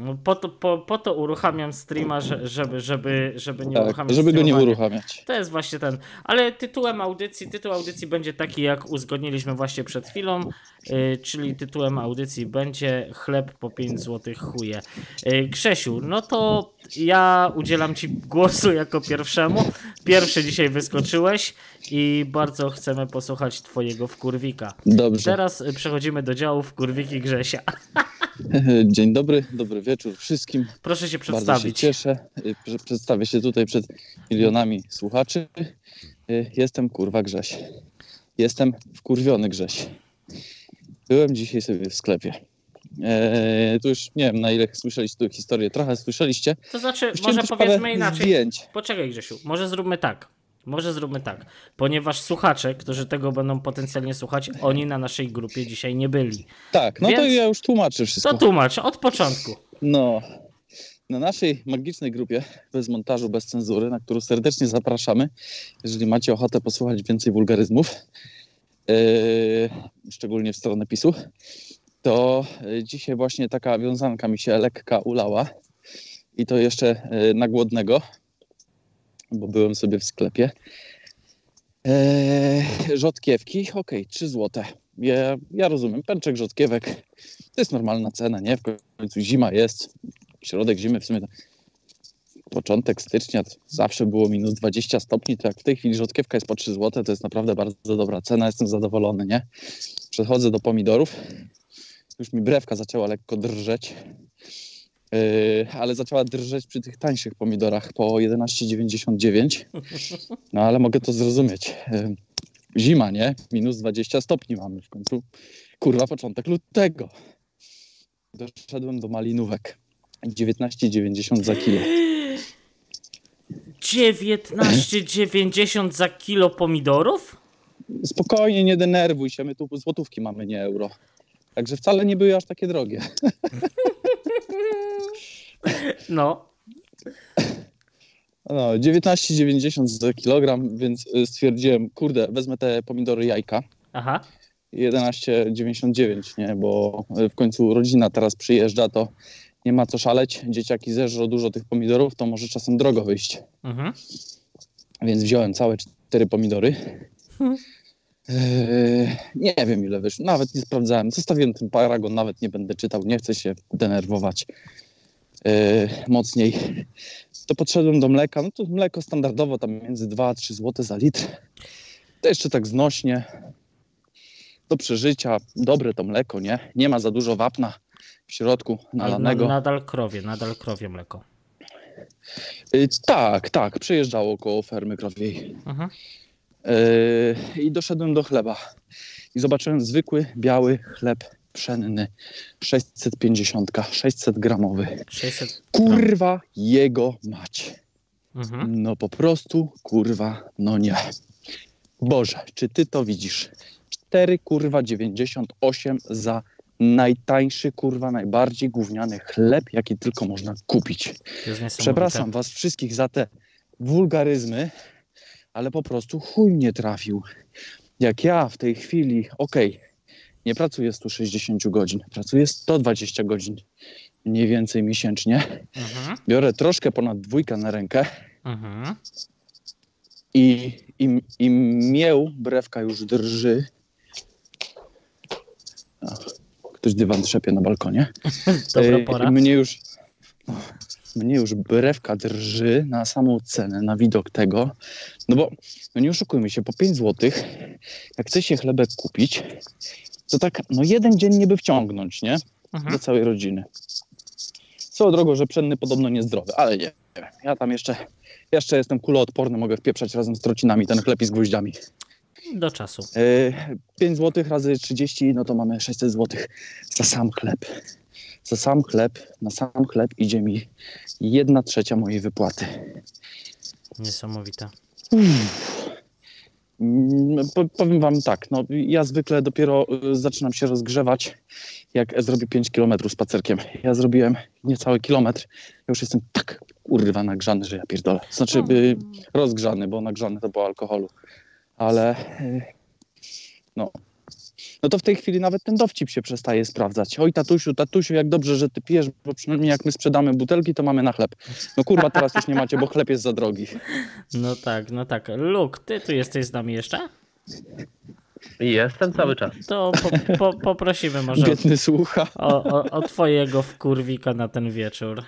No, po to, po, po to uruchamiam streama, że- żeby, żeby, żeby nie Tak, uruchamiać żeby go nie uruchamiać. To jest właśnie ten. Ale tytułem audycji, tytuł audycji będzie taki, jak uzgodniliśmy właśnie przed chwilą, yy, czyli tytułem audycji będzie chleb po 5 zł chuje. Yy, Grzesiu, no to ja udzielam ci głosu jako pierwszemu. Pierwszy dzisiaj wyskoczyłeś i bardzo chcemy posłuchać twojego wkurwika. Dobrze. Teraz y, przechodzimy do działu wkurwiki Grzesia. Dzień dobry, dobry wieczór wszystkim. Proszę się Bardzo się przedstawić. cieszę, y, że przedstawię się tutaj przed milionami słuchaczy. Y, Jestem kurwa Grześ. Jestem wkurwiony Grześ. Byłem dzisiaj sobie w sklepie. Eee, tu już nie wiem na ile słyszeliście tę historię. Trochę słyszeliście. To znaczy, Chciałem może powiedzmy inaczej. Zdjęć. Poczekaj, Grzesiu, może zróbmy tak. Może zróbmy tak, ponieważ słuchacze, którzy tego będą potencjalnie słuchać, oni na naszej grupie dzisiaj nie byli. Tak, no to Więc- ja już tłumaczę wszystko. To tłumacz od początku. No, na naszej magicznej grupie bez montażu, bez cenzury, na którą serdecznie zapraszamy, jeżeli macie ochotę posłuchać więcej wulgaryzmów, yy, szczególnie w stronę PiSu, to yy, dzisiaj właśnie taka wiązanka mi się lekka ulała i to jeszcze yy, na głodnego, bo byłem sobie w sklepie. Yy, rzodkiewki, okej, 3 złote. Ja, ja rozumiem, pęczek rzodkiewek to jest normalna cena, nie? W końcu zima jest, środek zimy w sumie to początek stycznia zawsze było minus 20 stopni, to jak w tej chwili rzodkiewka jest po 3 zł, to jest naprawdę bardzo dobra cena, jestem zadowolony, nie? Przechodzę do pomidorów, już mi brewka zaczęła lekko drżeć, yy, ale zaczęła drżeć przy tych tańszych pomidorach po 11,99, no ale mogę to zrozumieć. Yy, Zima, nie? Minus 20 stopni mamy w końcu. Kurwa, początek lutego. Doszedłem do malinówek. 19,90 za kilo. 19,90 za kilo pomidorów? Spokojnie, nie denerwuj się, my tu złotówki mamy, nie euro. Także wcale nie były aż takie drogie. No. No, 19,90 za kilogram, więc y, stwierdziłem, kurde, wezmę te pomidory jajka. Aha. 11,99, nie, bo y, w końcu rodzina teraz przyjeżdża, to nie ma co szaleć. Dzieciaki zeżrą dużo tych pomidorów, to może czasem drogo wyjść. Mhm. Więc wziąłem całe cztery pomidory. Hmm. Eee, nie wiem ile wyszło, nawet nie sprawdzałem. Zostawiłem ten paragon, nawet nie będę czytał, nie chcę się denerwować eee, mocniej. To podszedłem do mleka, no to mleko standardowo tam między 2 a 3 zł za litr. To jeszcze tak znośnie. Do przeżycia, dobre to mleko, nie? Nie ma za dużo wapna w środku nalanego. Na, nadal krowie, nadal krowie mleko. Eee, tak, tak, przejeżdżało koło fermy krowiej. Mhm. Yy, I doszedłem do chleba. I zobaczyłem zwykły, biały chleb pszenny. 650, 600 gramowy. 600. Kurwa jego mać. Mhm. No po prostu kurwa, no nie. Boże, czy ty to widzisz? 4 kurwa 98 za najtańszy kurwa, najbardziej gówniany chleb, jaki tylko można kupić. Przepraszam was wszystkich za te wulgaryzmy, ale po prostu chuj nie trafił. Jak ja w tej chwili, okej, nie pracuję 160 godzin, pracuję 120 godzin mniej więcej miesięcznie. Mhm. Biorę troszkę ponad dwójkę na rękę Mhm. i, i, i mieł brewka już drży. Ktoś dywan trzepie na balkonie. Dobra pora. Mnie już, mnie już brewka drży na samą cenę, na widok tego. No bo, no nie oszukujmy się, po 5 zł, jak chce się chlebek kupić, to tak, no jeden dzień nie by wciągnąć, nie? Do Mhm. całej rodziny. Swoją drogą, że pszenny podobno niezdrowy, ale nie. Ja tam jeszcze, jeszcze jestem kuloodporny, mogę wpieprzać razem z trocinami ten chleb i z gwoździami. Do czasu. Yy, 5 zł razy 30, no to mamy 600 zł za sam chleb. Za sam chleb, na sam chleb idzie mi jedna trzecia mojej wypłaty. Niesamowite. Mm, po- Powiem wam tak, no ja zwykle dopiero y, zaczynam się rozgrzewać, jak zrobię 5 km spacerkiem. Ja zrobiłem niecały kilometr, ja już jestem tak kurwa nagrzany, że ja pierdolę. Znaczy y, rozgrzany, bo nagrzany to po alkoholu. Ale y, no. No to w tej chwili nawet ten dowcip się przestaje sprawdzać. Oj, tatusiu, tatusiu, jak dobrze, że ty pijesz, bo przynajmniej jak my sprzedamy butelki, to mamy na chleb. No kurwa, teraz już nie macie, bo chleb jest za drogi. No tak, no tak. Luke, ty tu jesteś z nami jeszcze? Jestem cały czas. To po, po, poprosimy może Biedny słucha. o, o, o twojego wkurwika na ten wieczór.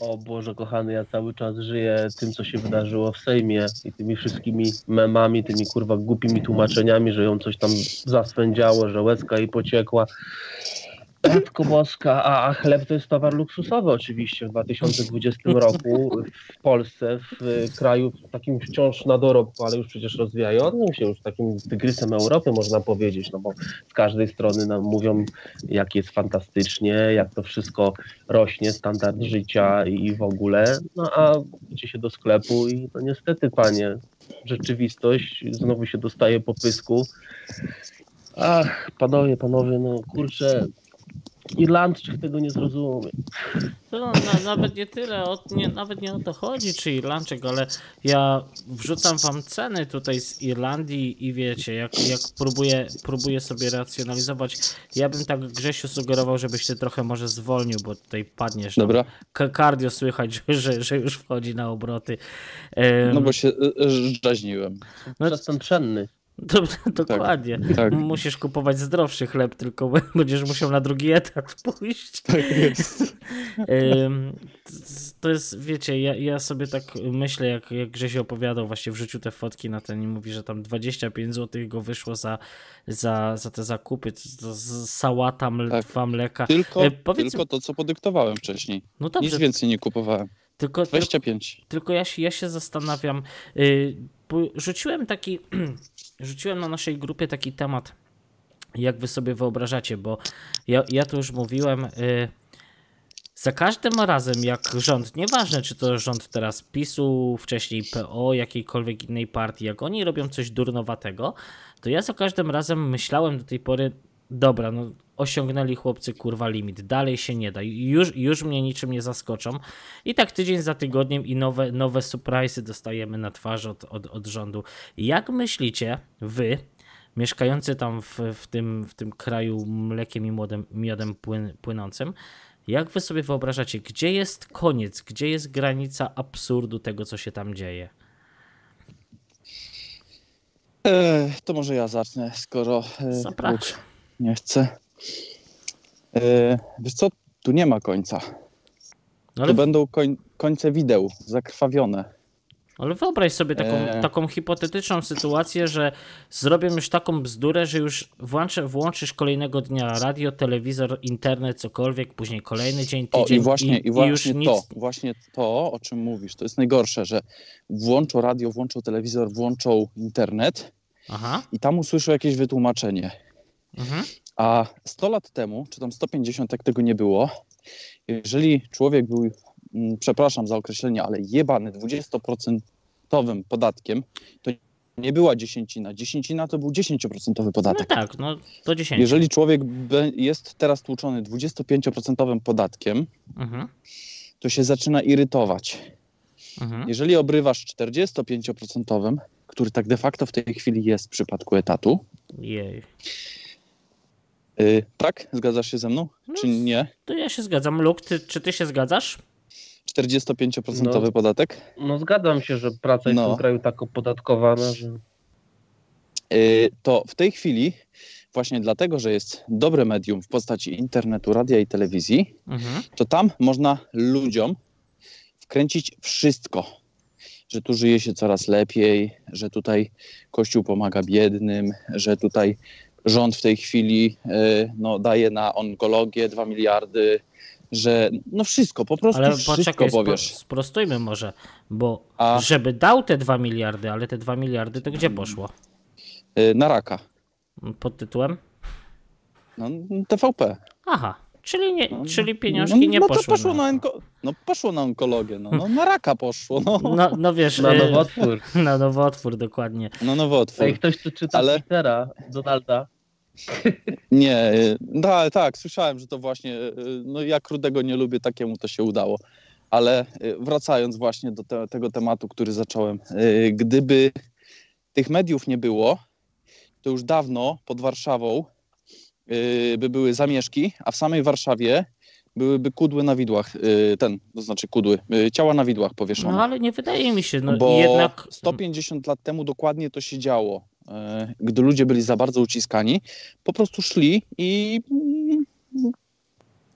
O Boże kochany, ja cały czas żyję tym, co się wydarzyło w Sejmie i tymi wszystkimi memami, tymi kurwa głupimi tłumaczeniami, że ją coś tam zaswędziało, że łezka jej pociekła. Matko Boska, a, chleb to jest towar luksusowy oczywiście w 2020 roku w Polsce, w y, kraju takim wciąż na dorobku, ale już przecież rozwijającym się, już takim tygrysem Europy można powiedzieć, no bo z każdej strony nam mówią jak jest fantastycznie, jak to wszystko rośnie, standard życia i w ogóle, no a idzie się do sklepu i no niestety panie, rzeczywistość znowu się dostaje po pysku. Ach, panowie, panowie, no kurczę, Irlandczyk tego nie zrozumie. To na, nawet nie tyle, o, nie, nawet nie o to chodzi, czy Irlandczyk, ale ja wrzucam wam ceny tutaj z Irlandii i wiecie, jak, jak próbuję, próbuję sobie racjonalizować, ja bym tak Grzesiu sugerował, żebyś ty trochę może zwolnił, bo tutaj padniesz. no. Dobra, K- Cardio słychać, że, że, już wchodzi na obroty. Em, no bo się y, y, zdraźniłem. no, Czasem pszenny. do, dokładnie. Tak, Musisz kupować zdrowszy chleb, tylko będziesz musiał na drugi etat pójść. tak jest. To jest, wiecie, ja, ja sobie tak myślę, jak, jak Grzesiu opowiadał, właśnie wrzucił te fotki na ten i mówi, że tam 25 zł go wyszło za, za, za te zakupy, to, to z- sałata, Tak. mleka. Tylko, E, powiedz tylko to, co podyktowałem wcześniej. No Nic dobrze, więcej nie kupowałem. tylko, tylko, 25. tylko ja, się, ja się zastanawiam, y, bo rzuciłem taki, rzuciłem na naszej grupie taki temat, jak wy sobie wyobrażacie, bo ja, ja to już mówiłem, y, za każdym razem jak rząd, nieważne czy to rząd teraz PiSu, wcześniej PO, jakiejkolwiek innej partii, jak oni robią coś durnowatego, to ja za każdym razem myślałem do tej pory, dobra, no osiągnęli chłopcy kurwa limit, dalej się nie da, już, już mnie niczym nie zaskoczą i tak tydzień za tygodniem i nowe, nowe surprise'y dostajemy na twarz od, od, od rządu. Jak myślicie, wy, mieszkający tam w, w, tym, w tym kraju mlekiem i młodem, miodem płyn, płynącym, jak wy sobie wyobrażacie, gdzie jest koniec, gdzie jest granica absurdu tego, co się tam dzieje? E, to może ja zacznę, skoro e, nie chce. E, wiesz co, tu nie ma końca. To ale, będą koń, końce wideł, zakrwawione. ale wyobraź sobie taką, Eee. taką hipotetyczną sytuację, że zrobią już taką bzdurę, że już włączy, włączysz kolejnego dnia radio, telewizor, internet, cokolwiek, później kolejny dzień, O, tydzień i właśnie, i, już właśnie nic, to, właśnie to, o czym mówisz, to jest najgorsze, że włączą radio, włączą telewizor, włączą internet Aha, i tam usłyszą jakieś wytłumaczenie. mhm. A 100 lat temu, czy tam 150, jak tego nie było, jeżeli człowiek był, mm, przepraszam za określenie, ale jebany 20% podatkiem, to nie była dziesięcina. Dziesięcina to był 10% No podatek. tak, no do 10. Jeżeli człowiek jest teraz tłuczony 25% podatkiem, Mhm, to się zaczyna irytować. mhm. Jeżeli obrywasz 45%, który tak de facto w tej chwili jest w przypadku etatu, Jej. Yy, tak? Zgadzasz się ze mną? No, Czy nie? To ja się zgadzam. Luke, ty, czy ty się zgadzasz? 45% No. podatek? No zgadzam się, że praca jest No. w tym kraju tak opodatkowana, że Yy, to w tej chwili, właśnie dlatego, że jest dobre medium w postaci internetu, radia i telewizji, Mhm. to tam można ludziom wkręcić wszystko. Że tu żyje się coraz lepiej, że tutaj Kościół pomaga biednym, że tutaj rząd w tej chwili yy, no, daje na onkologię 2 miliardy, że no wszystko, po prostu Ale wszystko poczekaj, powiesz. sprostujmy może, bo A żeby dał te 2 miliardy, ale te 2 miliardy to gdzie poszło? yy, na raka, Pod tytułem? no, TVP. Aha, czyli, nie, No, czyli pieniążki nie no poszły. to poszło na... na, onko... no poszło na onkologię, no, no na raka poszło, no, No, no wiesz, na y, nowotwór. na nowotwór dokładnie. no nowotwór. Ej, ktoś tu czyta Ale- Twittera Donalda. Nie, da, tak, słyszałem, że to właśnie, y, no jak Rudego nie lubię, takiemu to się udało. Ale wracając właśnie do te, tego tematu, który zacząłem, gdyby tych mediów nie było, to już dawno pod Warszawą by były zamieszki, a w samej Warszawie byłyby kudły na widłach, yy, ten, to znaczy kudły, yy, ciała na widłach powieszone. No ale nie wydaje mi się, no bo jednak... 150 lat temu dokładnie to się działo. Gdy ludzie byli za bardzo uciskani, po prostu szli i mm,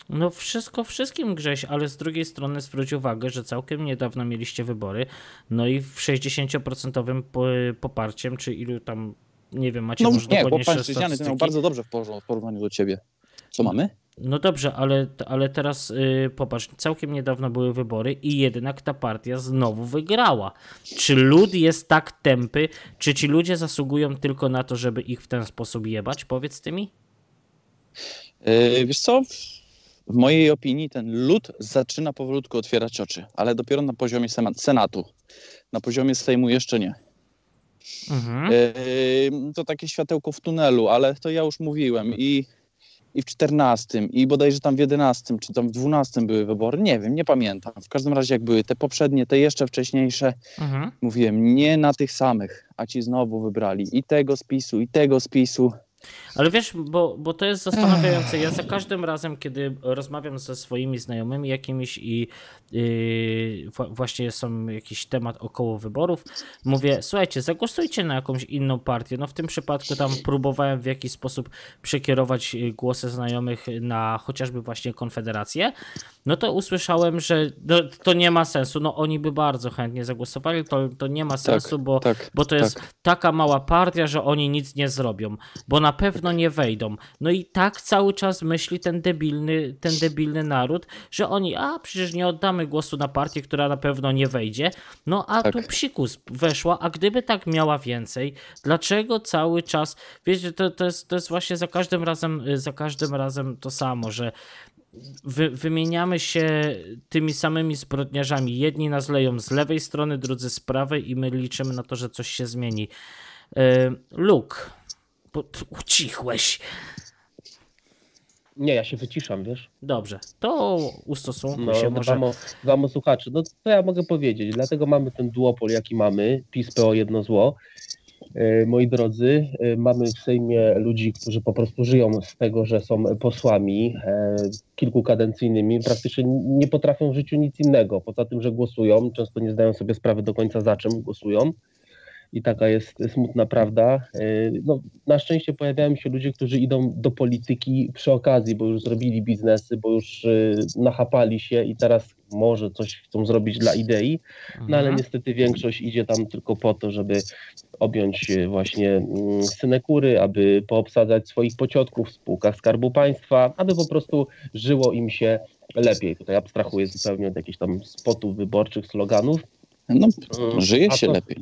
No wszystko wszystkim Grześ, ale z drugiej strony zwróć uwagę, że całkiem niedawno mieliście wybory, no i w 60% po- poparciem, czy ilu tam, nie wiem, macie no może nie, bo pan to miał bardzo dobrze w poró- w porównaniu do ciebie. Co mamy? No dobrze, ale, ale teraz y, popatrz, całkiem niedawno były wybory i jednak ta partia znowu wygrała. Czy lud jest tak tępy, czy ci ludzie zasługują tylko na to, żeby ich w ten sposób jebać? Powiedz ty mi. Yy, wiesz co? W mojej opinii ten lud zaczyna powolutku otwierać oczy, ale dopiero na poziomie Senatu. Na poziomie Sejmu jeszcze nie. Mhm. To takie światełko w tunelu, ale to ja już mówiłem i, i w 14, i bodajże tam w 11, czy tam w 12 były wybory. Nie wiem, nie pamiętam. W każdym razie, jak były te poprzednie, te jeszcze wcześniejsze, Mhm. mówiłem nie na tych samych, a ci znowu wybrali i tego spisu, i tego spisu. Ale wiesz, bo, bo to jest zastanawiające. Ja za każdym razem, kiedy rozmawiam ze swoimi znajomymi jakimiś i yy, wła- właśnie są jakiś temat około wyborów, mówię, słuchajcie, zagłosujcie na jakąś inną partię. No w tym przypadku tam próbowałem w jakiś sposób przekierować y, głosy znajomych na chociażby właśnie Konfederację. No to usłyszałem, że no, to nie ma sensu. No oni by bardzo chętnie zagłosowali, to, to nie ma sensu, bo Tak, bo to jest tak. taka mała partia, że oni nic nie zrobią, bo na pewno nie wejdą. No i tak cały czas myśli ten debilny, ten debilny naród, że oni, a przecież nie oddamy głosu na partię, która na pewno nie wejdzie. No a Tak. tu psikus weszła, a gdyby tak miała więcej, dlaczego cały czas, wiecie, to, to, jest, to jest właśnie za każdym razem, za każdym razem to samo, że wy, wymieniamy się tymi samymi zbrodniarzami. Jedni nas leją z lewej strony, drudzy z prawej i my liczymy na to, że coś się zmieni. E, Luke, ucichłeś. Nie, ja się wyciszam, wiesz? Dobrze, to ustosunkuj No, się może. dbam, o, dbam o słuchaczy. No co ja mogę powiedzieć? Dlatego mamy ten duopol, jaki mamy, PiS, PO, jedno zło. E, Moi drodzy, e, mamy w Sejmie ludzi, którzy po prostu żyją z tego, że są posłami e, kilkukadencyjnymi, praktycznie nie potrafią w życiu nic innego, poza tym, że głosują, często nie zdają sobie sprawy do końca za czym głosują. I taka jest smutna prawda. E, No, na szczęście pojawiają się ludzie, którzy idą do polityki przy okazji, bo już zrobili biznesy, bo już e, nachapali się i teraz może coś chcą zrobić dla idei, no ale Mhm. niestety większość idzie tam tylko po to, żeby objąć e, właśnie mm, synekury, aby poobsadzać swoich pociotków w spółkach Skarbu Państwa, aby po prostu żyło im się lepiej. Tutaj abstrahuję zupełnie od jakichś tam spotów wyborczych, sloganów. No, żyje a się to- lepiej.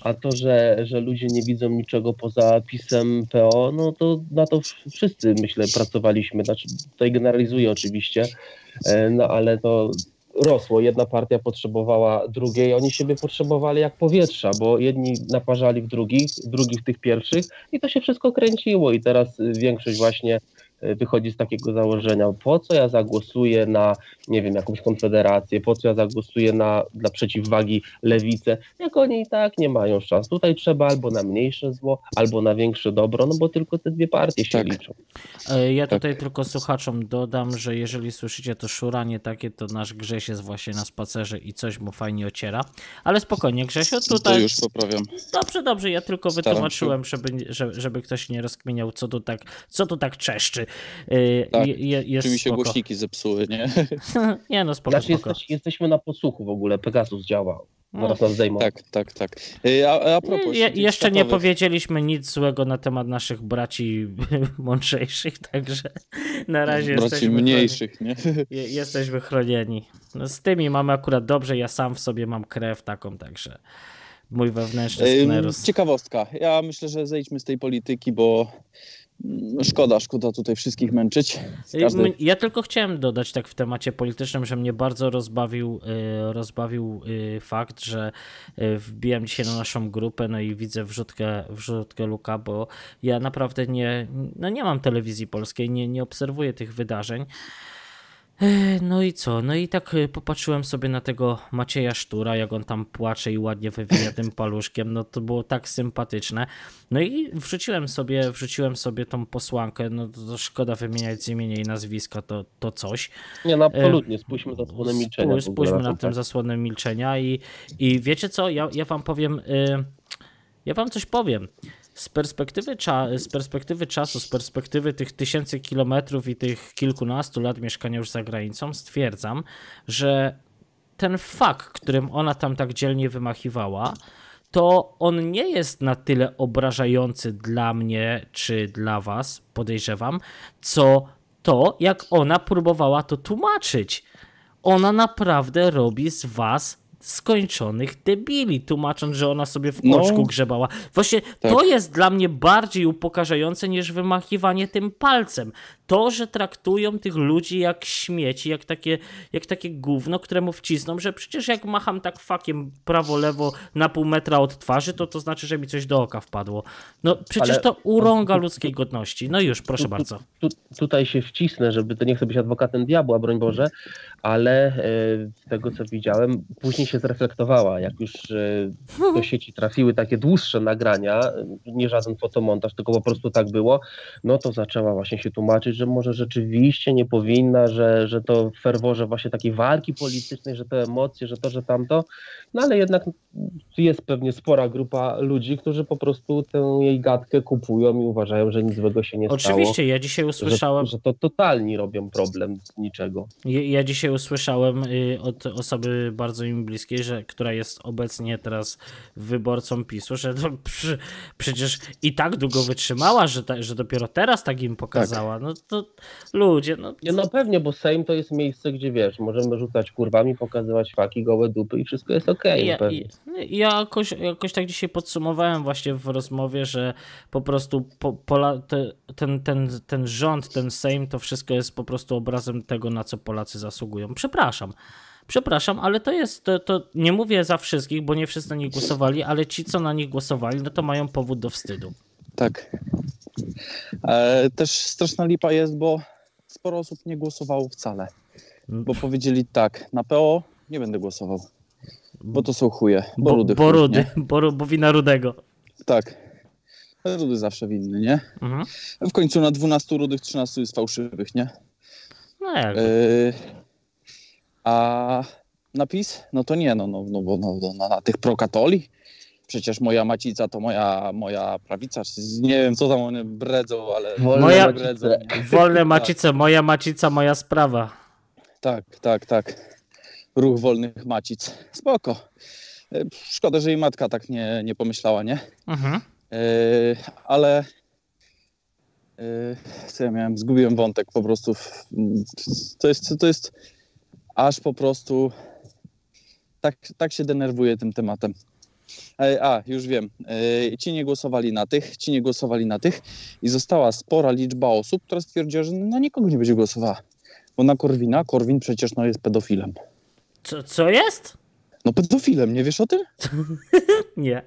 A to, że, że ludzie nie widzą niczego poza pisem PO, no to na to wszyscy, myślę, pracowaliśmy. Znaczy, tutaj generalizuję oczywiście, e, no ale to rosło. Jedna partia potrzebowała drugiej, oni siebie potrzebowali jak powietrza, bo jedni naparzali w drugich, drugich w tych pierwszych i to się wszystko kręciło i teraz y, większość właśnie wychodzi z takiego założenia, po co ja zagłosuję na, nie wiem, jakąś konfederację, po co ja zagłosuję na, dla przeciwwagi lewicę, jak oni i tak nie mają szans. Tutaj trzeba albo na mniejsze zło, albo na większe dobro, no bo tylko te dwie partie się Tak. liczą. E, Ja Tak. tutaj tylko słuchaczom dodam, że jeżeli słyszycie to szuranie takie, to nasz Grześ jest właśnie na spacerze i coś mu fajnie ociera. Ale spokojnie, Grzesiu, To tutaj już poprawiam. Dobrze, dobrze, ja tylko Staram wytłumaczyłem, żeby, żeby, żeby ktoś nie rozkminiał, co tu tak, co tu tak czeszczy. Yy, Tak, je, je, jest Czy mi się spoko. głośniki zepsuły, nie? nie no, spoko, Znaczy spoko. jesteś, jesteśmy na podsłuchu w ogóle, Pegasus działa. No. Zaraz nas zdejmą. Tak, tak, tak. Y, A, a propos Je, jeszcze nie powiedzieliśmy nic złego na temat naszych braci mądrzejszych, także na razie braci jesteśmy, mniejszych, nie? chroni- jesteśmy chronieni. No, z tymi mamy akurat dobrze, ja sam w sobie mam krew taką, także mój wewnętrzny sklerus. Ciekawostka. Ja myślę, że zejdźmy z tej polityki, bo szkoda, szkoda tutaj wszystkich męczyć. Ja tylko chciałem dodać tak w temacie politycznym, że mnie bardzo rozbawił, y, rozbawił y, fakt, że y, wbijam dzisiaj na naszą grupę, no i widzę wrzutkę, wrzutkę Luka, bo ja naprawdę nie, no nie mam telewizji polskiej, nie, nie obserwuję tych wydarzeń. E, No i co? No i tak e, popatrzyłem sobie na tego Macieja Sztura, jak on tam płacze i ładnie wywija tym paluszkiem, no to było tak sympatyczne. No i wrzuciłem sobie, wrzuciłem sobie tą posłankę, no to, szkoda wymieniać z imienia i nazwiska, to, to coś. Nie, no absolutnie, spójrzmy za zasłonę milczenia. Spój- Spójrzmy na tym tak. zasłonem milczenia i, i wiecie co, ja, ja wam powiem, y, ja wam coś powiem. Z perspektywy, cza- z perspektywy czasu, z perspektywy tych tysięcy kilometrów i tych kilkunastu lat mieszkania już za granicą, stwierdzam, że ten fakt, którym ona tam tak dzielnie wymachiwała, to on nie jest na tyle obrażający dla mnie czy dla was, podejrzewam, co to, jak ona próbowała to tłumaczyć. Ona naprawdę robi z was skończonych debili, tłumacząc, że ona sobie w No. oczku grzebała. Właśnie to jest dla mnie bardziej upokarzające niż wymachiwanie tym palcem. To, że traktują tych ludzi jak śmieci, jak takie, jak takie gówno, któremu wcisną, że przecież jak macham tak fakiem prawo-lewo na pół metra od twarzy, to to znaczy, że mi coś do oka wpadło. No przecież Ale- to urąga ludzkiej godności. No już, proszę bardzo. tu, tutaj się wcisnę, żeby to nie chcę być adwokatem diabła, broń Boże, ale e, z tego co widziałem, później się zreflektowała, jak już e, do sieci trafiły takie dłuższe nagrania, nie żaden fotomontaż, tylko po prostu tak było, no to zaczęła właśnie się tłumaczyć, że może rzeczywiście nie powinna, że, że to w ferworze właśnie takiej walki politycznej, że te emocje, że to, że tamto, no ale jednak jest pewnie spora grupa ludzi, którzy po prostu tę jej gadkę kupują i uważają, że nic złego się nie stało Oczywiście, ja dzisiaj usłyszałem, że, że to totalnie robią problem z niczego. Ja, ja dzisiaj usłyszałem y, od osoby bardzo mi bliskiej, że, która jest obecnie teraz wyborcą PiSu, że to przy, przecież i tak długo wytrzymała, że, ta, że dopiero teraz tak im pokazała. No to ludzie, no. Nie, no pewnie, bo Sejm to jest miejsce, gdzie wiesz, możemy rzucać kurwami, pokazywać faki, gołe dupy i wszystko jest okej. Ja, no pewnie. ja jakoś, jakoś tak dzisiaj podsumowałem właśnie w rozmowie, że po prostu po, pola, te, ten, ten, ten rząd, ten Sejm, to wszystko jest po prostu obrazem tego, na co Polacy zasługują. Przepraszam. Przepraszam, ale to jest, to, to nie mówię za wszystkich, bo nie wszyscy na nich głosowali, ale ci, co na nich głosowali, no to mają powód do wstydu. Tak. E, też straszna lipa jest, bo sporo osób nie głosowało wcale. Bo powiedzieli tak, na PO nie będę głosował, bo to są chuje, bo, Bo, rudy. bo rudy, bo, bo wina rudego. Tak. Rudy zawsze winny, nie? Mhm. W końcu na 12 rudych 13 jest fałszywych, nie? No jak? E, a napis? No to nie, no, no, no bo no, no, na, na tych prokatoli. Przecież moja macica to moja, moja prawica. Nie wiem, co tam one bredzą, ale Wolne Moja- bredzą. Wolne macice, moja macica, moja sprawa. Tak, tak, tak. Ruch wolnych macic. Spoko. E, Szkoda, że jej matka tak nie, nie pomyślała, nie? Mhm. E, ale e, co ja miałem? Zgubiłem wątek po prostu. w- To jest, to jest aż po prostu tak, tak się denerwuję tym tematem. E, A, już wiem. E, Ci nie głosowali na tych, ci nie głosowali na tych i została spora liczba osób, która stwierdziła, że na nikogo nie będzie głosowała. Bo na Korwina, Korwin przecież no, jest pedofilem. Co, co jest? No pedofilem, nie wiesz o tym? Nie.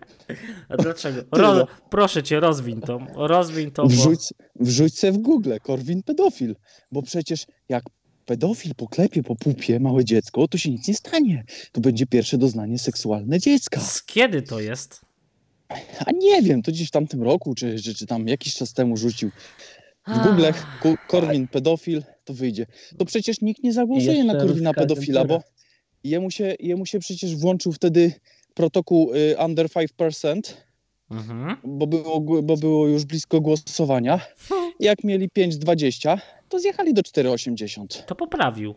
A dlaczego? Ro, proszę cię, rozwiń to. Rozwiń to, bo... Wrzuć, wrzuć se w Google, Korwin pedofil. Bo przecież jak pedofil poklepie po pupie małe dziecko, to się nic nie stanie. To będzie pierwsze doznanie seksualne dziecka. Z kiedy to jest? A nie wiem, to gdzieś w tamtym roku, czy, czy, czy tam jakiś czas temu rzucił. W. Google Ku- Korwin pedofil, to wyjdzie. To przecież nikt nie zagłosuje na Korwina pedofila, bo jemu się, jemu się przecież włączył wtedy protokół y, under 5%, Mhm. bo było, bo było już blisko głosowania. Jak mieli 5,20, to zjechali do 4,80. To poprawił.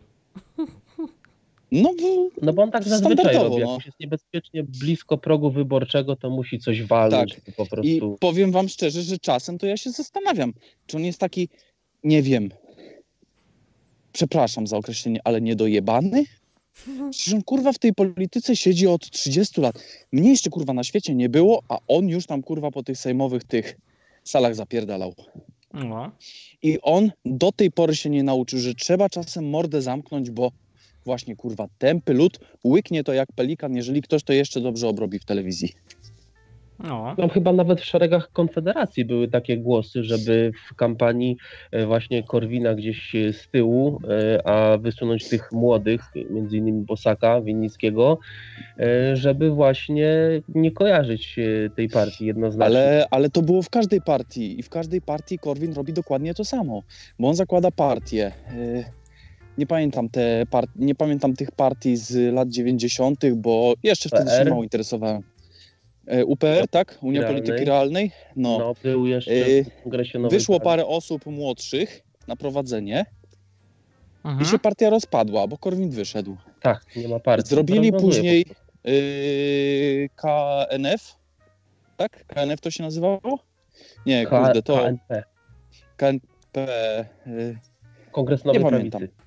No, w- No bo on tak zazwyczaj robi. Jak no. jest niebezpiecznie blisko progu wyborczego, to musi coś walnąć Tak. i po i prostu. powiem wam szczerze, że czasem to ja się zastanawiam, czy on jest taki, nie wiem, przepraszam za określenie, ale niedojebany? Przecież on kurwa w tej polityce siedzi od 30 lat. Mnie jeszcze kurwa na świecie nie było, a on już tam kurwa po tych sejmowych tych salach zapierdalał. No. I on do tej pory się nie nauczył, że trzeba czasem mordę zamknąć, bo właśnie kurwa tępy lud łyknie to jak pelikan, jeżeli ktoś to jeszcze dobrze obrobi w telewizji. No. Tam chyba nawet w szeregach Konfederacji były takie głosy, żeby w kampanii e, właśnie Korwina gdzieś e, z tyłu, e, a wysunąć tych młodych, między innymi Bosaka, Winnickiego, żeby właśnie nie kojarzyć tej partii jednoznacznie. Ale, ale to było w każdej partii i w każdej partii Korwin robi dokładnie to samo, bo on zakłada partię. Nie pamiętam, te part... nie pamiętam tych partii z lat 90., bo jeszcze wtedy się UPR? mało interesowałem. E, UPR, tak? Unia Realnej. Polityki Realnej. No. No, był jeszcze E, w Kongresie Nowej Wyszło parę osób młodszych na prowadzenie i Mhm. się partia rozpadła, bo Korwin wyszedł. Tak, nie ma partii. Zrobili później-. Yy, KNF, tak? KNF to się nazywało? Nie, K- kurde, to KNP, KNP. Yy, Kongres Nowej Nie pamiętam. Prawicy.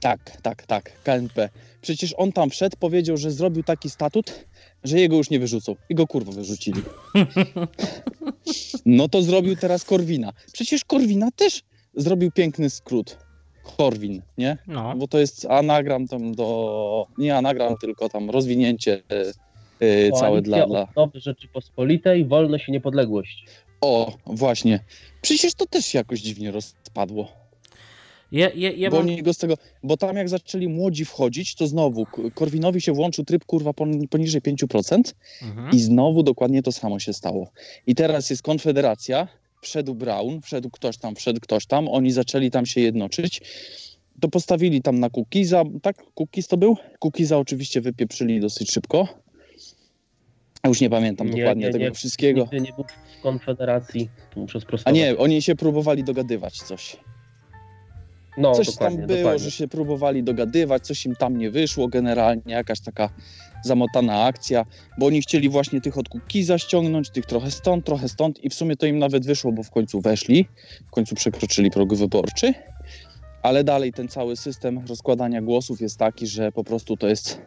tak, tak, tak, KNP. Przecież on tam wszedł, powiedział, że zrobił taki statut, że jego już nie wyrzucą. I go kurwa wyrzucili. No to zrobił teraz Korwina. Przecież Korwina też zrobił piękny skrót. Korwin, nie? No. Bo to jest anagram tam do. Nie anagram, tylko tam rozwinięcie yy, całe dla, dla. Odnowy Rzeczypospolitej, wolność i niepodległość. O, właśnie. Przecież to też jakoś dziwnie rozpadło. Ja, ja, ja bo mam... oni go z tego. Bo tam jak zaczęli młodzi wchodzić, to znowu Korwinowi się włączył tryb kurwa pon- poniżej 5% Mhm. i znowu dokładnie to samo się stało. I teraz jest Konfederacja, wszedł Brown, wszedł ktoś tam, wszedł ktoś tam, oni zaczęli tam się jednoczyć. To postawili tam na Kukiza, tak? Kukiz to był? Kukiza oczywiście wypieprzyli dosyć szybko. Ja już nie pamiętam Nie, dokładnie nie, tego nie. wszystkiego. Nigdy nie był w Konfederacji, to muszę A nie, oni się próbowali dogadywać coś. No, coś tam było, dokładnie. że się próbowali dogadywać, coś im tam nie wyszło generalnie, jakaś taka zamotana akcja, bo oni chcieli właśnie tych od Kukiza ściągnąć, tych trochę stąd, trochę stąd i w sumie to im nawet wyszło, bo w końcu weszli, w końcu przekroczyli próg wyborczy, ale dalej ten cały system rozkładania głosów jest taki, że po prostu to jest,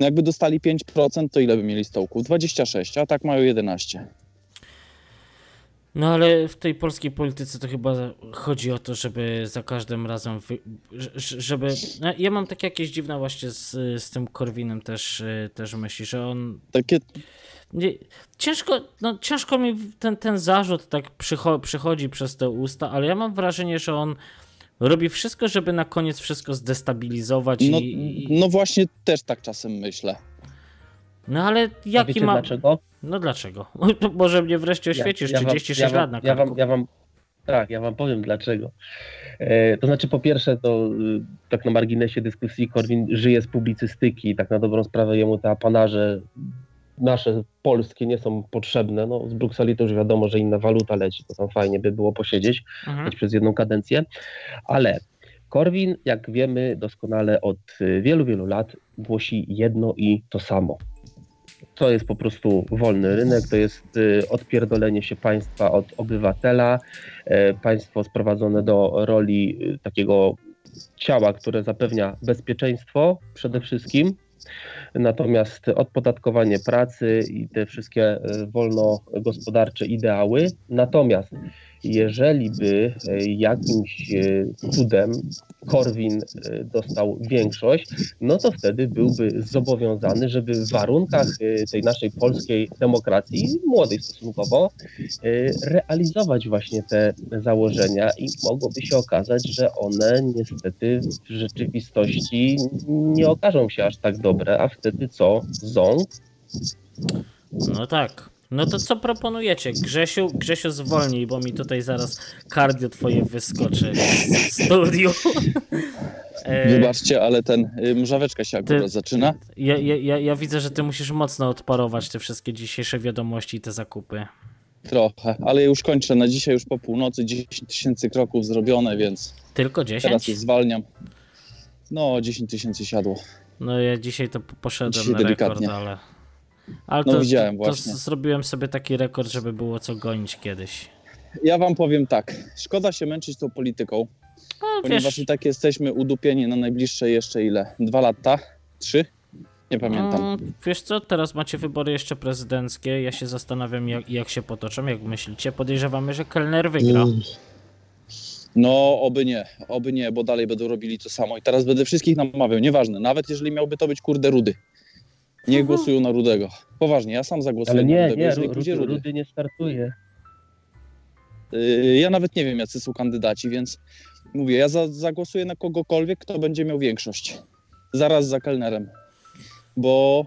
no jakby dostali 5%, to ile by mieli stołków? 26, a tak mają 11. No ale w tej polskiej polityce to chyba chodzi o to, żeby za każdym razem, wy... żeby... No, ja mam takie jakieś dziwne właśnie z, z tym Korwinem też, y, też myśli, że on... Takie, Nie, ciężko, no, ciężko mi ten, ten zarzut tak przycho- przychodzi przez te usta, ale ja mam wrażenie, że on robi wszystko, żeby na koniec wszystko zdestabilizować no, i... no właśnie też tak czasem myślę. No ale jaki ma... dlaczego? No dlaczego? Może mnie wreszcie oświecisz, Ja- ja wam- 36 ja wam- lat na ja wam, ja wam, Tak, ja wam powiem dlaczego. E, to znaczy, po pierwsze, to y, tak na marginesie dyskusji, Korwin żyje z publicystyki, tak na dobrą sprawę jemu te apanarze nasze polskie nie są potrzebne. No, z Brukseli to już wiadomo, że inna waluta leci, to tam fajnie by było posiedzieć Mhm. przez jedną kadencję, ale Korwin, jak wiemy doskonale od y, wielu, wielu lat, głosi jedno i to samo. To jest po prostu wolny rynek, to jest y, odpierdolenie się państwa od obywatela, e, państwo sprowadzone do roli y, takiego ciała, które zapewnia bezpieczeństwo przede wszystkim, natomiast odpodatkowanie pracy i te wszystkie y, wolnogospodarcze ideały. Natomiast jeżeli by e, jakimś e, cudem Korwin e, dostał większość, no to wtedy byłby zobowiązany, żeby w warunkach tej naszej polskiej demokracji, młodej stosunkowo, realizować właśnie te założenia i mogłoby się okazać, że one niestety w rzeczywistości nie okażą się aż tak dobre, a wtedy co? Ząg? No tak. No to co proponujecie? Grzesiu, Grzesiu zwolnij, bo mi tutaj zaraz kardio twoje wyskoczy z studiu. E, Wybaczcie, ale ten y, mrzaweczka się akurat Ty- zaczyna. Ja, ja, ja, widzę, że ty musisz mocno odparować te wszystkie dzisiejsze wiadomości i te zakupy. Trochę, ale już kończę na dzisiaj, już po północy, 10 tysięcy kroków zrobione, więc Tylko teraz 10? już zwalniam. No, 10 tysięcy siadło. No ja dzisiaj to poszedłem Dzisiaj na rekord, delikatnie. ale... Ale No to, widziałem to, to właśnie. zrobiłem sobie taki rekord, żeby było co gonić kiedyś. Ja wam powiem tak, szkoda się męczyć tą polityką, No ponieważ wiesz, i tak jesteśmy udupieni na najbliższe jeszcze ile? Dwa lata? Trzy? Nie pamiętam. Mm, Wiesz co, teraz macie wybory jeszcze prezydenckie. Ja się zastanawiam, jak, jak się potoczą, jak myślicie. Podejrzewamy, że Kellner wygra. Mm. No, oby nie, oby nie, bo dalej będą robili to samo. I teraz będę wszystkich namawiał, nieważne, nawet jeżeli miałby to być kurde rudy. Nie głosują na Rudego. Poważnie, ja sam zagłosuję Ale na nie, Rudego, nie, jeżeli Rudy, Rudy. Rudy nie startuje. Y, Ja nawet nie wiem, jacy są kandydaci, więc mówię, ja za, zagłosuję na kogokolwiek, kto będzie miał większość. Zaraz za kelnerem. Bo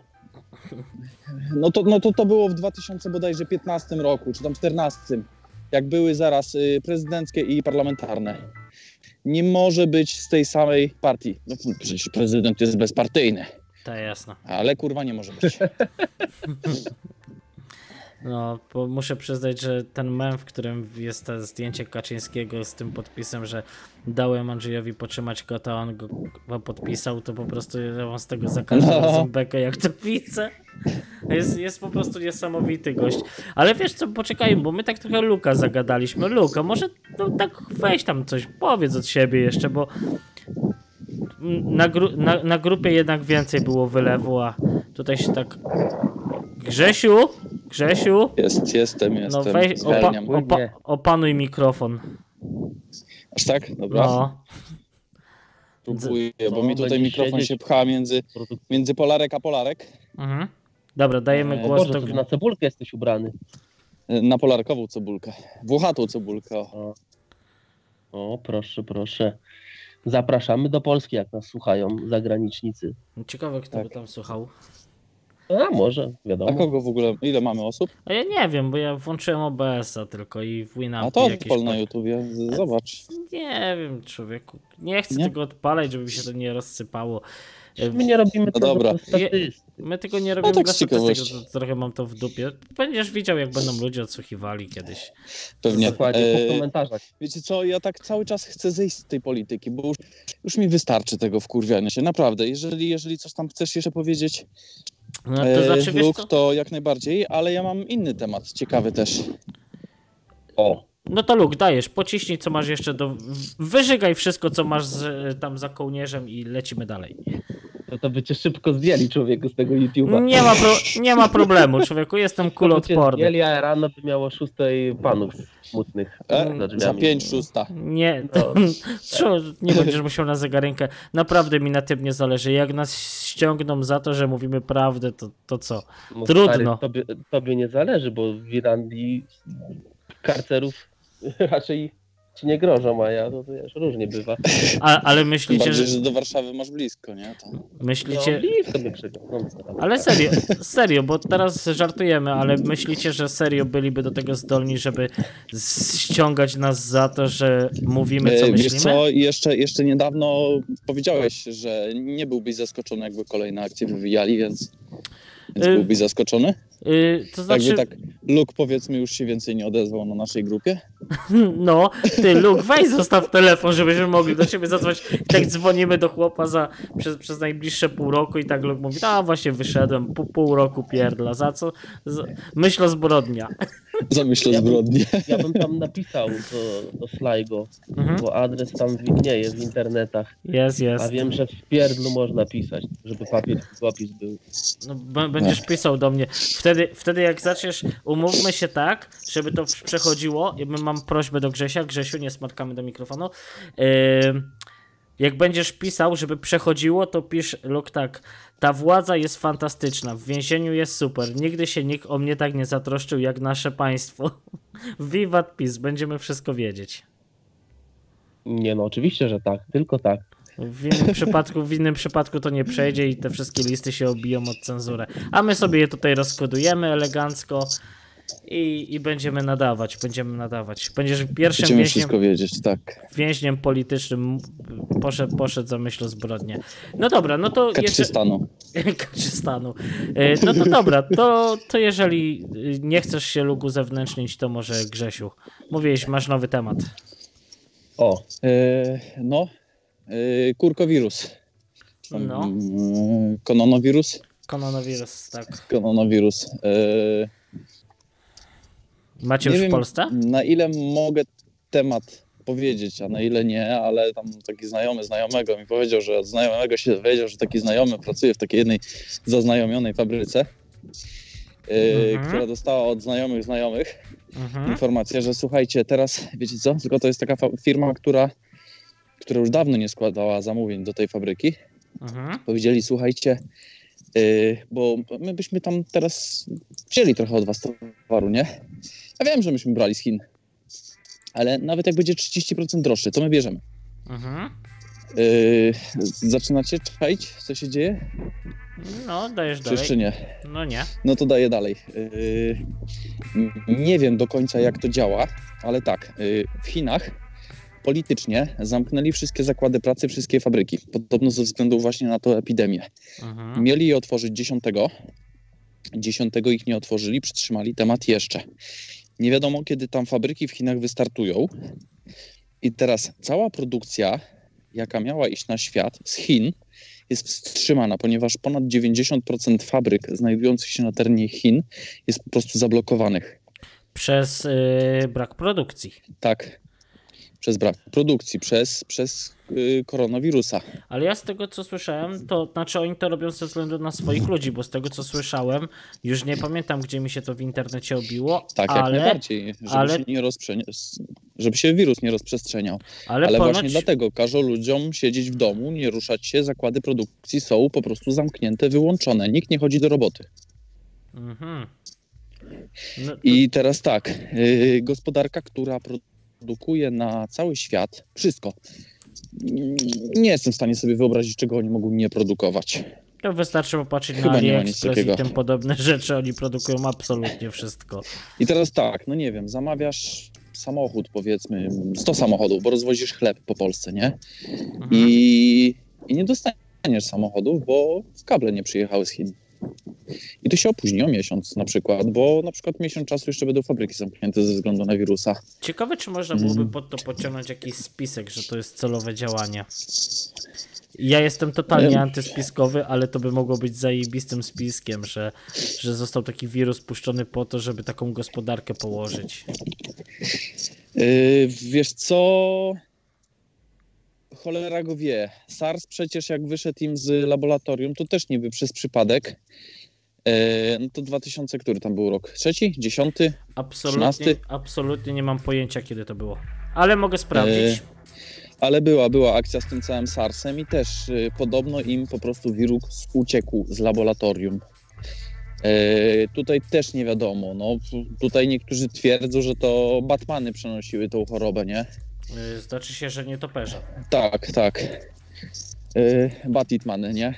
no to, no to, to było w 2000 bodajże 15 roku, czy tam 14, jak były zaraz y, prezydenckie i parlamentarne. Nie może być z tej samej partii. No, przecież prezydent jest bezpartyjny, Tak, jasno. ale kurwa nie może być. No, bo muszę przyznać, że ten mem, w którym jest to zdjęcie Kaczyńskiego z tym podpisem, że dałem Andrzejowi potrzymać kota, on go podpisał, to po prostu ja mam z tego za każdym No. bekę, jak to widzę. Jest, jest po prostu niesamowity gość. Ale wiesz co, poczekaj, bo my tak trochę Luka zagadaliśmy. Luka, może no, tak weź tam coś, powiedz od siebie jeszcze, bo na, gru, na, na grupie jednak więcej było wylewu, a tutaj się tak... Grzesiu? Grzesiu? Jest, jestem, No jestem, weź, opa, opa, opanuj mikrofon. Aż tak? Dobra. No. Próbuję, No, bo mi tutaj mikrofon siedzieć. się pcha między, między Polarek a Polarek. Mhm. Dobra, dajemy E, głos Boże, do... na cebulkę jesteś ubrany. Y, Na polarkową cebulkę. Włochatą cebulkę. O. o, proszę, proszę. Zapraszamy do Polski, jak nas słuchają zagranicznicy. Ciekawe, kto Tak. by tam słuchał. A może, A wiadomo. kogo w ogóle, ile mamy osób? A ja nie wiem, bo ja włączyłem OBS-a tylko i w Winamp A to odpal na pod- YouTubie, zobacz. Nie wiem, człowieku. Nie chcę Nie? tego odpalać, żeby mi się to nie rozsypało. E, My nie robimy tego dobra. statystyk. My tego nie robimy tak dla to trochę mam to w dupie. Będziesz widział, jak będą ludzie odsłuchiwali kiedyś. Pewnie. Dokładnie, E, po komentarzach. wiecie co, ja tak cały czas chcę zejść z tej polityki, bo już, już mi wystarczy tego wkurwiania się, naprawdę. Jeżeli, jeżeli coś tam chcesz jeszcze powiedzieć, No to e, znaczy, wiesz Luke, to jak najbardziej, ale ja mam inny temat, ciekawy też. O, No to Luke, dajesz, pociśnij co masz jeszcze do... Wyżygaj wszystko, co masz z, tam za kołnierzem i lecimy dalej. To, to by cię szybko zdjęli człowieku z tego YouTube'a. Nie ma, pro, nie ma problemu, człowieku, jestem To kuloodporny. zdjęli, a rano by miało szóstej panów smutnych E, za za pięć szósta. Nie, No. co, nie będziesz musiał na zegarynkę. Naprawdę mi na tym nie zależy. Jak nas ściągną za to, że mówimy prawdę, to, to co? No, Trudno. Stary, tobie, tobie nie zależy, bo w Irlandii karcerów raczej ci nie grożą, a ja to wiesz, różnie bywa. A, ale myślicie, bardziej, że... że do Warszawy masz blisko, nie? To... No, Myślicie... blisko mnie przeglądam. Ale serio, serio, bo teraz żartujemy, ale myślicie, że serio byliby do tego zdolni, żeby ściągać nas za to, że mówimy, co E, Wiesz myślimy? co, jeszcze, jeszcze niedawno powiedziałeś, że nie byłbyś zaskoczony, jakby kolejne akcje wywijali, więc, więc Y, byłbyś zaskoczony? Y, to znaczy, Jakby tak Luke powiedzmy już się więcej nie odezwał na naszej grupie. no, ty Luke, weź zostaw telefon, żebyśmy mogli do ciebie zadzwonić. Tak dzwonimy do chłopa za, przez, przez najbliższe pół roku i tak Luke mówi, a właśnie wyszedłem, pół, pół roku pierdla, za co? Myśl o zbrodnia. Zamyślę Ja bym- zbrodnię. Ja bym tam napisał do, do Sligo, Mhm. bo adres tam widnieje w internetach, Jest, a jest. wiem, że w pierdlu można pisać, żeby papier i długopis był. No, b- będziesz pisał do mnie. Wtedy, wtedy jak zaczniesz, umówmy się tak, żeby to przechodziło. Ja mam prośbę do Grzesia. Grzesiu, nie smatkamy do mikrofonu. Ym, jak będziesz pisał, żeby przechodziło, to pisz lub tak. Ta władza jest fantastyczna, w więzieniu jest super. Nigdy się nikt o mnie tak nie zatroszczył jak nasze państwo. Wiwat PiS, będziemy wszystko wiedzieć. Nie no, oczywiście, że tak, tylko tak. W innym, przypadku, w innym przypadku to nie przejdzie i te wszystkie listy się obiją od cenzurę. A my sobie je tutaj rozkodujemy elegancko i, i będziemy nadawać, będziemy nadawać. Będziesz pierwszym Będziemy więźniem, wszystko wiedzieć, tak. więźniem politycznym, poszedł, poszedł za myśl o zbrodnię. No dobra, no to jeszcze... Kaczystanu. Kaczystanu. E, No to dobra, to, to jeżeli y, nie chcesz się lugu uzewnętrznić, to może Grzesiu. Mówiłeś, masz nowy temat. O, E, no, e, kurkowirus. No. mm, Kononowirus? Koronawirus, tak. Kononowirus. E, Macie Nie już w wiem, Polsce? Na ile mogę temat powiedzieć, a na ile nie, ale tam taki znajomy znajomego mi powiedział, że od znajomego się dowiedział, że taki znajomy pracuje w takiej jednej zaznajomionej fabryce, yy, Mhm. która dostała od znajomych znajomych Mhm. informację, że słuchajcie, teraz wiecie co, tylko to jest taka firma, która, która już dawno nie składała zamówień do tej fabryki. Mhm. Powiedzieli, słuchajcie, bo my byśmy tam teraz wzięli trochę od was towaru, nie? Ja wiem, że myśmy brali z Chin, ale nawet jak będzie 30% droższy, to my bierzemy. Mhm. Yy, zaczynacie czaić, co się dzieje? No, dajesz Czy dalej. jeszcze nie? No nie. No to daję dalej. Yy, nie wiem do końca, jak to działa, ale tak, yy, w Chinach politycznie zamknęli wszystkie zakłady pracy, wszystkie fabryki. Podobno ze względu właśnie na tą epidemię. Mhm. Mieli je otworzyć 10. 10 ich nie otworzyli, przytrzymali temat jeszcze. Nie wiadomo, kiedy tam fabryki w Chinach wystartują. I teraz cała produkcja, jaka miała iść na świat z Chin, jest wstrzymana, ponieważ ponad 90% fabryk znajdujących się na terenie Chin jest po prostu zablokowanych. Przez y, brak produkcji. Tak. Przez brak produkcji, przez, przez yy, koronawirusa. Ale ja z tego co słyszałem, to znaczy oni to robią ze względu na swoich ludzi, bo z tego co słyszałem, już nie pamiętam gdzie mi się to w internecie obiło, Tak, jak ale, najbardziej, żeby, ale- się nie rozprze- żeby się wirus nie rozprzestrzeniał. ale, Ale ponoć, właśnie dlatego każą ludziom siedzieć w domu, nie ruszać się, zakłady produkcji są po prostu zamknięte, wyłączone. Nikt nie chodzi do roboty. Mhm. No, to- I teraz tak, yy, gospodarka, która produkuje na cały świat wszystko. Nie jestem w stanie sobie wyobrazić, czego oni mogą nie produkować. To wystarczy popatrzeć na Chyba nic AliExpress i tym podobne rzeczy. Oni produkują absolutnie wszystko. I teraz tak, no nie wiem, zamawiasz samochód, powiedzmy, 100 samochodów, bo rozwozisz chleb po Polsce, nie? Mhm. I, I nie dostaniesz samochodów, bo kable nie przyjechały z Chin. I to się opóźni o miesiąc na przykład, bo na przykład miesiąc czasu jeszcze będą fabryki zamknięte ze względu na wirusa. Ciekawe, czy można byłoby Mhm. pod to podciągnąć jakiś spisek, że to jest celowe działanie. Ja jestem totalnie antyspiskowy, ale to by mogło być zajebistym spiskiem, że, że został taki wirus puszczony po to, żeby taką gospodarkę położyć. Yy, wiesz co? Cholera go wie. SARS przecież jak wyszedł im z laboratorium, to też niby przez przypadek. Yy, no to 2000, który tam był rok? Trzeci? Dziesiąty? Absolutnie, Trzynasty? absolutnie nie mam pojęcia, kiedy to było. Ale mogę sprawdzić. Ale była, była akcja z tym całym SARS-em i też y, podobno im po prostu wirus uciekł z laboratorium. E, tutaj też nie wiadomo. No, tutaj niektórzy twierdzą, że to Batmany przenosiły tą chorobę, nie? Y, Znaczy się, że nie toperze. Tak, tak. E, Batitmany, nie?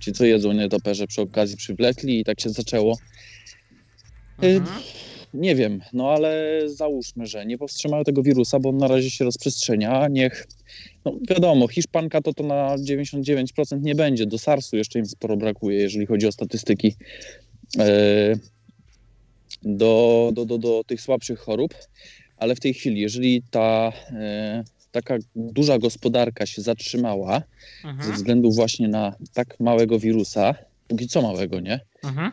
Ci, co jedzą nietoperze przy okazji przywlekli i tak się zaczęło. Y, Mhm. Nie wiem, no ale załóżmy, że nie powstrzymają tego wirusa, bo on na razie się rozprzestrzenia. Niech, no wiadomo, Hiszpanka to to na 99% nie będzie. Do SARS-u jeszcze im sporo brakuje, jeżeli chodzi o statystyki. Do, do, do, do tych słabszych chorób, ale w tej chwili, jeżeli ta e, taka duża gospodarka się zatrzymała ze Mhm. względu właśnie na tak małego wirusa, póki co małego, nie? Mhm.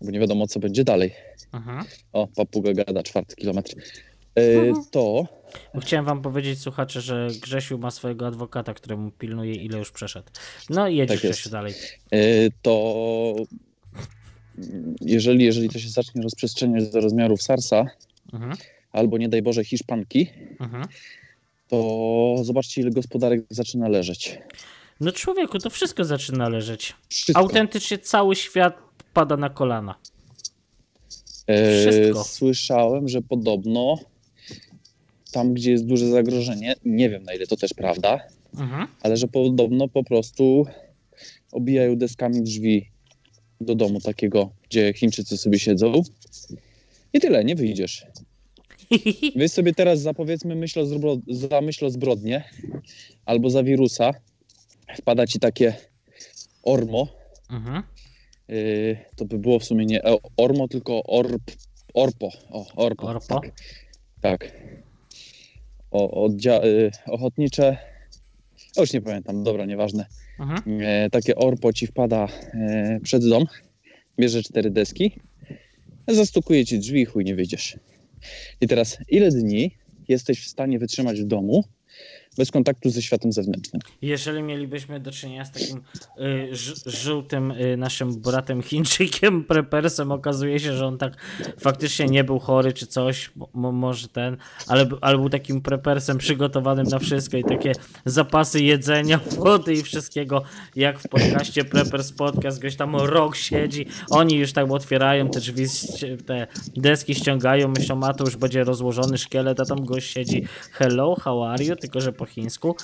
Bo nie wiadomo, co będzie dalej. Mhm. O, papuga gada, czwarty kilometr. E, to Bo Chciałem wam powiedzieć, słuchacze, że Grzesiu ma swojego adwokata, któremu pilnuje, ile już przeszedł. No i jedziesz, Tak. Grzesiu, dalej. e, to jeżeli, jeżeli to się zacznie rozprzestrzeniać do rozmiarów SARS-a. Albo nie daj Boże Hiszpanki, Mhm. to zobaczcie, ile gospodarek zaczyna leżeć. No człowieku, to wszystko zaczyna leżeć. Wszystko. Autentycznie cały świat pada na kolana. E, wszystko. Słyszałem, że podobno tam, gdzie jest duże zagrożenie, nie wiem na ile to też prawda, Mhm. ale że podobno po prostu obijają deskami drzwi do domu takiego, gdzie Chińczycy sobie siedzą. I tyle, nie wyjdziesz. Weź sobie teraz za powiedzmy myśl o, zbro- za myśl o zbrodnie albo za wirusa. Wpada ci takie ormo. Mhm. Yy, to by było w sumie nie ormo, tylko orp, orpo. O, orpo. Orpo? Tak. tak. O, oddzia- y, ochotnicze. O, już nie pamiętam, dobra, nieważne. Mhm. E, takie orpo ci wpada przed dom, bierze cztery deski, zastukuje ci drzwi i chuj nie wyjdziesz. I teraz, ile dni jesteś w stanie wytrzymać w domu, bez kontaktu ze światem zewnętrznym. Jeżeli mielibyśmy do czynienia z takim y, żółtym y, naszym bratem Chińczykiem, prepersem, okazuje się, że on tak faktycznie nie był chory czy coś, mo- może ten, ale, ale był takim prepersem przygotowanym na wszystko i takie zapasy jedzenia, wody i wszystkiego, jak w podcaście Preppers Podcast, goś tam rok siedzi, oni już tak otwierają te drzwi, te deski ściągają, myślą, a to już będzie rozłożony szkielet, a tam gość siedzi, hello, how are you, tylko że po chińsku.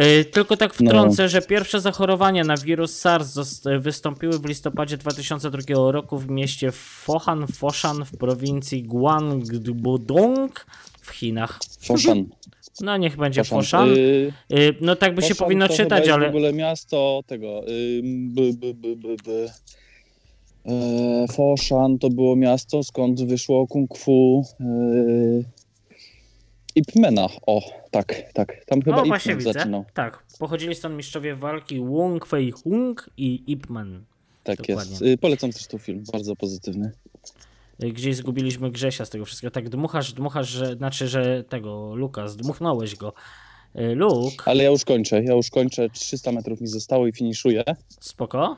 Yy, Tylko tak wtrącę, że pierwsze zachorowania na wirus SARS wystąpiły w listopadzie 2002 roku w mieście Fohan Foshan w prowincji Guangdong w Chinach. Foshan. No niech będzie Foshan. Foshan. Y, Yy, No tak by się Foshan powinno to chyba czytać, ale w ogóle miasto tego. y, B, b, b, b, b. E, Foshan to było miasto, skąd wyszło kung fu y, Mena. O, tak, tak. Tam chyba o Ip właśnie widzę. zaczynał. Tak, pochodzili stąd mistrzowie walki Wong Fei Hung i Ip Man. Tak Dokładnie. jest. Y, Polecam też ten film, bardzo pozytywny. Yy, Gdzieś zgubiliśmy Grzesia z tego wszystkiego. Tak dmuchasz, dmuchasz, że, znaczy, że tego, Lukas, dmuchnąłeś go. Yy, Luke, Ale ja już kończę, ja już kończę. 300 metrów mi zostało i finiszuję. spoko.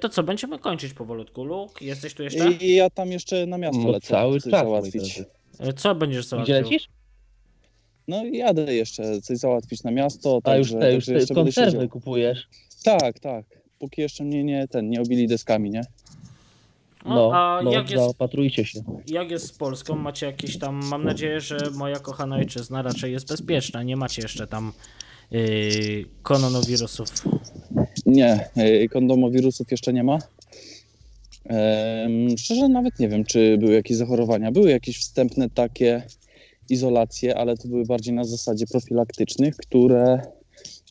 To co, będziemy kończyć powolutku. Luke, jesteś tu jeszcze? I ja tam jeszcze na miasto No, lecę. cały czas, załatwić. Co będziesz Gdzie załatwiał? lecisz? No i jadę jeszcze coś załatwić na miasto. A już także- te, już te konserwy kupujesz. Tak, tak. Póki jeszcze mnie nie, ten, nie obili deskami, nie? No, No, a no jak, jest, zaopatrujcie się. jak jest z Polską? Macie jakieś tam, mam nadzieję, że moja kochana ojczyzna raczej jest bezpieczna. Nie macie jeszcze tam yy, koronawirusów. Nie, y, kondomowirusów jeszcze nie ma. Em, szczerze nawet nie wiem, czy były jakieś zachorowania. Były jakieś wstępne takie izolacje, ale to były bardziej na zasadzie profilaktycznych, które,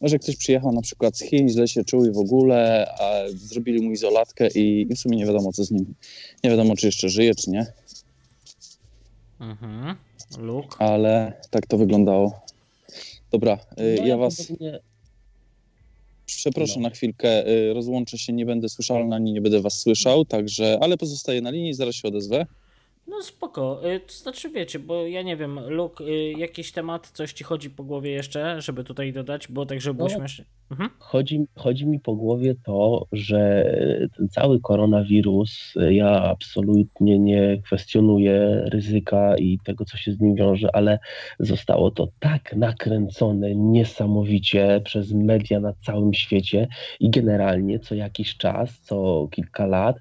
no, że ktoś przyjechał na przykład z Chin, źle się czuł i w ogóle, a zrobili mu izolatkę i, i w sumie nie wiadomo co z nim. Nie wiadomo, czy jeszcze żyje, czy nie, Mhm. Luke. ale tak to wyglądało. Dobra, y, No, ja was Przepraszam No. na chwilkę, y, rozłączę się, nie będę słyszalny ani nie będę was słyszał, także, ale pozostaję na linii, zaraz się odezwę. No spoko, y, to znaczy wiecie, bo ja nie wiem, Luke, y, jakiś temat, coś ci chodzi po głowie jeszcze, żeby tutaj dodać, bo tak, żeby było No. śmiesznie. Mhm. Chodzi, chodzi mi po głowie to, że ten cały koronawirus, ja absolutnie nie kwestionuję ryzyka i tego, co się z nim wiąże, ale zostało to tak nakręcone niesamowicie przez media na całym świecie i generalnie co jakiś czas, co kilka lat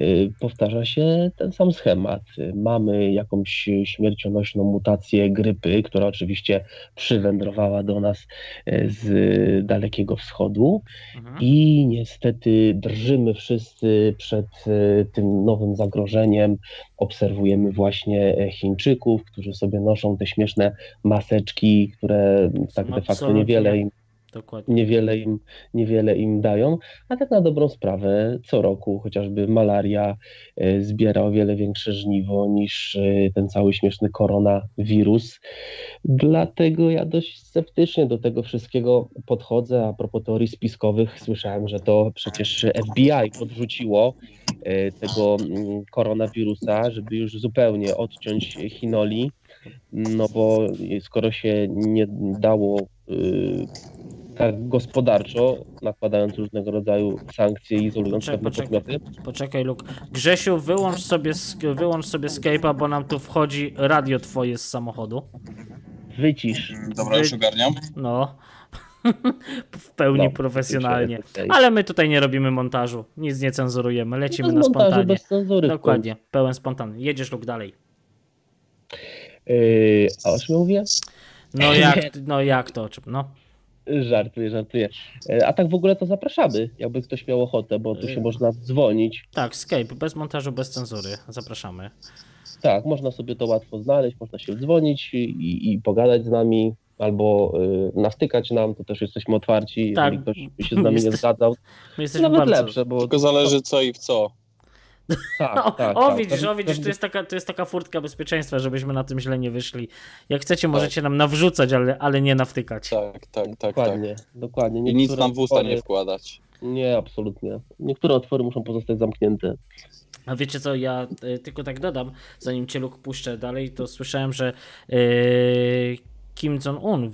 y, powtarza się ten sam schemat. Mamy jakąś śmiercionośną mutację grypy, która oczywiście przywędrowała do nas y, z dalekiego wschodu Mhm. i niestety drżymy wszyscy przed e, tym nowym zagrożeniem. Obserwujemy właśnie e, Chińczyków, którzy sobie noszą te śmieszne maseczki, które tak de facto niewiele im, Dokładnie. niewiele im, niewiele im dają, a tak na dobrą sprawę co roku chociażby malaria e, zbiera o wiele większe żniwo niż e, ten cały śmieszny koronawirus. Dlatego ja dość sceptycznie do tego wszystkiego podchodzę. A propos teorii spiskowych, słyszałem, że to przecież FBI podrzuciło e, tego mm, koronawirusa, żeby już zupełnie odciąć Chinoli. No bo skoro się nie dało y, tak gospodarczo, nakładając różnego rodzaju sankcje i izolując Poczekaj, pewne poczekaj. podmioty, Poczekaj, Luke. Grzesiu, wyłącz sobie, wyłącz sobie Skype'a, bo nam tu wchodzi radio twoje z samochodu. wycisz. Dobra, już ogarniam. No. w pełni No, profesjonalnie. Ale my tutaj nie robimy montażu. Nic nie cenzurujemy. Lecimy Bez na montażu, spontanie. bez cenzury. Dokładnie, pełen spontan. Jedziesz lub dalej. Yy, a o czym mówię? No jak, no jak to? No. Żartuję, żartuję. Yy, A tak w ogóle to zapraszamy, jakby ktoś miał ochotę, bo tu się Yy. można dzwonić. Tak, Skype, bez montażu, bez cenzury. Zapraszamy. Tak, można sobie to łatwo znaleźć, można się dzwonić i, i pogadać z nami, albo y, nawtykać nam, to też jesteśmy otwarci, Tak. jeżeli ktoś by się z nami nie zgadzał. My jesteśmy Nawet bardzo... lepsze, bo Tylko zależy co i w co. tak, O, tak, o tak. widzisz, o widzisz, to jest, taka, to jest taka furtka bezpieczeństwa, żebyśmy na tym źle nie wyszli. Jak chcecie, możecie nam nawrzucać, ale, ale nie nawtykać. Tak, tak, tak, tak. Dokładnie, dokładnie. I nic nam w usta nie wkładać. Nie, absolutnie. Niektóre otwory muszą pozostać zamknięte. A wiecie co, ja e, tylko tak dodam, zanim cię Luke puszczę dalej, to słyszałem, że e, Kim Jong-un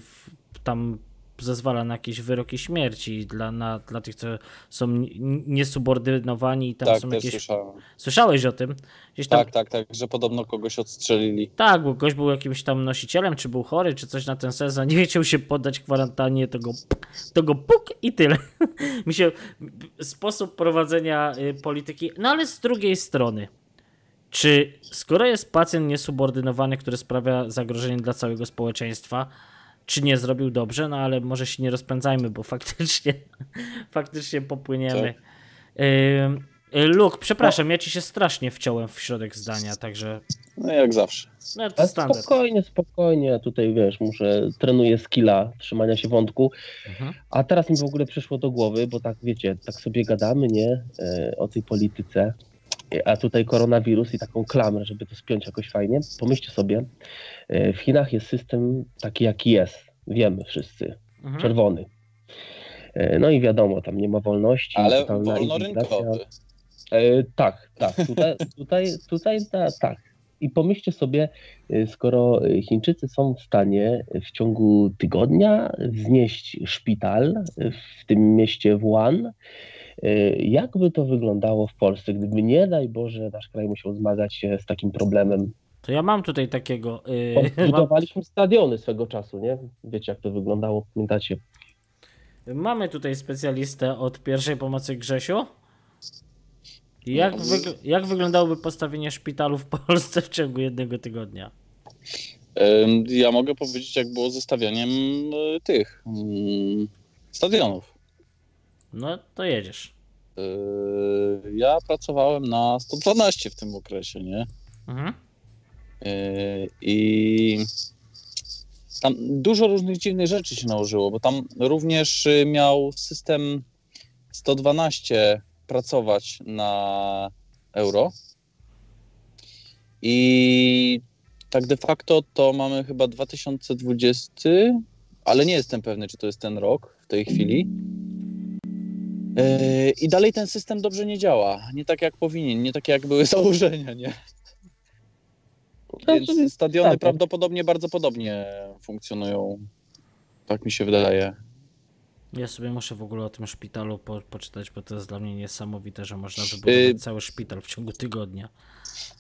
tam zezwala na jakieś wyroki śmierci dla, na, dla tych, co są niesubordynowani i tam tak, są jakieś... słyszałem. Słyszałeś o tym? Gdzieś tam... Tak, tak, tak, że podobno kogoś odstrzelili. Tak, bo gość był jakimś tam nosicielem, czy był chory, czy coś na ten sezon, nie chciał się poddać kwarantannie, to go, to go puk i tyle. Mi się sposób prowadzenia y, polityki, no ale z drugiej strony, czy skoro jest pacjent niesubordynowany, który sprawia zagrożenie dla całego społeczeństwa, czy nie zrobił dobrze, no ale może się nie rozpędzajmy, bo faktycznie, faktycznie popłyniemy. Ym, y, Luke, przepraszam, ja ci się strasznie wciąłem w środek zdania, także No jak zawsze. no to standard. spokojnie, spokojnie. Ja tutaj wiesz, muszę trenuję skilla trzymania się wątku. Mhm. A teraz mi w ogóle przyszło do głowy, bo tak wiecie, tak sobie gadamy, nie? E, o tej polityce. A tutaj koronawirus i taką klamrę, żeby to spiąć jakoś fajnie. Pomyślcie sobie, e, w Chinach jest system taki jaki jest. Wiemy wszyscy. Mhm. Czerwony. E, No i wiadomo, tam nie ma wolności. Ale wolnorynkowy. E, tak, tak. Tutaj, tutaj, tutaj ta, tak. I pomyślcie sobie, e, skoro Chińczycy są w stanie w ciągu tygodnia wznieść szpital w tym mieście Wuhan, e, jak by to wyglądało w Polsce, gdyby nie daj Boże nasz kraj musiał zmagać się z takim problemem? To ja mam tutaj takiego. Yy, mam, Budowaliśmy stadiony swego czasu, nie? Wiecie jak to wyglądało, pamiętacie? mamy tutaj specjalistę od pierwszej pomocy Grzesiu. Jak, jak wyglądałoby postawienie szpitalu w Polsce w ciągu jednego tygodnia? Ja mogę powiedzieć, jak było ze stawianiem y, tych mm, stadionów. No to jedziesz. Y, Ja pracowałem na 112 w tym okresie, nie? Mhm. Y, I tam dużo różnych dziwnych rzeczy się nałożyło, bo tam również y, miał system 112 pracować na euro. I tak de facto to mamy chyba 2020, ale nie jestem pewny, czy to jest ten rok w tej chwili. Yy, I dalej ten system dobrze nie działa. Nie tak jak powinien, nie tak jak były założenia, nie? Znaczy, Więc stadiony tak. prawdopodobnie bardzo podobnie funkcjonują. Tak mi się wydaje. Ja sobie muszę w ogóle o tym szpitalu po, poczytać, bo to jest dla mnie niesamowite, że można wybudować Y- cały szpital w ciągu tygodnia.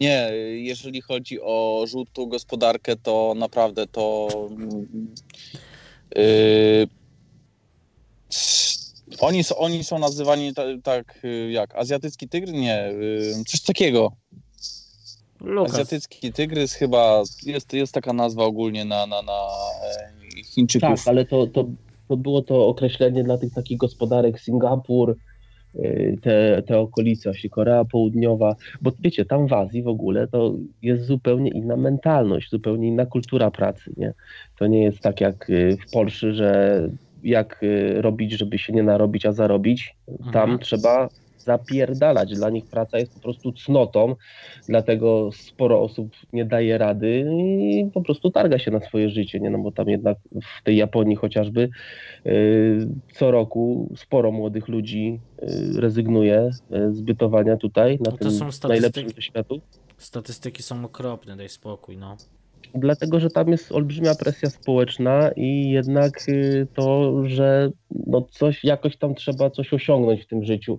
Nie, jeżeli chodzi o żółtą gospodarkę, to naprawdę to. Yy, oni, są, oni są nazywani ta, tak y, jak azjatycki tygr? Nie, yy, coś takiego. Lukas, Azjatycki tygrys chyba jest, jest taka nazwa ogólnie na, na, na e, Chińczyków. Tak, ale to, to, to było to określenie dla tych takich gospodarek Singapur, y, te, te okolice, właśnie Korea Południowa, bo wiecie, tam w Azji w ogóle to jest zupełnie inna mentalność, zupełnie inna kultura pracy, nie? To nie jest tak jak y, w Polsce, że jak y, robić, żeby się nie narobić, a zarobić, tam Mhm. trzeba zapierdalać. Dla nich praca jest po prostu cnotą, dlatego sporo osób nie daje rady i po prostu targa się na swoje życie, nie? No bo tam jednak w tej Japonii chociażby y, co roku sporo młodych ludzi y, rezygnuje z bytowania tutaj na No to tym są statystyki. najlepszym ze światu. statystyki są okropne, daj spokój, no. Dlatego, że tam jest olbrzymia presja społeczna i jednak y, to, że no coś, jakoś tam trzeba coś osiągnąć w tym życiu.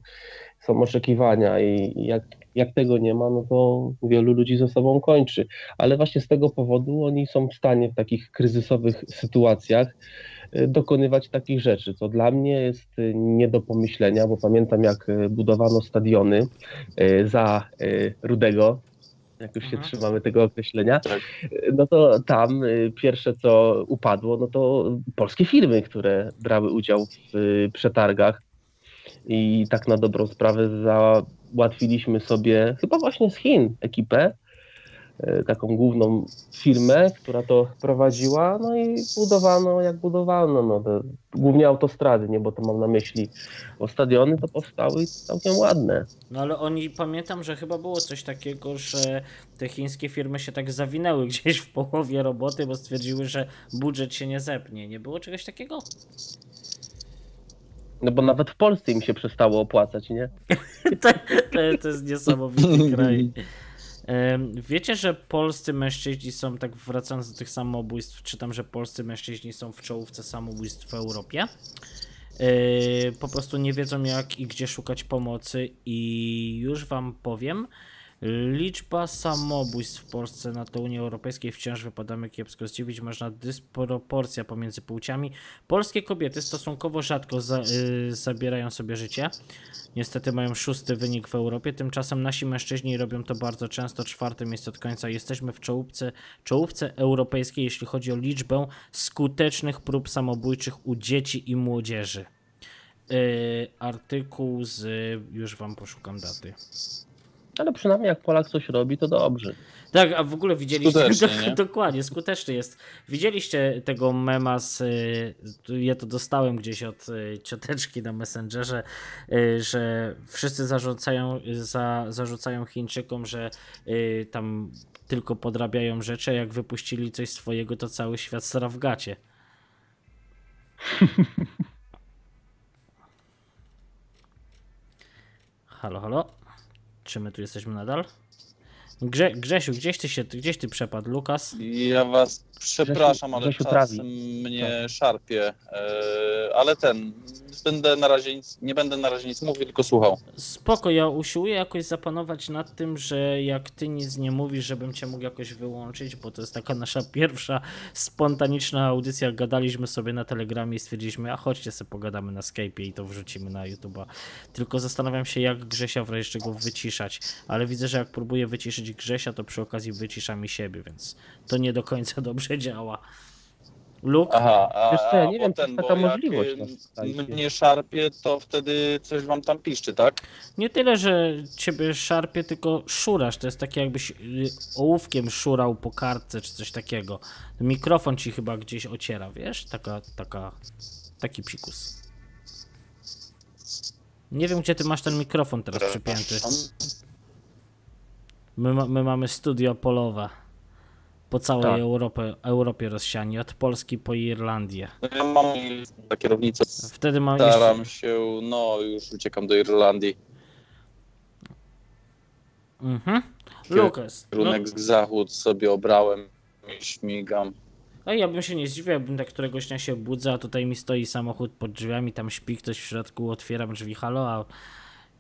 Są oczekiwania i jak, jak tego nie ma, no to wielu ludzi ze sobą kończy. Ale właśnie z tego powodu oni są w stanie w takich kryzysowych sytuacjach y, dokonywać takich rzeczy, co dla mnie jest y, nie do pomyślenia, bo pamiętam jak budowano stadiony za Rudego, jak już się Mhm. trzymamy tego określenia, Tak. no to tam y, pierwsze co upadło, no to polskie firmy, które brały udział w y, przetargach i tak na dobrą sprawę załatwiliśmy sobie chyba właśnie z Chin ekipę, taką główną firmę, która to prowadziła, no i budowano jak budowano, no głównie autostrady, nie, bo to mam na myśli, bo stadiony to powstały całkiem ładne. No ale oni, pamiętam, że chyba było coś takiego, że te chińskie firmy się tak zawinęły gdzieś w połowie roboty, bo stwierdziły, że budżet się nie zepnie. Nie było czegoś takiego? No bo nawet w Polsce im się przestało opłacać, nie? To, to, to jest niesamowity kraj. Wiecie, że polscy mężczyźni są, tak wracając do tych samobójstw, czytam, że polscy mężczyźni są w czołówce samobójstw w Europie. Po prostu nie wiedzą jak i gdzie szukać pomocy i już wam powiem, liczba samobójstw w Polsce na tle Unii Europejskiej wciąż wypadamy kiepsko. Zdziwić można dysproporcja pomiędzy płciami. Polskie kobiety stosunkowo rzadko za, y, zabierają sobie życie. Niestety mają szósty wynik w Europie, tymczasem nasi mężczyźni robią to bardzo często, czwarte miejsce od końca. Jesteśmy w czołówce, czołówce europejskiej, jeśli chodzi o liczbę skutecznych prób samobójczych u dzieci i młodzieży. Yy, artykuł z, już wam poszukam daty. Ale przynajmniej jak Polak coś robi, to dobrze. Tak, a w ogóle widzieliście, Skutecznie, nie? dokładnie, skuteczny jest. Widzieliście tego mema z, y, ja to dostałem gdzieś od y, cioteczki na Messengerze, y, że wszyscy zarzucają, za, zarzucają Chińczykom, że tam tylko podrabiają rzeczy, a jak wypuścili coś swojego, to cały świat sra w gacie. Halo, halo? Czy my tu jesteśmy nadal? Grze, Grzesiu, gdzieś ty się, gdzieś ty przepadł, Lukas? Ja was przepraszam, ale Grzesiu czas mnie szarpie. E, ale ten, będę na razie nic, nie będę na razie nic mówił, tylko słuchał. Spoko, ja usiłuję jakoś zapanować nad tym, że jak ty nic nie mówisz, żebym cię mógł jakoś wyłączyć, bo to jest taka nasza pierwsza spontaniczna audycja. Gadaliśmy sobie na Telegramie i stwierdziliśmy, a chodźcie sobie pogadamy na Skype'ie i to wrzucimy na YouTube'a. Tylko zastanawiam się, jak Grzesia w razie czego wyciszać, ale widzę, że jak próbuję wyciszyć Grzesia, to przy okazji wycisza mi siebie, więc to nie do końca dobrze działa. Luke? Aha, a, Wiesz co, ja a nie wiem, jest taka jak, możliwość na Skype'ie. mnie szarpie, to wtedy coś wam tam piszczy, tak? Nie tyle, że ciebie szarpie, tylko szurasz. To jest takie jakbyś y, ołówkiem szurał po kartce czy coś takiego. Mikrofon ci chyba gdzieś ociera, wiesz? Taka, taka, taki psikus. Nie wiem, gdzie ty masz ten mikrofon teraz przypięty. My, ma- my mamy studio polowe. Po całej Tak. Europie, Europie rozsiani, od Polski po Irlandię. Ja mam za kierownicę, Wtedy mam jeszcze... staram się, no już uciekam do Irlandii. Mhm. Lukas, no, Kierunek zachód sobie obrałem i śmigam. A ja bym się nie zdziwił, jakbym tak któregoś dnia się budzę, a tutaj mi stoi samochód pod drzwiami, tam śpi ktoś w środku, otwieram drzwi, halo, a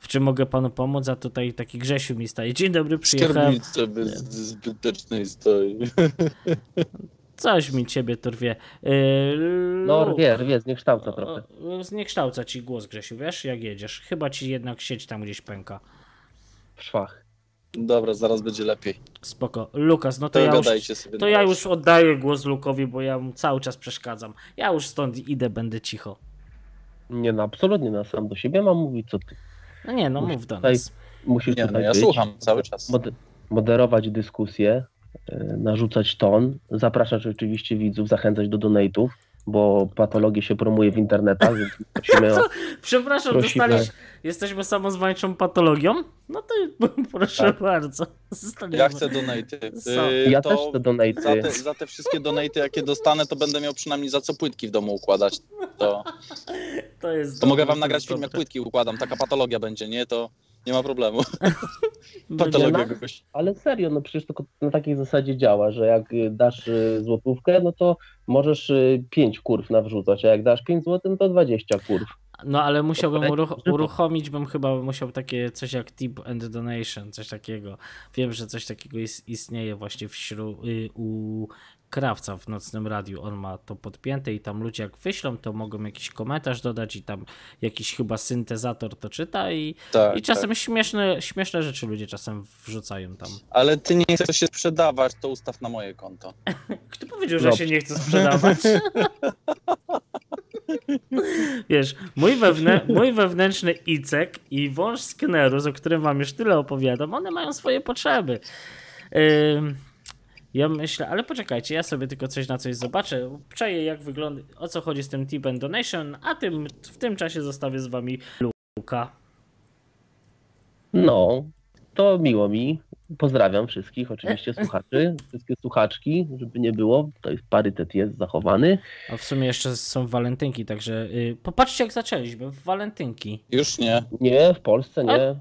w czym mogę panu pomóc? A tutaj taki Grzesiu mi staje. Dzień dobry, przyjechałem. Bez zbytecznej stoi. Coś mi ciebie turwie. Yy, No rwie, rwie, zniekształca trochę. Zniekształca ci głos, Grzesiu, wiesz, jak jedziesz. Chyba ci jednak sieć tam gdzieś pęka. W szwach. Dobra, zaraz będzie lepiej. Spoko. Lukas, no to To ja już, to ja już oddaję głos Lukowi, bo ja mu cały czas przeszkadzam. Ja już stąd idę, będę cicho. Nie no, absolutnie na sam do siebie mam mówić, co ty. No nie, no Musisz mów do tutaj- nas. Musisz Nie, no tutaj ja być, słucham cały czas. Mod- moderować dyskusję, e, narzucać ton, zapraszać oczywiście widzów, zachęcać do donate'ów, bo patologię się promuje w internetach, więc prosimy o... Przepraszam, Prosimy. dostaliś. Jesteśmy samozwańczą patologią? No to proszę Tak. bardzo. Zostaniemy. Ja chcę donaty. Y, Ja to też te za donate'y. te, za te wszystkie donaty, jakie dostanę, to będę miał przynajmniej za co płytki w domu układać. To, To jest. to mogę wam to nagrać jest film, jak dobre. płytki układam. Taka patologia będzie, nie? To nie ma problemu. Patologia kogoś. Ale serio, no przecież to na takiej zasadzie działa, że jak y, dasz y, złotówkę, no to możesz y, pięć kurw nawrzucać, a jak dasz 5 zł, no to 20 kurw. No ale musiałbym uruch- uruchomić, bym chyba musiał takie coś jak tip and donation, coś takiego. Wiem, że coś takiego is- istnieje właśnie wśród y, u krawca w nocnym radiu. On ma to podpięte i tam ludzie jak wyślą, to mogą jakiś komentarz dodać i tam jakiś chyba syntezator to czyta i, Tak, i czasem tak. śmieszne, śmieszne rzeczy ludzie czasem wrzucają tam. Ale ty nie chcesz się sprzedawać, to ustaw na moje konto. Kto powiedział, że się nie chce sprzedawać? Wiesz, mój, wewnę mój wewnętrzny icek i wąż skenerus, o którym wam już tyle opowiadam, one mają swoje potrzeby. Ym, ja myślę, ale poczekajcie, ja sobie tylko coś na coś zobaczę. Czaję jak wygląda, o co chodzi z tym tip and donation, a tym, w tym czasie zostawię z wami Luka. No, to miło mi. Pozdrawiam wszystkich, oczywiście słuchaczy, wszystkie słuchaczki, żeby nie było, tutaj parytet jest zachowany. A w sumie jeszcze są walentynki, także y, popatrzcie jak zaczęliśmy, w walentynki. Już nie. Nie, w Polsce nie.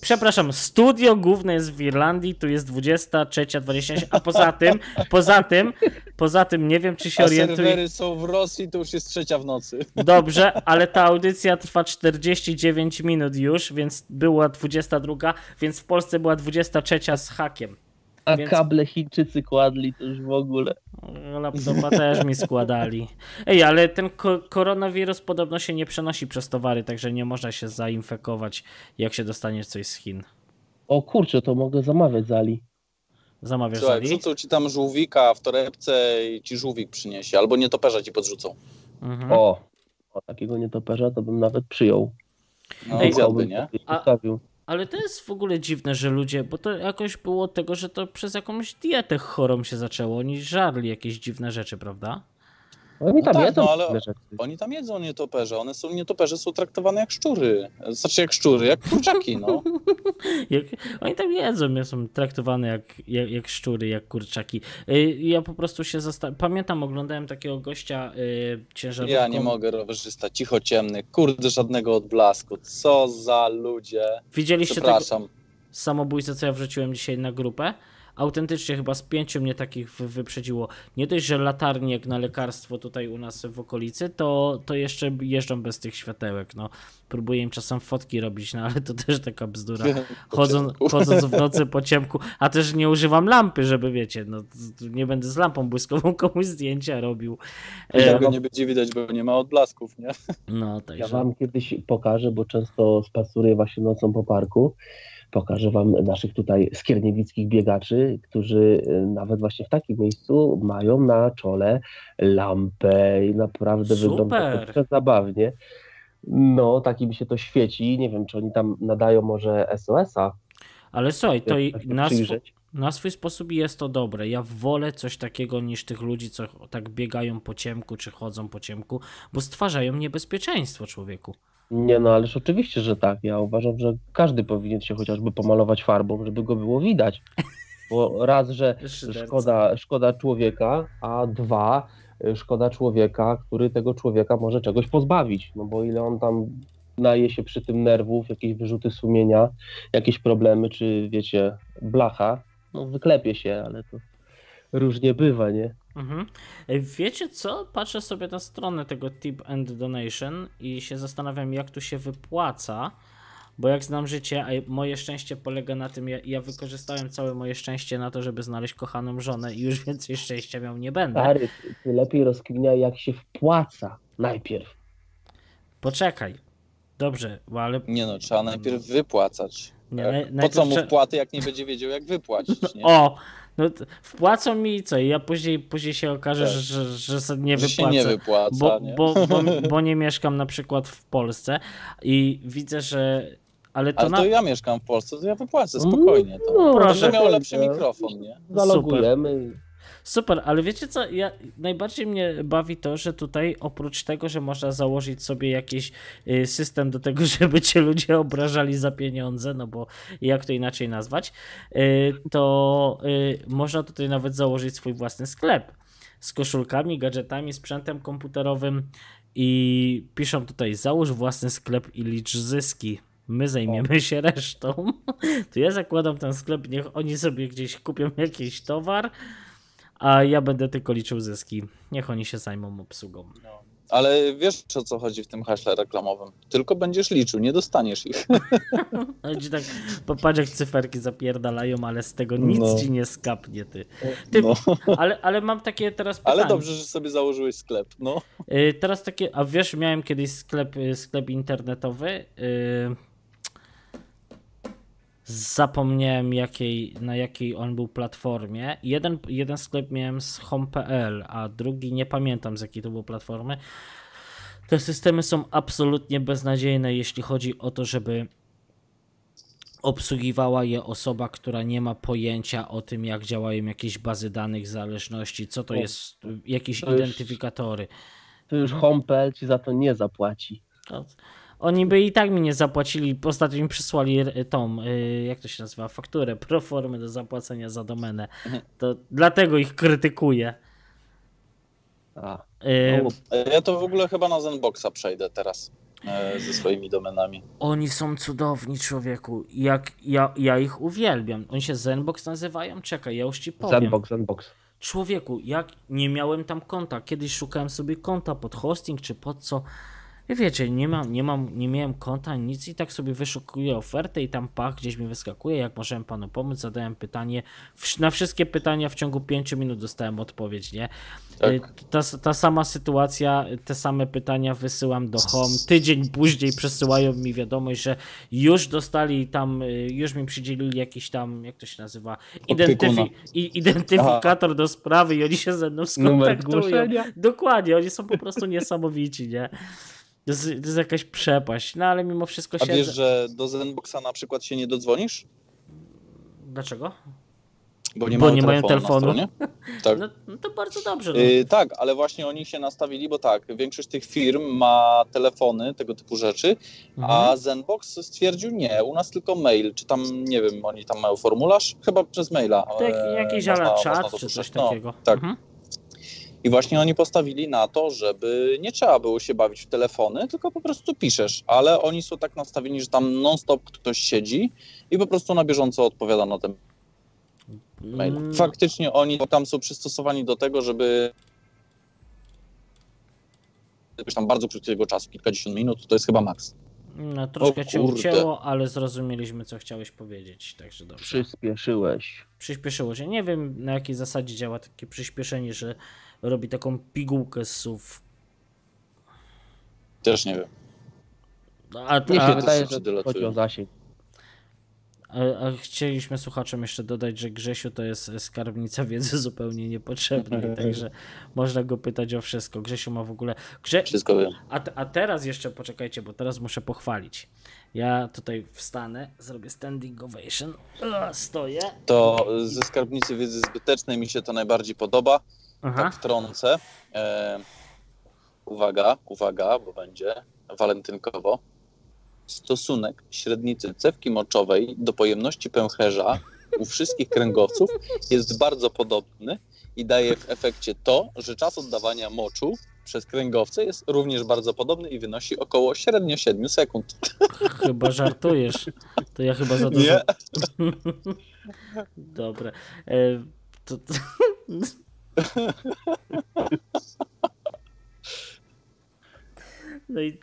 Przepraszam, studio główne jest w Irlandii, tu jest 23.26, a poza tym, poza tym, poza tym nie wiem, czy się A orientuje. serwery są w Rosji, to już jest trzecia w nocy. Dobrze, ale ta audycja trwa 49 minut już, więc była 22, więc w Polsce była 23 z hakiem. A Więc- kable Chińczycy kładli to już w ogóle. Laptopa też mi składali. Ej, ale ten ko- koronawirus podobno się nie przenosi przez towary, także nie można się zainfekować, jak się dostaniesz coś z Chin. O kurczę, to mogę zamawiać z Ali. Zamawiasz Słuchaj, Ali? wrzucą ci tam żółwika w torebce i ci żółwik przyniesie, albo nietoperza ci podrzucą. Mhm. O, o takiego nietoperza to bym nawet przyjął. No, Ej, zjadłby, nie? A- Zostawił. Ale to jest w ogóle dziwne, że ludzie, bo to jakoś było tego, że to przez jakąś dietę chorą się zaczęło. Oni żarli jakieś dziwne rzeczy, prawda? Oni tam tak, jedzą no, ale- rzeczy. Oni tam jedzą nietoperze, one są, nietoperze są traktowane jak szczury. Znaczy jak szczury, jak kurczaki, no. Jak, oni tam jedzą, są traktowane jak, jak, jak szczury, jak kurczaki. Y, Ja po prostu się zastanawiam. Pamiętam, oglądałem takiego gościa y, ciężarówką. Ja nie mogę, rowerzysta, cicho ciemny, kurde, żadnego odblasku. Co za ludzie. Widzieliście tego Przepraszam. samobójcę, co ja wrzuciłem dzisiaj na grupę? Autentycznie chyba z pięciu mnie takich wy- wyprzedziło. Nie dość, że latarnie jak na lekarstwo tutaj u nas w okolicy, to, to jeszcze jeżdżą bez tych światełek. No, próbuję im czasem fotki robić, no ale to też taka bzdura. Chodzą, chodząc w nocy po ciemku, a też nie używam lampy, żeby wiecie, no nie będę z lampą błyskową komuś zdjęcia robił. E, Tego nie będzie widać, bo nie ma odblasków, nie? no, Ja także. wam kiedyś pokażę, bo często spaceruję właśnie nocą po parku. Pokażę wam naszych tutaj skierniewickich biegaczy, którzy y, nawet właśnie w takim miejscu mają na czole lampę i naprawdę Super. wygląda to przezabawnie. No, tak im się to świeci. Nie wiem, czy oni tam nadają może SOS-a. Ale słuchaj, to i się na, sw- na swój sposób jest to dobre. Ja wolę coś takiego niż tych ludzi, co tak biegają po ciemku, czy chodzą po ciemku, bo stwarzają niebezpieczeństwo człowieku. Nie no, ależ oczywiście, że tak. Ja uważam, że każdy powinien się chociażby pomalować farbą, żeby go było widać. Bo raz, że szkoda, szkoda człowieka, a dwa, y, szkoda człowieka, który tego człowieka może czegoś pozbawić. No bo ile on tam naje się przy tym nerwów, jakieś wyrzuty sumienia, jakieś problemy, czy wiecie, blacha, no wyklepie się, ale to różnie bywa, nie? Mhm. Ej, Wiecie co? Patrzę sobie na stronę tego Tip and Donation i się zastanawiam, jak tu się wypłaca. Bo jak znam życie, a moje szczęście polega na tym, ja, ja wykorzystałem całe moje szczęście na to, żeby znaleźć kochaną żonę i już więcej szczęścia miał nie będę. Stary, ty, lepiej rozkminiaj, jak się wpłaca najpierw. Poczekaj. Dobrze, bo ale Nie no, trzeba najpierw wypłacać. Nie, Jak- naj- po co mu wpłaty, jak nie będzie wiedział, jak wypłacić, nie? O! No wpłacą mi co? I ja później, później się okaże, Tak. że, że, że sobie nie Że się wypłacę. nie wypłaca, bo, nie? Bo, bo, bo nie mieszkam na przykład w Polsce i widzę, że. Ale to Ale na. to ja mieszkam w Polsce, to ja wypłacę spokojnie. To. No, Proszę. Będę miał lepszy mikrofon, nie? Zalogujemy. Super, ale wiecie co? Ja, najbardziej mnie bawi to, że tutaj oprócz tego, że można założyć sobie jakiś y, system do tego, żeby cię ludzie obrażali za pieniądze, no bo jak to inaczej nazwać, y, to y, można tutaj nawet założyć swój własny sklep z koszulkami, gadżetami, sprzętem komputerowym i piszą tutaj załóż własny sklep i licz zyski. My zajmiemy się resztą. To ja zakładam ten sklep, niech oni sobie gdzieś kupią jakiś towar, a ja będę tylko liczył zyski. Niech oni się zajmą obsługą. Ale wiesz, o co chodzi w tym haśle reklamowym. Tylko będziesz liczył, nie dostaniesz ich. Chodzi tak, popatrz jak cyferki zapierdalają, ale z tego nic No. ci nie skapnie, ty. ty No. ale, ale mam takie teraz pytanie. Ale dobrze, że sobie założyłeś sklep. No. Y, Teraz takie, a wiesz, miałem kiedyś sklep, y, sklep internetowy. y, Zapomniałem jakiej, na jakiej on był platformie. Jeden, jeden sklep miałem z home.pl, a drugi nie pamiętam z jakiej to było platformy. Te systemy są absolutnie beznadziejne, jeśli chodzi o to, żeby obsługiwała je osoba, która nie ma pojęcia o tym, jak działają jakieś bazy danych, zależności, co to O, jest, jakieś to już- identyfikatory. To już Homepel ci za to nie zapłaci. To, oni by i tak mi nie zapłacili. Ostatnio mi przysłali y, tą, y, jak to się nazywa, fakturę pro formy do zapłacenia za domenę. To dlatego ich krytykuję. A, Y, no, Ja to w ogóle chyba na Zenboxa przejdę teraz. e, ze swoimi domenami. Oni są cudowni, człowieku. Jak ja, ja ich uwielbiam. Oni się Zenbox nazywają? Czekaj, ja już ci powiem. Zenbox, Zenbox. Człowieku, jak nie miałem tam konta. Kiedyś szukałem sobie konta pod hosting czy pod co. I wiecie, nie, mam, nie, mam, nie miałem konta, nic i tak sobie wyszukuję ofertę i tam pach gdzieś mi wyskakuje, jak możemy panu pomóc, zadałem pytanie. Na wszystkie pytania w ciągu 5 minut dostałem odpowiedź, nie? Tak. Y, Ta, ta sama sytuacja, te same pytania wysyłam do Home. Tydzień później przesyłają mi wiadomość, że już dostali tam, y, już mi przydzielili jakiś tam, jak to się nazywa, identyfi- identyfikator do sprawy i oni się ze mną skontaktują. Dokładnie, oni są po prostu niesamowici, nie? To jest, to jest jakaś przepaść, no ale mimo wszystko A siedzę. wiesz, że do Zenboxa na przykład się nie dodzwonisz? Dlaczego? Bo nie, Bo mają nie mają telefonu. telefonu. Na stronie? Tak. No, no to bardzo dobrze. No. Yy, tak, ale właśnie oni się nastawili, bo tak, większość tych firm ma telefony, tego typu rzeczy, a Mhm. Zenbox stwierdził nie, u nas tylko mail, czy tam, nie wiem, oni tam mają formularz? Chyba przez maila. Tak, e, jakiś ala czat czy coś. No, takiego. tak. Mhm. I właśnie oni postawili na to, żeby nie trzeba było się bawić w telefony, tylko po prostu piszesz, ale oni są tak nastawieni, że tam non-stop ktoś siedzi i po prostu na bieżąco odpowiada na ten mail. Mm, Faktycznie oni tam są przystosowani do tego, żeby jakoś tam bardzo krótkiego czasu, kilkadziesiąt minut, to jest chyba maks. No, troszkę cię ucięło, ale zrozumieliśmy, co chciałeś powiedzieć, także dobrze. Przyspieszyłeś. Przyspieszyło się. Nie wiem, na jakiej zasadzie działa takie przyspieszenie, że robi taką pigułkę z słów. Też nie wiem. No, A, Mnie się to wydaje, że chodzi o zasięg. a, a chcieliśmy słuchaczom jeszcze dodać, że Grzesiu to jest skarbnica wiedzy zupełnie niepotrzebnej, także można go pytać o wszystko. Grzesiu ma w ogóle... Grze... Wszystko wiem. A, a teraz jeszcze poczekajcie, bo teraz muszę pochwalić. Ja tutaj wstanę, zrobię standing ovation. Stoję. To ze skarbnicy wiedzy zbytecznej mi się to najbardziej podoba. Aha. Tak wtrącę. E, uwaga, uwaga, bo będzie walentynkowo. Stosunek średnicy cewki moczowej do pojemności pęcherza u wszystkich kręgowców jest bardzo podobny i daje w efekcie to, że czas oddawania moczu przez kręgowce jest również bardzo podobny i wynosi około średnio 7 sekund. Chyba żartujesz. To ja chyba za dużo. Nie? Dobra. E, to, to... No i.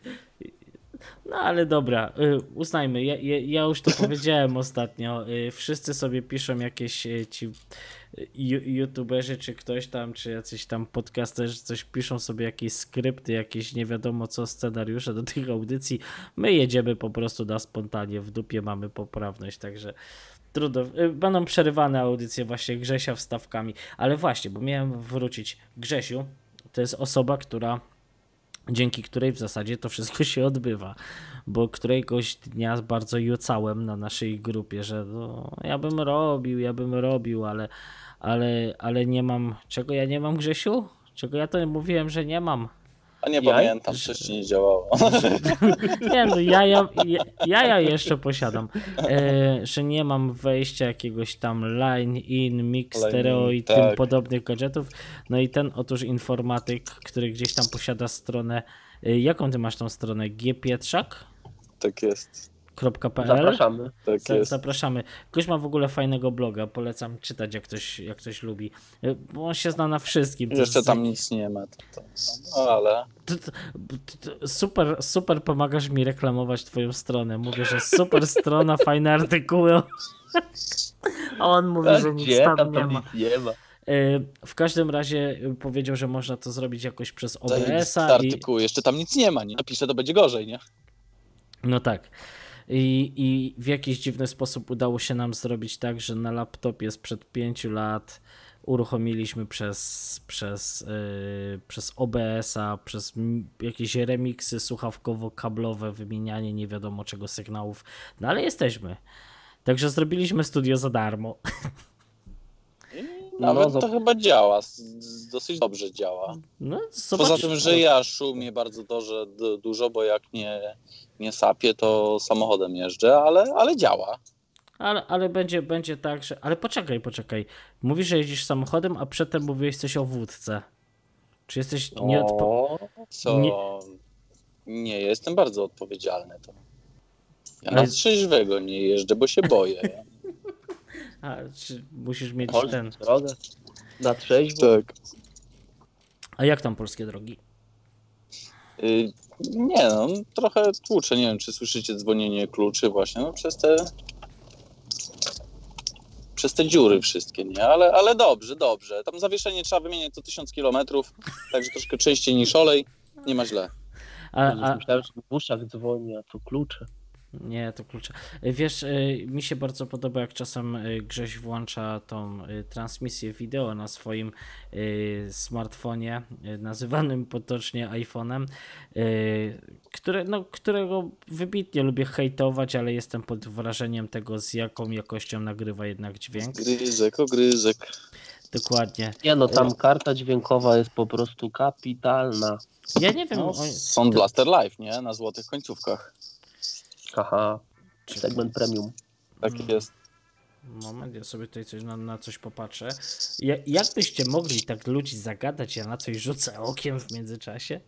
No ale dobra, y, uznajmy, ja, ja, ja już to powiedziałem ostatnio. y, Wszyscy sobie piszą jakieś y, ci youtuberzy, czy ktoś tam, czy jacyś tam podcasterzy, coś piszą sobie jakieś skrypty, jakieś nie wiadomo co scenariusze do tych audycji. My jedziemy po prostu na spontanie, w dupie mamy poprawność, także trudno. Y, Będą przerywane audycje właśnie Grzesia wstawkami, ale właśnie, bo miałem wrócić. Grzesiu to jest osoba, która dzięki której w zasadzie to wszystko się odbywa. Bo któregoś dnia bardzo jucałem na naszej grupie, że no, ja bym robił, ja bym robił, ale, ale, ale nie mam. Czego ja nie mam, Grzesiu? Czego ja to mówiłem, że nie mam? A nie Jaj? pamiętam, coś nie działało. Nie no, jaja, ja, jaja jeszcze posiadam. E, że nie mam wejścia jakiegoś tam line in, mix, Line in, stereo i tak. tym podobnych gadżetów. No i ten otóż informatyk, który gdzieś tam posiada stronę. E, jaką ty masz tą stronę? Tak jest. Zapraszamy. Tak Za, jest. zapraszamy. Ktoś ma w ogóle fajnego bloga, polecam czytać, jak ktoś, jak ktoś lubi. E, Bo on się zna na wszystkim. Jeszcze tam nic nie ma. To, to, no ale to, to, to, super, super pomagasz mi reklamować twoją stronę. Mówię, że super strona, fajne artykuły. A on mówi, że nic Gdzie? tam Tam nie ma. nic nie ma. E, W każdym razie e, powiedział, że można to zrobić jakoś przez OBS-a i, artykuł. Jeszcze tam nic nie ma, nie? Napiszę, to będzie gorzej, nie? No tak. I, I w jakiś dziwny sposób udało się nam zrobić tak, że na laptopie sprzed pięciu lat uruchomiliśmy przez, przez, yy, przez OBS-a, przez jakieś remiksy słuchawkowo-kablowe, wymienianie nie wiadomo czego sygnałów. No ale jesteśmy. Także zrobiliśmy studio za darmo. No, Nawet za- to chyba działa. Dosyć dobrze działa. No, Poza tym, że ja szumię bardzo du- dużo bo jak nie, nie sapię, to samochodem jeżdżę, ale, ale działa. ale, ale będzie, będzie tak, że. Ale poczekaj, poczekaj. Mówisz, że jeździsz samochodem, a przedtem mówiłeś coś o wódce. Czy jesteś nieodpo... O, co? Nie- Nie, jestem bardzo odpowiedzialny. To. Ja Ale- na trzeźwego nie jeżdżę, bo się boję. A, czy musisz mieć Chodź, ten. drogę. Na trzeźwo. tak. A jak tam polskie drogi? Y, nie no, trochę tłuczę. Nie wiem, czy słyszycie dzwonienie kluczy właśnie, no przez te przez te dziury wszystkie, nie? Ale, ale dobrze, dobrze. Tam zawieszenie trzeba wymieniać co tysiąc kilometrów, także troszkę częściej niż olej. Nie ma źle. A, a, Myślałem, że dzwoni, a to klucze. Nie, to klucze. Wiesz, y, mi się bardzo podoba, jak czasem y, Grześ włącza tą y, transmisję wideo na swoim y, smartfonie, y, nazywanym potocznie iPhone'em, y, które, no, którego wybitnie lubię hejtować, ale jestem pod wrażeniem tego, z jaką jakością nagrywa jednak dźwięk. Gryzek, ogryzek. Dokładnie. Nie no, tam karta dźwiękowa jest po prostu kapitalna. Ja nie wiem, No, o, Sound Blaster Live, nie? Na złotych końcówkach. Haha, segment premium. Tak Mm. jest. Moment, ja sobie tutaj coś na, na coś popatrzę. Ja, jakbyście mogli tak ludzi zagadać, ja na coś rzucę okiem w międzyczasie?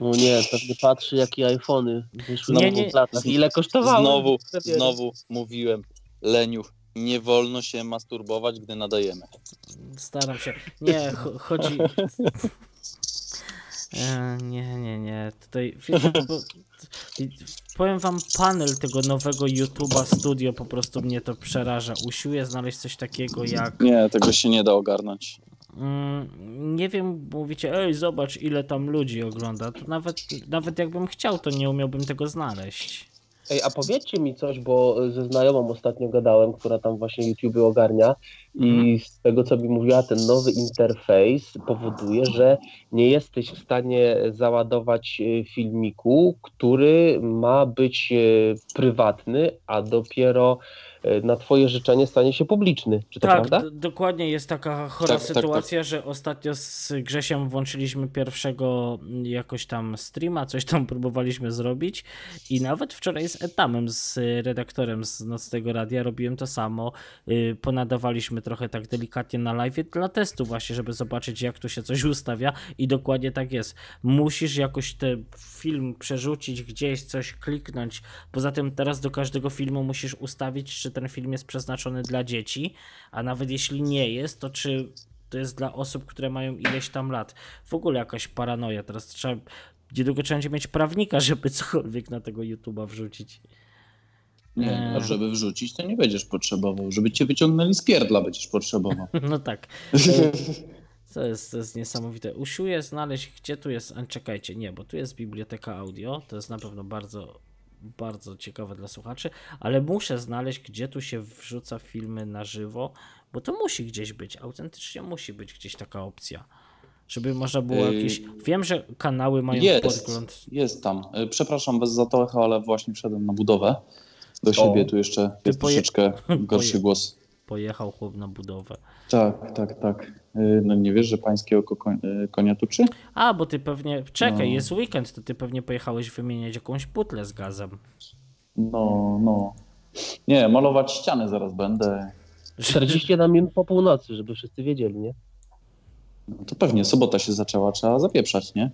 No nie, pewnie patrzy jakie iPhony wyszły Nie, na nie. dwóch latach. Ile kosztowały? Znowu, znowu mówiłem, Leniuch, nie wolno się masturbować, gdy nadajemy. Staram się. Nie, cho- chodzi. E, nie, nie, nie. Tutaj. Wiecie, bo, i- powiem wam, panel tego nowego YouTube'a Studio po prostu mnie to przeraża. Usiłuję znaleźć coś takiego jak. Nie, tego się nie da ogarnąć. Mm, nie wiem, mówicie, ej, zobacz ile tam ludzi ogląda. To nawet, nawet jakbym chciał, to nie umiałbym tego znaleźć. Ej, a powiedzcie mi coś, bo ze znajomą ostatnio gadałem, która tam właśnie YouTube ogarnia. I z tego co mi mówiła, ten nowy interfejs powoduje, że nie jesteś w stanie załadować e, filmiku, który ma być e, prywatny, a dopiero e, na twoje życzenie stanie się publiczny. Czy to tak, prawda? d- dokładnie jest taka chora Tak, tak, sytuacja, że ostatnio z Grzesiem włączyliśmy pierwszego mm, jakoś tam streama, coś tam próbowaliśmy zrobić i nawet wczoraj z Etamem, z redaktorem z Nocnego Radia robiłem to samo. Y, Ponadawaliśmy trochę tak delikatnie na live dla testu właśnie, żeby zobaczyć jak tu się coś ustawia i dokładnie tak jest. Musisz jakoś ten film przerzucić gdzieś, coś kliknąć. Poza tym teraz do każdego filmu musisz ustawić, czy ten film jest przeznaczony dla dzieci, a nawet jeśli nie jest, to czy to jest dla osób, które mają ileś tam lat. W ogóle jakaś paranoja. Teraz trzeba, niedługo trzeba będzie mieć prawnika, żeby cokolwiek na tego YouTube'a wrzucić. Nie, a żeby wrzucić, to nie będziesz potrzebował. Żeby cię wyciągnęli z pierdla, będziesz potrzebował. No tak. To jest, to jest niesamowite. Usiłuję znaleźć, gdzie tu jest. Czekajcie, nie, bo tu jest biblioteka audio. To jest na pewno bardzo, bardzo ciekawe dla słuchaczy, ale muszę znaleźć, gdzie tu się wrzuca filmy na żywo, bo to musi gdzieś być. Autentycznie musi być gdzieś taka opcja. Żeby można było jakieś. Wiem, że kanały mają Jest, podgląd. jest tam. E, Przepraszam bez zatocha, ale właśnie wszedłem na budowę. Do siebie tu jeszcze jest poje- troszeczkę gorszy poje- głos. Pojechał chłop na budowę. Tak, tak, tak. E, No nie wiesz, że pańskie oko e, konia tuczy? A, bo ty pewnie. Czekaj, No. jest weekend, to ty pewnie pojechałeś wymieniać jakąś butlę z gazem. No, no. Nie, malować ściany zaraz będę. 41 minut po północy, żeby wszyscy wiedzieli, nie? No to pewnie, sobota się zaczęła, trzeba zapieprzać, nie?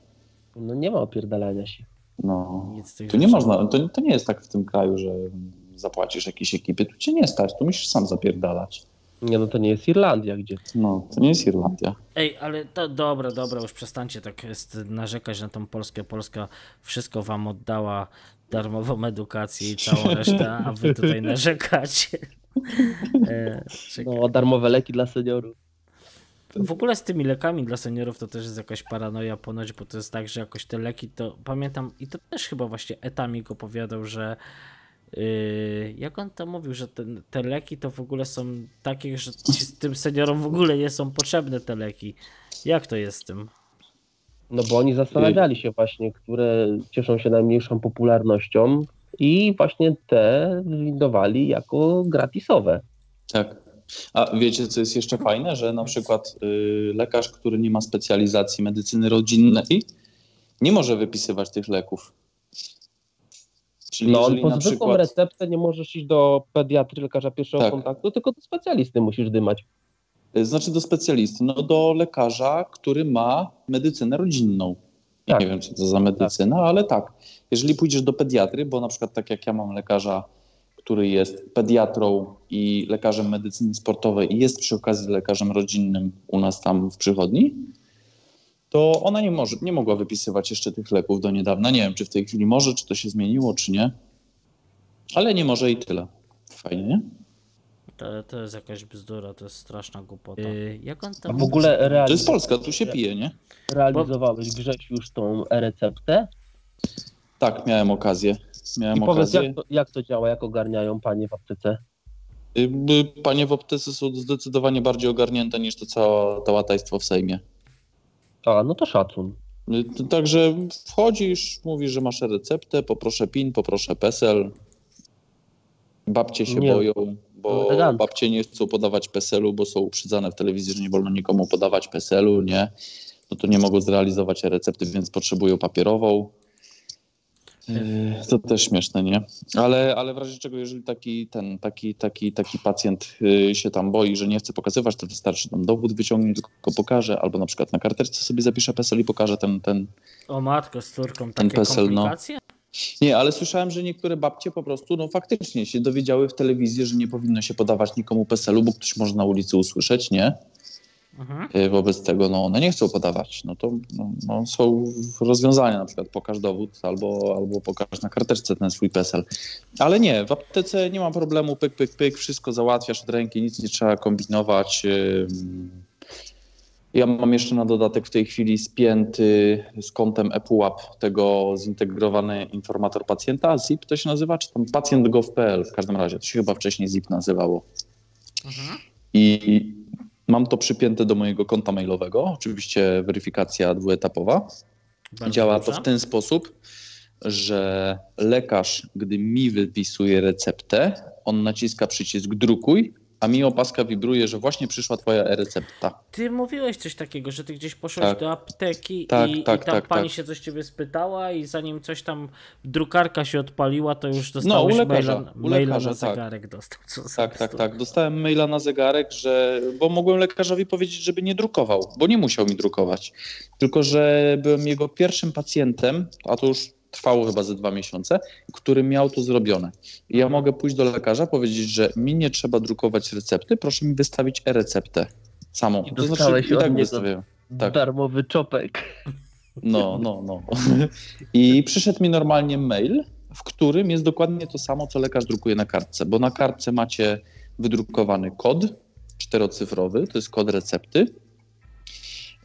No nie ma opierdalania się. No. Nic z tych Tu nie można, to, to nie jest tak w tym kraju, że zapłacisz jakiejś ekipy, tu cię nie stać, tu musisz sam zapierdalać. Nie no to nie jest Irlandia, gdzie No, to nie jest Irlandia. Ej, ale to dobra, dobra, już przestańcie tak jest narzekać na tą Polskę. Polska wszystko wam oddała darmową edukację i całą resztę, a wy tutaj narzekacie. E, no, darmowe leki dla seniorów. W ogóle z tymi lekami dla seniorów to też jest jakaś paranoja ponoć, bo to jest tak, że jakoś te leki to pamiętam i to też chyba właśnie Etamik opowiadał, że yy, jak on to mówił, że ten, te leki to w ogóle są takie, że ci, tym seniorom w ogóle nie są potrzebne te leki. Jak to jest z tym? No bo oni zastanawiali się właśnie, które cieszą się najmniejszą popularnością i właśnie te wydawali jako gratisowe. Tak. A wiecie, co jest jeszcze fajne, że na przykład y, lekarz, który nie ma specjalizacji medycyny rodzinnej, nie może wypisywać tych leków. Czyli No po na zwykłą przykład... receptę nie możesz iść do pediatry, lekarza pierwszego Tak. kontaktu, tylko do specjalisty musisz dymać. Y, Znaczy do specjalisty, no do lekarza, który ma medycynę rodzinną. Nie Tak. wiem, co to za medycyna, ale tak. Jeżeli pójdziesz do pediatry, bo na przykład tak jak ja mam lekarza, który jest pediatrą i lekarzem medycyny sportowej i jest przy okazji lekarzem rodzinnym u nas tam w przychodni, to ona nie może, nie mogła wypisywać jeszcze tych leków do niedawna. Nie wiem, czy w tej chwili może, czy to się zmieniło, czy nie. Ale nie może i tyle. Fajnie, nie? To, to jest jakaś bzdura, to jest straszna głupota. Yy, jak on A tam... w ogóle To jest Polska, tu się pije, nie? realizowałeś Grześ już tą e-receptę? Tak, miałem okazję. Miałem I powiedz, okazję. jak to, jak to działa, jak ogarniają panie w aptece? Y, Panie w aptece są zdecydowanie bardziej ogarnięte niż to cała, to łatajstwo w Sejmie. A, no to szacun. Y, Także wchodzisz, mówisz, że masz receptę, poproszę PIN, poproszę PESEL. Babcie się Nie. boją, bo Elegancko. babcie nie chcą podawać PESEL-u, bo są uprzedzane w telewizji, że nie wolno nikomu podawać PESEL-u, nie? No to nie mogą zrealizować recepty, więc potrzebują papierową. Yy, To też śmieszne, nie? Ale, ale w razie czego, jeżeli taki, ten, taki, taki, taki pacjent yy, się tam boi, że nie chce pokazywać, to wystarczy tam dowód wyciągnie, tylko pokaże, albo na przykład na karteczce sobie zapisze PESEL i pokaże ten, ten. O matko, z córką Ten takie PESEL, no. komplikacje? Nie, ale słyszałem, że niektóre babcie po prostu, no faktycznie się dowiedziały w telewizji, że nie powinno się podawać nikomu PESEL-u, bo ktoś może na ulicy usłyszeć, nie? Mhm. Yy, Wobec tego, no one nie chcą podawać. No to no, no, są rozwiązania, na przykład pokaż dowód albo, albo pokaż na karteczce ten swój PESEL. Ale nie, w aptece nie ma problemu, pyk, pyk, pyk, wszystko załatwiasz od ręki, nic nie trzeba kombinować. Ym. Ja mam jeszcze na dodatek w tej chwili spięty z kątem ePUAP tego zintegrowany informator pacjenta, ZIP to się nazywa, czy tam pacjent.gov.pl w każdym razie, to się chyba wcześniej ZIP nazywało. Mhm. I mam to przypięte do mojego konta mailowego. Oczywiście weryfikacja dwuetapowa. Bardzo Działa dobrze. to w ten sposób, że lekarz, gdy mi wypisuje receptę, on naciska przycisk drukuj, a mi opaska wibruje, że właśnie przyszła twoja e-recepta. Ty mówiłeś coś takiego, że ty gdzieś poszłeś Tak. do apteki Tak, i, tak, i tam tak, pani tak. się coś ciebie spytała i zanim coś tam drukarka się odpaliła, to już No, u dostałeś lekarza, maila, u maila lekarza, na tak. zegarek dostał. Co Tak, tak, tak. Dostałem maila na zegarek, że. Bo mogłem lekarzowi powiedzieć, żeby nie drukował, bo nie musiał mi drukować. Tylko, że byłem jego pierwszym pacjentem, a to już trwało chyba ze dwa miesiące, który miał to zrobione. I ja mogę pójść do lekarza, powiedzieć, że mi nie trzeba drukować recepty, proszę mi wystawić e-receptę samą. I To znaczy, i tak. Tak. Darmowy czopek. No, no, no. I przyszedł mi normalnie mail, w którym jest dokładnie to samo, co lekarz drukuje na kartce, bo na kartce macie wydrukowany kod czterocyfrowy, to jest kod recepty.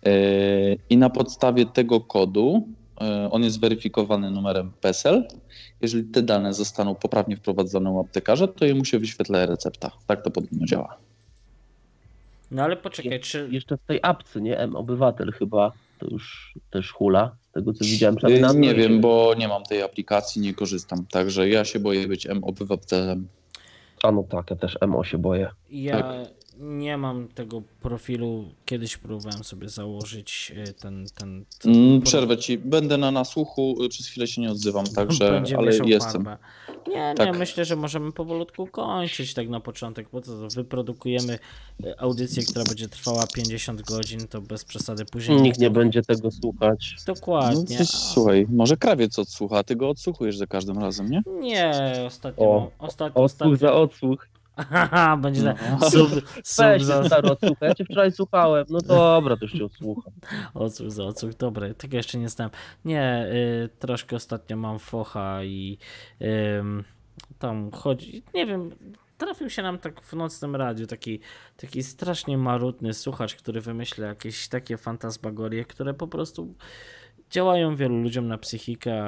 Yy, I na podstawie tego kodu, on jest weryfikowany numerem PESEL. Jeżeli te dane zostaną poprawnie wprowadzone u aptekarza, to jemu się wyświetla recepta. Tak to podobno działa. No ale poczekaj, czy... Jeszcze w tej apce, nie? M-Obywatel chyba to już też hula, z tego co widziałem. Yy, przynajmniej na Nie wiem, bo nie mam tej aplikacji, nie korzystam. Także ja się boję być M-obywatelem. A no tak, ja też MO się boję. Ja Tak. Nie mam tego profilu. Kiedyś próbowałem sobie założyć y, ten. ten, Mm, Przerwę ci. Będę na nasłuchu, y, przez chwilę się nie odzywam, także, Będzie ale jestem. Farbę. Nie, nie, Tak. myślę, że możemy powolutku kończyć tak na początek, bo to wyprodukujemy y, audycję, która będzie trwała 50 godzin, to bez przesady później. Nikt nie będzie tego słuchać. No, Dokładnie. to, słuchaj, może krawiec odsłucha, ty go odsłuchujesz za każdym razem, nie? Nie, ostatnio. O, ostatnio, Odsłuch ostatnio. za odsłuch. Będzie No. no. sub, sub Weź za, stary. Ja cię wczoraj słuchałem. No dobra, to już cię odsłucham. Odsłuch za odsłuch, dobre, tego jeszcze nie znałem. Nie, y, troszkę ostatnio mam focha i ym, tam chodzi, nie wiem, trafił się nam tak w nocnym radiu taki, taki strasznie marudny słuchacz, który wymyśla jakieś takie fantasmagorie, które po prostu działają wielu ludziom na psychikę,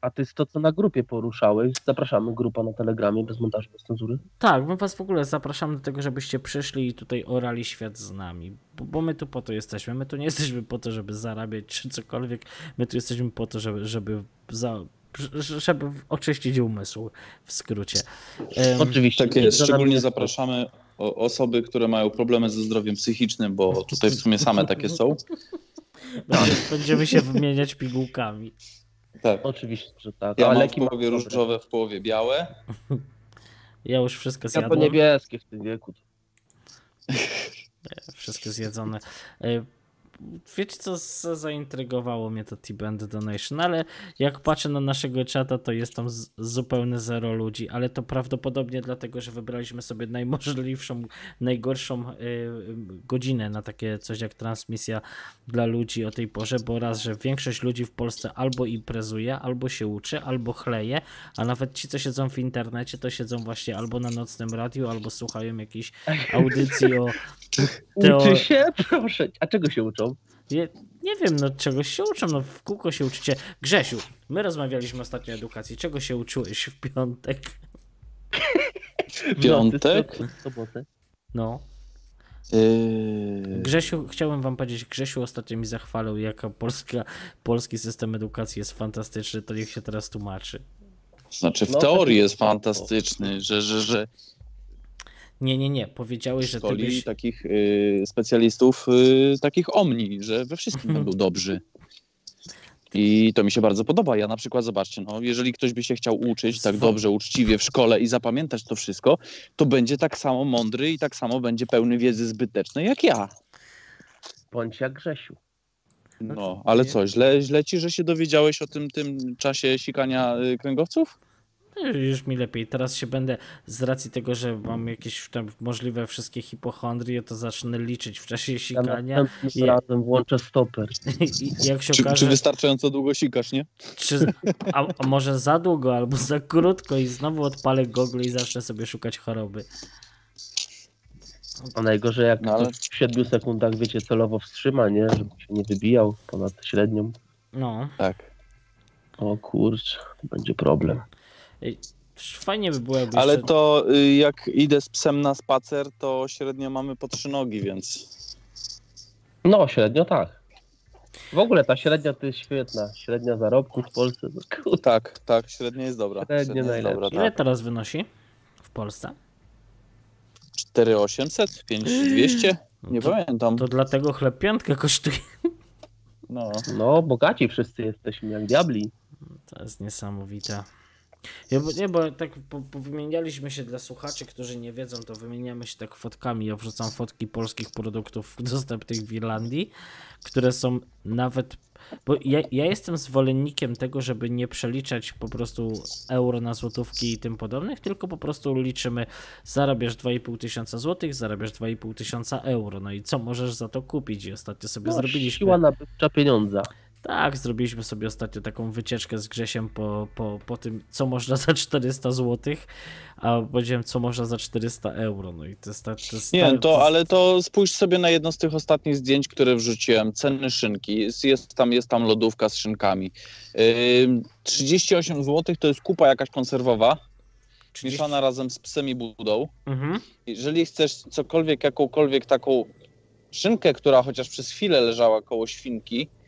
a A ty to, co na grupie poruszałeś, zapraszamy grupa na Telegramie bez montażu, bez cenzury. Tak, my was w ogóle zapraszamy do tego, żebyście przyszli i tutaj orali świat z nami, bo, bo my tu po to jesteśmy. My tu nie jesteśmy po to, żeby zarabiać czy cokolwiek. My tu jesteśmy po to, żeby, żeby, za, żeby oczyścić umysł w skrócie. Em, Oczywiście. Tak jest, szczególnie zapraszamy o, osoby, które mają problemy ze zdrowiem psychicznym, bo tutaj w sumie same takie są. będzie, będziemy się wymieniać pigułkami. Tak. Oczywiście, że tak. Ja A mam w połowie mam dobre. różowe, w połowie białe. Ja już wszystko Ja to zjadłem. niebieskie w tym wieku. Wszystko zjedzone. Wiecie co, za- zaintrygowało mnie to T-Band Donation, ale jak patrzę na naszego czata, to jest tam zupełne zero ludzi, ale to prawdopodobnie dlatego, że wybraliśmy sobie najmożliwszą, najgorszą y, godzinę na takie coś jak transmisja dla ludzi o tej porze, bo raz, że większość ludzi w Polsce albo imprezuje, albo się uczy, albo chleje, a nawet ci, co siedzą w internecie, to siedzą właśnie albo na nocnym radiu, albo słuchają jakiejś audycji o Teo- Uczy się? Proszę. A czego się uczą? Nie, nie wiem, no czegoś się uczą, no w kółko się uczycie. Grzesiu, my rozmawialiśmy ostatnio o edukacji. Czego się uczyłeś w piątek? W Piątek? sobotę. No. Yy, Grzesiu, chciałem wam powiedzieć, Grzesiu ostatnio mi zachwalał, jaka polska, polski system edukacji jest fantastyczny, to niech się teraz tłumaczy. znaczy w No, teorii tak- jest fantastyczny, że, że, że Nie, nie, nie, powiedziałeś, że ty byś... takich y, specjalistów, y, takich omni, że we wszystkim będą dobrzy. I to mi się bardzo podoba. Ja na przykład, zobaczcie, no, jeżeli ktoś by się chciał uczyć tak dobrze, uczciwie w szkole i zapamiętać to wszystko, to będzie tak samo mądry i tak samo będzie pełny wiedzy zbytecznej jak ja. Bądź jak Grzesiu. No No, ale co, źle, źle ci, że się dowiedziałeś o tym, tym czasie sikania y, kręgowców? No, Już mi lepiej. Teraz się będę, z racji tego, że mam jakieś tam możliwe wszystkie hipochondrie, to zacznę liczyć w czasie Ja sikania. następnym Je- razem włączę stoper. I jak się Czy, okaże, czy wystarczająco długo sikasz, nie? Czy, a, a może za długo albo za krótko i znowu odpalę Google i zacznę sobie szukać choroby. A najgorzej jak No, ale- w 7 sekundach, wiecie, celowo wstrzyma, nie? Żeby się nie wybijał ponad średnią. No, Tak. O kurcz, będzie problem. Ej, fajnie by było jakby Ale jeszcze... to y, jak idę z psem na spacer, to średnio mamy po trzy nogi, więc No, średnio tak. W ogóle ta średnia to jest świetna. Średnia zarobków w Polsce. To, kurde, tak, tak, średnia jest dobra. Średnio Średnia jest najlepsza. dobra, Ile tak. teraz wynosi w Polsce? 4800, 5200? Nie to, pamiętam. to dlatego chleb piątkę kosztuje. No. no, bogaci wszyscy jesteśmy jak diabli. To jest niesamowite. Nie, bo, nie, bo tak po, wymienialiśmy się dla słuchaczy, którzy nie wiedzą, to wymieniamy się tak fotkami. Ja wrzucam fotki polskich produktów dostępnych w Irlandii, które są nawet. Bo ja, ja jestem zwolennikiem tego, żeby nie przeliczać po prostu euro na złotówki i tym podobnych, tylko po prostu liczymy, zarabiasz 2,5 tysiąca złotych, zarabiasz 2,5 tysiąca euro. No i co możesz za to kupić? I ostatnio sobie No, zrobiliśmy. Siła nabywcza pieniądza. Tak, zrobiliśmy sobie ostatnio taką wycieczkę z Grzesiem po, po, po tym, co można za 400 zł, a powiedziałem, co można za 400 euro. No i to jest, to jest Nie, to, ale to spójrz sobie na jedno z tych ostatnich zdjęć, które wrzuciłem. Ceny szynki. Jest, tam, jest tam lodówka z szynkami. Ym, 38 zł to jest kupa jakaś konserwowa, 30 mieszana razem z psem i budą. Mhm. Jeżeli chcesz cokolwiek, jakąkolwiek taką szynkę, która chociaż przez chwilę leżała koło świnki, yy,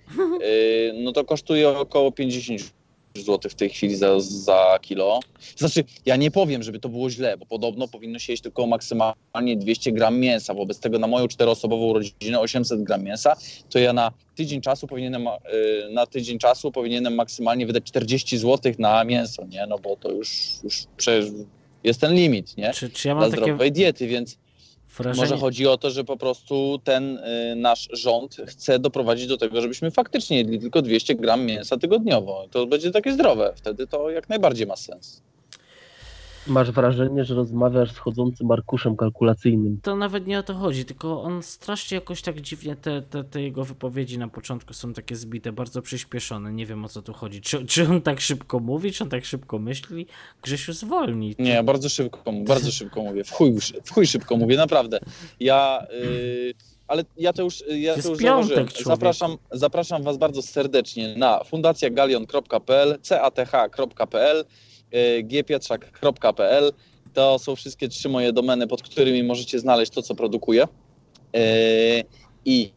no to kosztuje około 50 zł w tej chwili za, za kilo. Znaczy, ja nie powiem, żeby to było źle, bo podobno powinno się jeść tylko maksymalnie 200 gram mięsa. Wobec tego na moją czteroosobową rodzinę 800 gram mięsa, to ja na tydzień czasu powinienem, yy, na tydzień czasu powinienem maksymalnie wydać 40 zł na mięso, nie? No bo to już, już przecież jest ten limit, nie? Czy, czy ja Dla mam takie zdrowej diety, więc wrażenie, może chodzi o to, że po prostu ten y, nasz rząd chce doprowadzić do tego, żebyśmy faktycznie jedli tylko 200 gram mięsa tygodniowo. To będzie takie zdrowe. Wtedy to jak najbardziej ma sens. Masz wrażenie, że rozmawiasz z chodzącym arkuszem kalkulacyjnym. to nawet nie o to chodzi, tylko on strasznie jakoś tak dziwnie, te, te, te jego wypowiedzi na początku są takie zbite, bardzo przyspieszone, nie wiem o co tu chodzi. Czy, czy on tak szybko mówi, czy on tak szybko myśli? Grzesiu zwolni. Nie, bardzo szybko, bardzo szybko mówię. W chuj, w chuj szybko mówię, naprawdę. Ja, y, ale ja to już, ja Jest to już piątek, założyłem. Zapraszam, zapraszam Was bardzo serdecznie na fundacjagalion.pl, cath.pl, gpietrzak.pl. To są wszystkie trzy moje domeny, pod którymi możecie znaleźć to, co produkuję. Y, I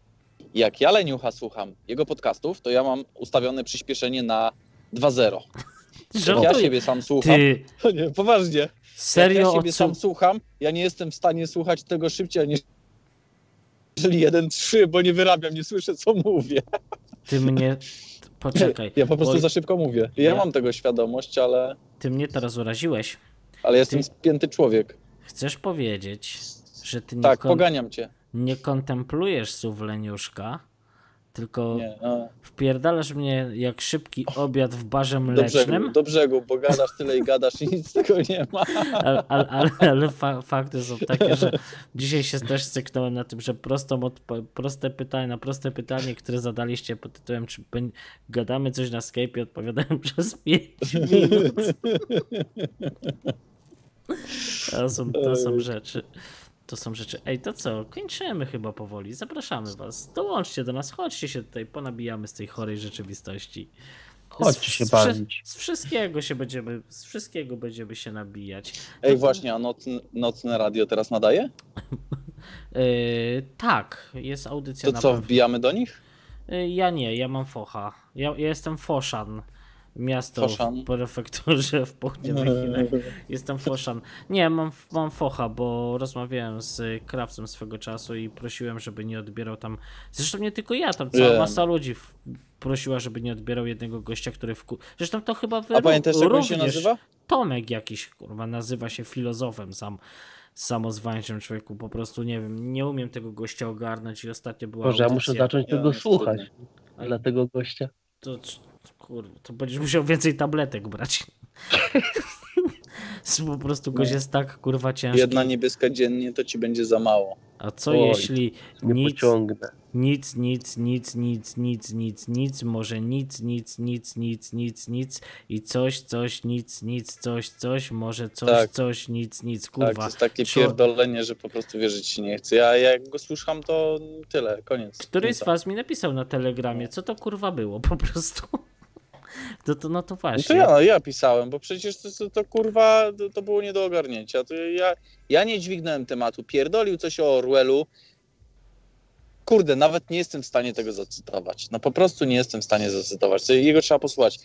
jak ja Leniucha słucham jego podcastów, to ja mam ustawione przyspieszenie na 2.0. Jak ja siebie sam słucham, Ty, nie, poważnie. Jak serio ja siebie sam słucham, ja nie jestem w stanie słuchać tego szybciej niż jeżeli jeden trzy, bo nie wyrabiam, nie słyszę co mówię. Ty mnie. Poczekaj. Ja po prostu bo za szybko mówię. Ja, Ja- mam tego świadomość, ale, Ty mnie teraz uraziłeś. ale jestem Ty- spięty człowiek. Chcesz powiedzieć, że ty nie, Tak, kon- poganiam cię. nie kontemplujesz słów Leniuszka, Tylko Nie, no. wpierdalasz mnie jak szybki obiad w barze Do mlecznym. brzegu, do brzegu, bo gadasz tyle i gadasz i nic z tego nie ma. Ale, ale, ale, ale fa fakty są takie, że dzisiaj się też styknąłem na tym, że prostą proste pytanie, na proste pytanie, które zadaliście pod tytułem, czy gadamy coś na Skype, odpowiadałem przez 5 minut. To są, to są rzeczy. To są rzeczy. Ej, to co? Kończymy chyba powoli. Zapraszamy was. Dołączcie do nas, chodźcie się tutaj, ponabijamy z tej chorej rzeczywistości. Chodźcie się z, bawić. z wszystkiego się będziemy, z wszystkiego będziemy się nabijać. Ej, właśnie, a nocne, nocne radio teraz nadaje? Yy, tak, jest audycja To na co, pewno. wbijamy do nich? Yy, ja nie, ja mam focha. Ja, ja jestem Foszan. Miasto Foszan. w prefekturze w południowych Chinach. Jestem Foszan. Nie, mam, mam focha, bo rozmawiałem z krawcem swego czasu i prosiłem, żeby nie odbierał tam. Zresztą nie tylko ja, tam cała Wiem. masa ludzi w- prosiła, żeby nie odbierał jednego gościa, który w. Zresztą to chyba wy A pamiętasz jak on się nazywa? Tomek jakiś, kurwa, nazywa się filozofem sam. Samozwańczym człowieku, po prostu nie wiem, nie umiem tego gościa ogarnąć i ostatnio była Boże, ja muszę zacząć Ja tego słuchać. Dla tego gościa. To, kurwa, to będziesz musiał więcej tabletek brać. po prostu gość jest tak kurwa ciężki. Jedna niebieska dziennie to ci będzie za mało. A co Oj, jeśli Nie nic, pociągnę. nic, nic, nic, nic, nic, nic, nic, może nic, nic, nic, nic, nic, nic i coś, coś, nic, nic, coś, coś, może coś, Tak. coś, nic, nic, Tak, kurwa. to jest takie pierdolenie, że po prostu wierzyć się nie chce. Ja jak go słucham, to tyle, koniec. Któryś z was mi napisał na telegramie, co to kurwa było po prostu. To, to, no to No właśnie. to ja, ja pisałem, bo przecież to, to, to kurwa, to, to było nie do ogarnięcia. Ja, ja nie dźwignąłem tematu. Pierdolił coś o Orwellu. Kurde, nawet nie jestem w stanie tego zacytować. No po prostu nie jestem w stanie zacytować. To Jego trzeba posłuchać.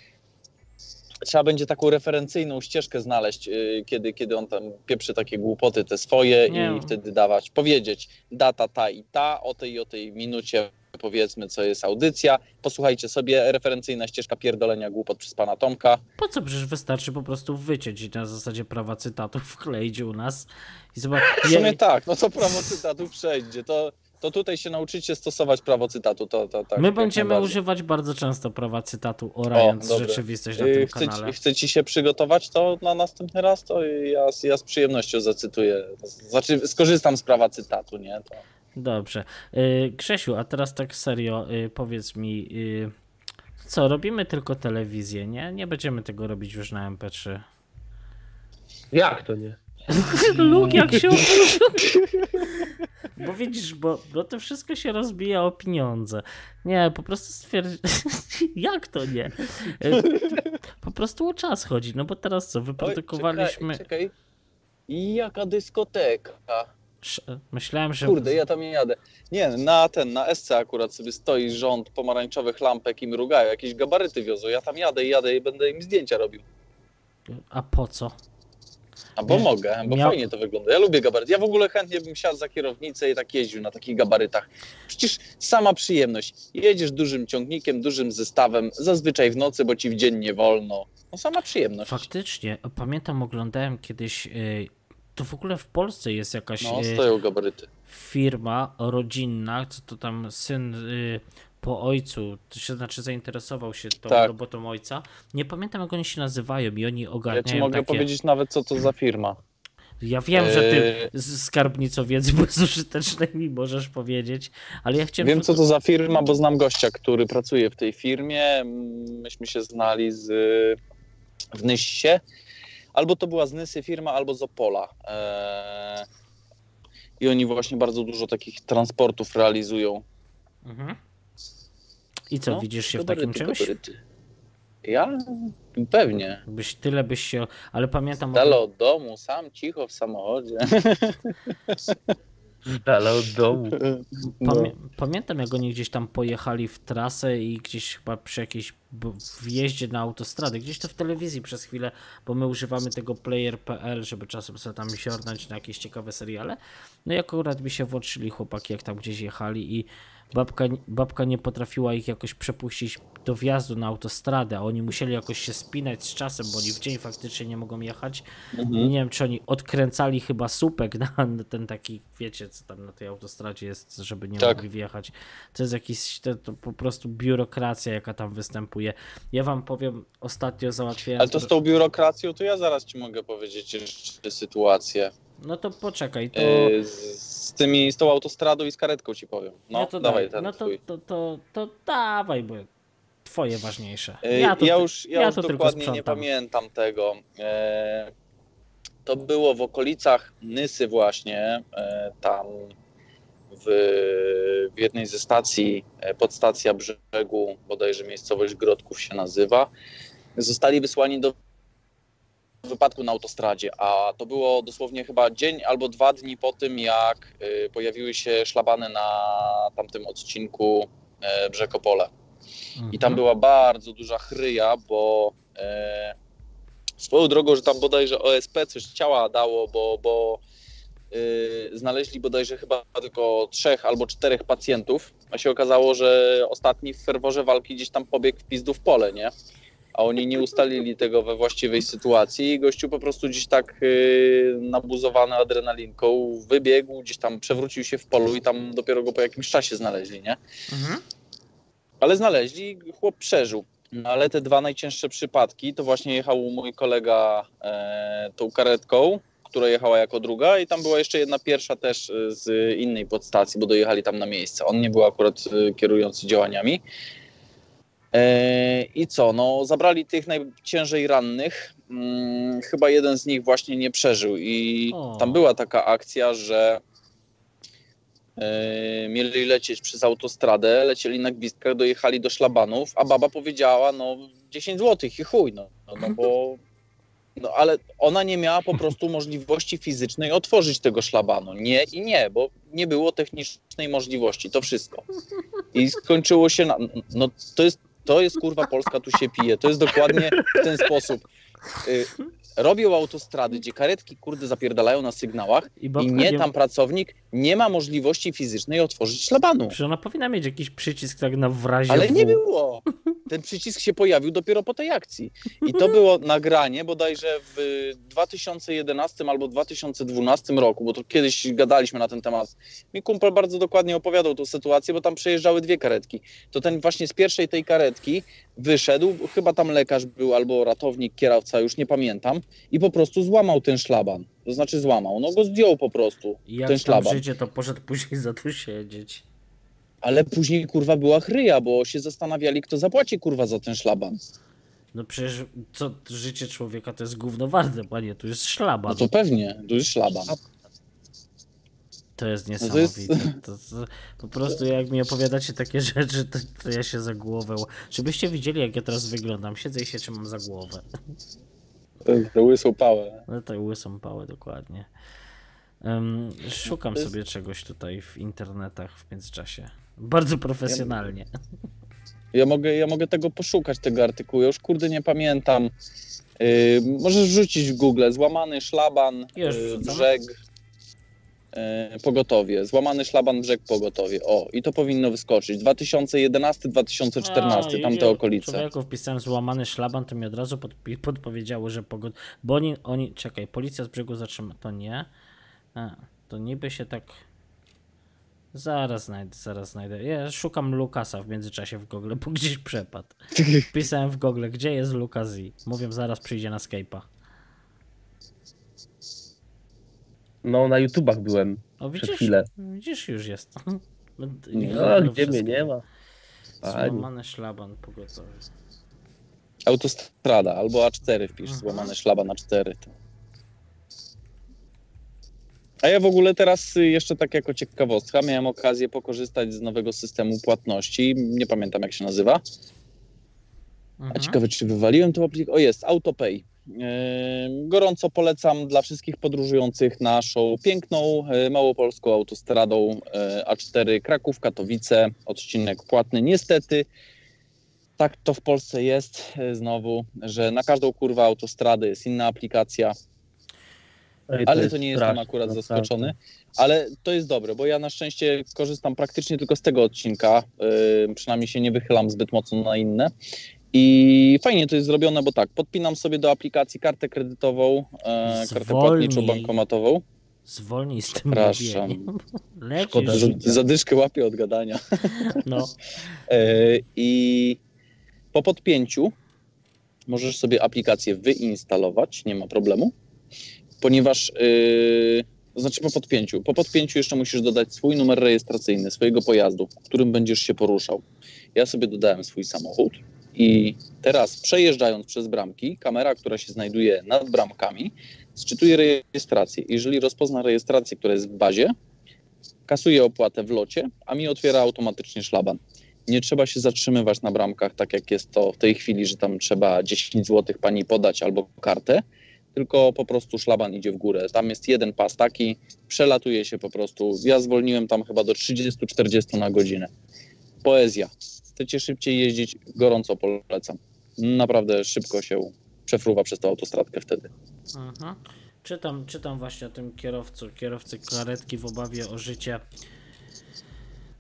Trzeba będzie taką referencyjną ścieżkę znaleźć, yy, kiedy, kiedy on tam pieprzy takie głupoty te swoje Nie. i wtedy dawać, powiedzieć data ta i ta, o tej i o tej minucie powiedzmy, co jest audycja. Posłuchajcie sobie, referencyjna ścieżka pierdolenia głupot przez pana Tomka. Po co przecież wystarczy po prostu wyciąć i na zasadzie prawa cytatów wkleić u nas i zobacz. W sumie tak, no to prawo cytatu przejdzie. To, to tutaj się nauczycie stosować prawo cytatu. To, to, tak, My będziemy używać bardzo często prawa cytatu, orając dobre. rzeczywistość na tym Chce, kanale. chce ci się przygotować to na następny raz, to ja, ja z przyjemnością zacytuję. Znaczy, skorzystam z prawa cytatu, nie? To... Dobrze. Yy, Grzesiu, a teraz tak serio, yy, powiedz mi, yy, co, robimy tylko telewizję, nie? Nie będziemy tego robić już na MP3. Jak to nie? Luk jak się oburzył. Bo widzisz, bo, bo to wszystko się rozbija o pieniądze. Nie, po prostu stwierdzi... Jak to nie? Po prostu o czas chodzi, no bo teraz co, Oj, wyprodukowaliśmy... czekaj, czekaj. Jaka dyskoteka. Myślałem, że... Kurde, ja tam nie jadę. Nie, na ten, na SC akurat sobie stoi rząd pomarańczowych lampek i mrugają, jakieś gabaryty wiozą. Ja tam jadę i jadę i będę im zdjęcia robił. A po co? A bo Nie. mogę, bo Miał- fajnie to wygląda. Ja lubię gabaryty. Ja w ogóle chętnie bym siadł za kierownicę i tak jeździł na takich gabarytach. Przecież sama przyjemność. Jedziesz dużym ciągnikiem, dużym zestawem, zazwyczaj w nocy, bo ci w dzień nie wolno. No sama przyjemność. Faktycznie, pamiętam, oglądałem kiedyś. Y, To w ogóle w Polsce jest jakaś No, y, stoją gabaryty. firma rodzinna, co to tam syn y, po ojcu, to się znaczy zainteresował się tą Tak. robotą ojca. Nie pamiętam jak oni się nazywają i oni Ja ogarniają ci mogę takie. powiedzieć nawet, co to za firma. Ja wiem, że ty z skarbnicą wiedzy bezużytecznej mi możesz powiedzieć, ale ja chciałem. Wiem, co to za firma, bo znam gościa, który pracuje w tej firmie. Myśmy się znali z, w Nysie. Albo to była z Nysy firma, albo z Opola. Eee, I oni właśnie bardzo dużo takich transportów realizują. Mhm. I co, No, widzisz się w takim czymś? Ja? Pewnie. Byś tyle byś się. Ale pamiętam. Dale od domu, sam cicho w samochodzie. Z dala od domu. No. Pamię pamiętam, jak oni gdzieś tam pojechali w trasę i gdzieś chyba przy jakiejś wjeździe na autostradę, gdzieś to w telewizji przez chwilę, bo my używamy tego player.pl, żeby czasem sobie tam siornąć na jakieś ciekawe seriale. No i akurat mi się włączyli chłopaki, jak tam gdzieś jechali i babka, babka nie potrafiła ich jakoś przepuścić do wjazdu na autostradę, a oni musieli jakoś się spinać z czasem, bo oni w dzień faktycznie nie mogą jechać. Mhm. nie wiem, czy oni odkręcali chyba słupek na ten taki, wiecie, co tam na tej autostradzie jest, żeby nie Tak. mogli wjechać. To jest jakiś, to, to po prostu biurokracja, jaka tam występuje. Ja wam powiem, ostatnio załatwiałem... Ale to z tą biurokracją, to ja zaraz ci mogę powiedzieć jeszcze sytuację. No to poczekaj, to... Yy, z, z tymi, z tą autostradą i z karetką ci powiem. No, to dawaj daj. ten No to, twój. to, to, to dawaj, bo twoje ważniejsze. Yy, Ja to, ja już, ja ja już to dokładnie nie pamiętam tego. E, to było w okolicach Nysy właśnie, e, tam w, w jednej ze stacji, podstacja brzegu, bodajże miejscowość Grodków się nazywa, zostali wysłani do wypadku na autostradzie, a to było dosłownie chyba dzień albo dwa dni po tym, jak e, pojawiły się szlabany na tamtym odcinku e, Brzeg-Opole. I tam Mhm. była bardzo duża chryja, bo e, swoją drogą, że tam bodajże OSP coś ciała dało, bo, bo e, znaleźli bodajże chyba tylko trzech albo czterech pacjentów, a się okazało, że ostatni w ferworze walki gdzieś tam pobiegł w pizdu w pole, nie? A oni nie ustalili tego we właściwej sytuacji i gościu po prostu gdzieś tak e, nabuzowany adrenalinką wybiegł, gdzieś tam przewrócił się w polu i tam dopiero go po jakimś czasie znaleźli, nie? Mhm. Ale znaleźli, chłop przeżył. No, ale te dwa najcięższe przypadki, to właśnie jechał mój kolega e, tą karetką, która jechała jako druga i tam była jeszcze jedna pierwsza też e, z innej podstacji, bo dojechali tam na miejsce. On nie był akurat e, kierujący działaniami. E, I co, no zabrali tych najciężej rannych. Mm, chyba jeden z nich właśnie nie przeżył i O. tam była taka akcja, że e, mieli lecieć przez autostradę, lecieli na gwizdkach, dojechali do szlabanów, a baba powiedziała, no 10 zł i chuj, no, no, no bo... No ale ona nie miała po prostu możliwości fizycznej otworzyć tego szlabanu. Nie i nie, bo nie było technicznej możliwości. To wszystko. I skończyło się na. No to jest, to jest kurwa Polska, tu się pije. To jest dokładnie w ten sposób. Robią autostrady, gdzie karetki kurde zapierdalają na sygnałach I i nie tam pracownik nie ma możliwości fizycznej otworzyć szlabanu. Przecież ona powinna mieć jakiś przycisk tak na w razie Ale W. nie było. Ten przycisk się pojawił dopiero po tej akcji. I to było nagranie bodajże w 2011 albo 2012 roku, bo to kiedyś gadaliśmy na ten temat. Mi kumpel bardzo dokładnie opowiadał tą sytuację, bo tam przejeżdżały dwie karetki. To ten właśnie z pierwszej tej karetki wyszedł, chyba tam lekarz był albo ratownik, kierowca, już nie pamiętam, i po prostu złamał ten szlaban. To znaczy złamał, no go zdjął po prostu, I jak ten szlaban. życie, to poszedł później za tu siedzieć. Ale później kurwa była chryja, bo się zastanawiali, kto zapłaci kurwa za ten szlaban. No przecież co życie człowieka to jest gówno warte, panie, tu jest szlaban. No to pewnie, to jest szlaban. To jest to jest- niesamowite. To, to, po prostu jak mi opowiadacie takie rzeczy, to, to ja się za głowę. Żebyście widzieli, jak ja teraz wyglądam. Siedzę i się trzymam za głowę. To łysą pałę. No to łysą pałę dokładnie. Szukam jest- sobie czegoś tutaj w internetach w międzyczasie. Bardzo profesjonalnie. Ja mogę, ja mogę tego poszukać, tego artykułu. Ja już kurde nie pamiętam. Yy, możesz wrzucić w Google złamany szlaban, yy, brzeg, pogotowie. Złamany szlaban, brzeg, pogotowie. O, i to powinno wyskoczyć. 2011-2014, A, tamte okolice. Człowieku wpisałem złamany szlaban, to mi od razu podpi- podpowiedziało, że pogod... Bo oni, oni, czekaj, policja z brzegu zatrzyma, to nie. A, to niby się tak... Zaraz znajdę, zaraz znajdę. Ja szukam Lukasa w międzyczasie w Google, bo gdzieś przepadł. Wpisałem w Google, gdzie jest Lukas Z. Mówią, zaraz przyjdzie na Skype'a. No, na YouTubach byłem O, przez widzisz? chwilę. Widzisz, już jest. No, Google gdzie mnie nie ma? Pani. Złamany szlaban pogotowy. Autostrada albo A4 wpisz, Mhm. złamany szlaban A4. To. A ja w ogóle teraz y, jeszcze tak jako ciekawostka miałem okazję pokorzystać z nowego systemu płatności. Nie pamiętam jak się nazywa. A Mhm. ciekawe, czy wywaliłem tą aplikację. O, jest, AutoPay. Yy, Gorąco polecam dla wszystkich podróżujących naszą piękną, yy, małopolską autostradą yy, A4 Kraków-Katowice. Odcinek płatny. Niestety, tak to w Polsce jest znowu, że na każdą kurwę autostrady jest inna aplikacja. Ej, ale jest to nie jestem akurat zaskoczony. Ale to jest dobre, bo ja na szczęście korzystam praktycznie tylko z tego odcinka. Yy, przynajmniej się nie wychylam zbyt mocno na inne. I fajnie to jest zrobione, bo tak, podpinam sobie do aplikacji kartę kredytową, e, kartę Zwolnij. płatniczo-bankomatową. Zwolnij z tym. Lecisz. Szkoda, że- Zadyszkę łapię od gadania. No. E, I po podpięciu możesz sobie aplikację wyinstalować, nie ma problemu, ponieważ, yy, to znaczy po podpięciu, po podpięciu jeszcze musisz dodać swój numer rejestracyjny swojego pojazdu, którym będziesz się poruszał. Ja sobie dodałem swój samochód i teraz przejeżdżając przez bramki, kamera, która się znajduje nad bramkami, sczytuje rejestrację. Jeżeli rozpozna rejestrację, która jest w bazie, kasuje opłatę w locie, a mi otwiera automatycznie szlaban nie trzeba się zatrzymywać na bramkach, tak jak jest to w tej chwili, że tam trzeba 10 zł pani podać albo kartę, tylko po prostu szlaban idzie w górę. Tam jest jeden pas taki, przelatuje się po prostu. Ja zwolniłem tam chyba do 30-40 na godzinę. Poezja. Chcecie szybciej jeździć? Gorąco polecam. Naprawdę szybko się przefruwa przez tą autostradkę wtedy. Mhm. Czytam, czytam właśnie o tym kierowcu, kierowcy karetki w obawie o życie.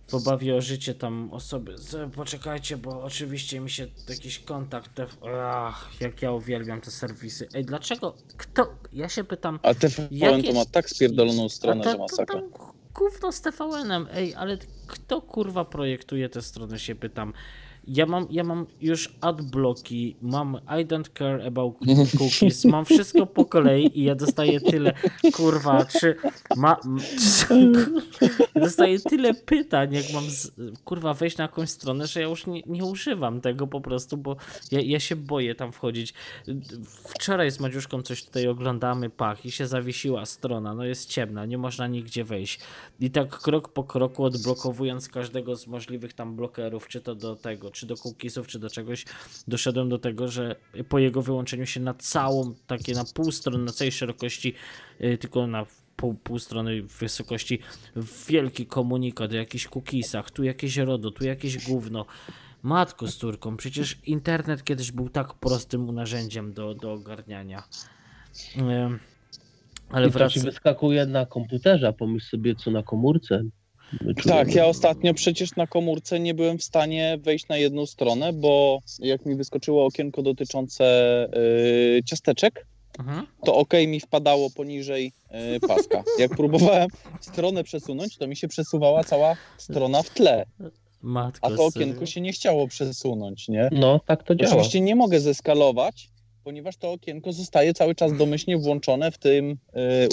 W obawie o życie tam osoby. Poczekajcie, bo oczywiście mi się jakiś kontakt. Te, ach, jak ja uwielbiam te serwisy. Ej, dlaczego? Kto? Ja się pytam. A TVN Jakie- to ma tak spierdoloną stronę, że masakra. Gówno z TVN-em. Ej, ale kto kurwa projektuje tę stronę, się pytam. Ja mam, ja mam już adblocki, mam I don't care about cookies, mam wszystko po kolei i ja dostaję tyle, kurwa, czy ma, czy, dostaję tyle pytań, jak mam, z, kurwa, wejść na jakąś stronę, że ja już nie, nie używam tego po prostu, bo ja, ja się boję tam wchodzić. Wczoraj z Madziuszką coś tutaj oglądamy, pach, i się zawiesiła strona, no jest ciemna, nie można nigdzie wejść. I tak krok po kroku odblokowując każdego z możliwych tam blokerów, czy to do tego, czy do cookiesów, czy do czegoś, doszedłem do tego, że po jego wyłączeniu się na całą, takie na pół strony, na całej szerokości, yy, tylko na pół, pół strony wysokości, wielki komunikat o jakichś cookiesach, tu jakieś RODO, tu jakieś gówno. Matko z córką, przecież internet kiedyś był tak prostym narzędziem do, do ogarniania. Ale I ci wyskakuje na komputerze, a pomyśl sobie co na komórce. Tak, ja ostatnio przecież na komórce nie byłem w stanie wejść na jedną stronę, bo jak mi wyskoczyło okienko dotyczące y, ciasteczek, Mhm. to OK mi wpadało poniżej y, paska. Jak próbowałem stronę przesunąć, to mi się przesuwała cała strona w tle, Matko a to serio? okienko się nie chciało przesunąć, nie? No, tak to działa. Oczywiście nie mogę zeskalować, ponieważ to okienko zostaje cały czas domyślnie włączone w tym y,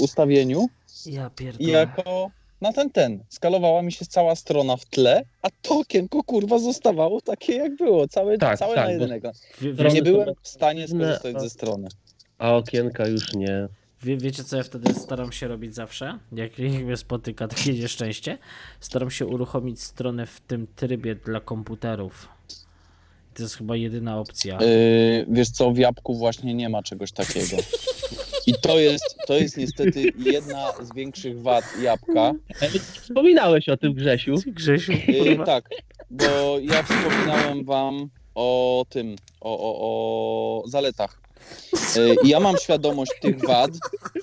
ustawieniu Ja i pierdolę. jako na ten ten. Skalowała mi się cała strona w tle, a to okienko kurwa zostawało takie jak było, całe, Tak, całe tak, na. Wie, wiecie, Nie byłem w stanie skorzystać a- ze strony. A okienka już nie. wie, wiecie, co ja wtedy staram się robić zawsze? Jak jak mnie spotyka takie nieszczęście? Staram się uruchomić stronę w tym trybie dla komputerów. To jest chyba jedyna opcja. Yy, wiesz co, w jabłku właśnie nie ma czegoś takiego. I to jest, to jest niestety jedna z większych wad jabłka. Ej, Wspominałeś o tym, Grzesiu. Grzesiu, Yy, tak, bo ja wspominałem wam o tym, o, o, o zaletach. Yy, I ja mam świadomość tych wad,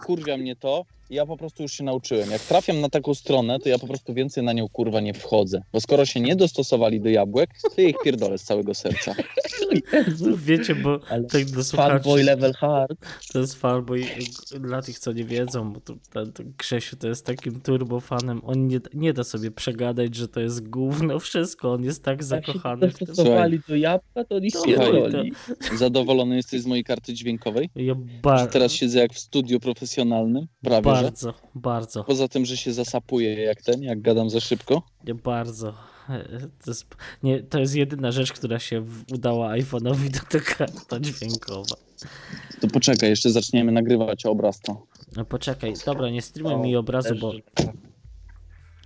kurwia mnie to, ja po prostu już się nauczyłem. Jak trafiam na taką stronę, to ja po prostu więcej na nią kurwa nie wchodzę. Bo skoro się nie dostosowali do jabłek, to ja ich pierdolę z całego serca. Wiecie, bo Ale tak do Fanboy level hard. to jest fanboy, dla tych, co nie wiedzą, bo to, to, to Grzesiu to jest takim turbofanem, on nie, nie da sobie przegadać, że to jest gówno wszystko, on jest tak Jak się zakochany tym. dostosowali do jabłka, to nic nie Słuchaj, roli. Zadowolony jesteś z mojej karty dźwiękowej? Ja Że ba- teraz siedzę jak w studiu profesjonalnym, prawie bardzo, bardzo. Poza tym, że się zasapuję jak ten, jak gadam za szybko. Nie bardzo. To jest, nie, to jest jedyna rzecz, która się udała iPhone'owi do tego karta dźwiękowa. To poczekaj, jeszcze zaczniemy nagrywać obraz to. No poczekaj, dobra, nie streamuj O, mi obrazu, też, bo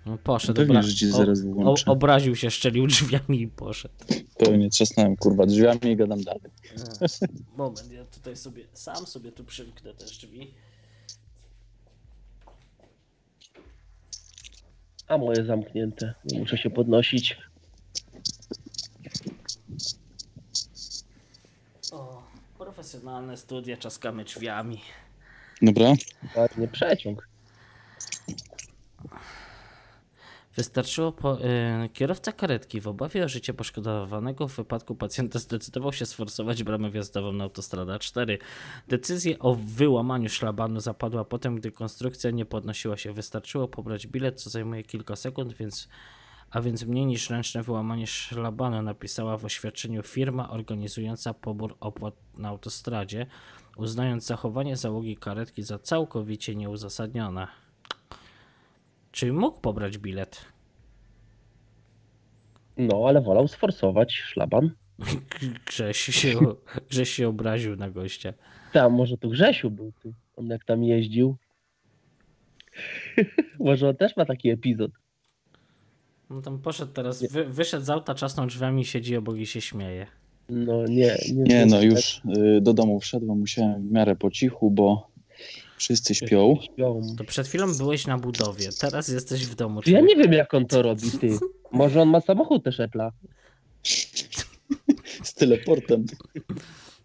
no, poszedł. Pewnie, obra- że zaraz o, obraził się, szczelił drzwiami i poszedł. Pewnie trzasnąłem kurwa drzwiami i gadam dalej. E, Moment, ja tutaj sobie, sam sobie tu przymknę te drzwi. A moje zamknięte. Muszę się podnosić. O, profesjonalne studia, czaskamy drzwiami. Dobra. Ładnie przeciąg. Wystarczyło po, y, kierowca karetki w obawie o życie poszkodowanego w wypadku pacjenta zdecydował się sforsować bramę wjazdową na autostradę 4. Decyzja o wyłamaniu szlabanu zapadła potem, gdy konstrukcja nie podnosiła się. Wystarczyło pobrać bilet, co zajmuje kilka sekund, więc a więc mniej niż ręczne wyłamanie szlabanu, napisała w oświadczeniu firma organizująca pobór opłat na autostradzie, uznając zachowanie załogi karetki za całkowicie nieuzasadnione. Czyli mógł pobrać bilet. No, ale wolał sforsować szlaban. Grześ się, Grześ się obraził na gościa. Tam, może to Grzesiu był, ty. On jak tam jeździł. może on też ma taki epizod. No tam poszedł teraz, wy, wyszedł z auta, czasną drzwiami, siedzi obok i się śmieje. No nie, nie. Nie, no już y, do domu wszedłem, musiałem w miarę po cichu, bo wszyscy śpią. To przed chwilą byłeś na budowie, teraz jesteś w domu. Ja nie wiem, jak on to robi, ty. Może on ma samochód też Apple'a. Z teleportem.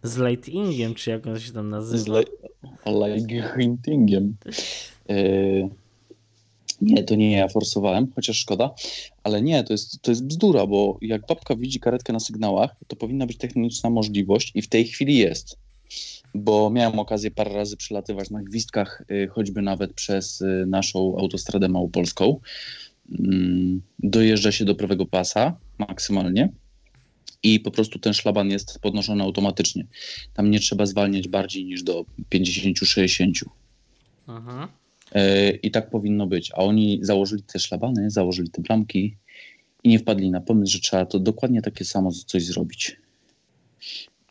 Z lightingiem, czy jak on się tam Z nazywa. Lightningiem. Yy, nie, to nie ja forsowałem, chociaż szkoda, ale nie, to jest, to jest bzdura, bo jak babka widzi karetkę na sygnałach, to powinna być techniczna możliwość i w tej chwili jest. Bo miałem okazję parę razy przylatywać na gwizdkach, yy, choćby nawet przez yy, naszą autostradę małopolską. Mm, dojeżdża się do prawego pasa maksymalnie i po prostu ten szlaban jest podnoszony automatycznie. Tam nie trzeba zwalniać bardziej niż do 50-60. Mhm. E, I tak powinno być. A oni założyli te szlabany, założyli te bramki i nie wpadli na pomysł, że trzeba to dokładnie takie samo coś zrobić.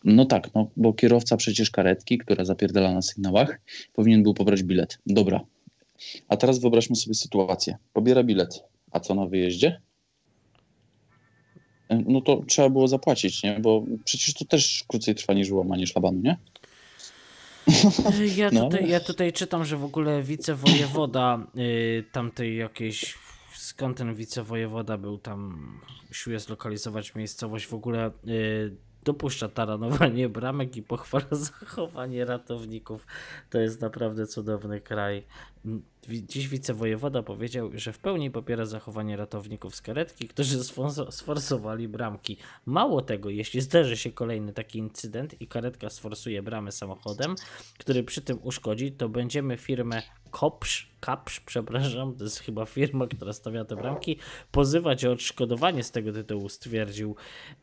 No tak, no bo kierowca przecież karetki, która zapierdala na sygnałach, powinien był pobrać bilet. Dobra. A teraz wyobraźmy sobie sytuację. Pobiera bilet. A co na wyjeździe? E, No to trzeba było zapłacić, nie? Bo przecież to też krócej trwa niż łamanie szlabanu, nie? Ja No. tutaj, ja tutaj czytam, że w ogóle wicewojewoda y, tamtej jakiejś, skąd ten wicewojewoda był tam, usiłuje zlokalizować miejscowość, w ogóle y, dopuszcza taranowanie bramek i pochwala zachowanie ratowników. To jest naprawdę cudowny kraj. M, wi- Dziś wicewojewoda powiedział, że w pełni popiera zachowanie ratowników z karetki, którzy sforsowali bramki. Mało tego, jeśli zdarzy się kolejny taki incydent i karetka sforsuje bramę samochodem, który przy tym uszkodzi, to będziemy firmę Kopsz, Kapsz, przepraszam, to jest chyba firma, która stawia te bramki, pozywać o odszkodowanie z tego tytułu, stwierdził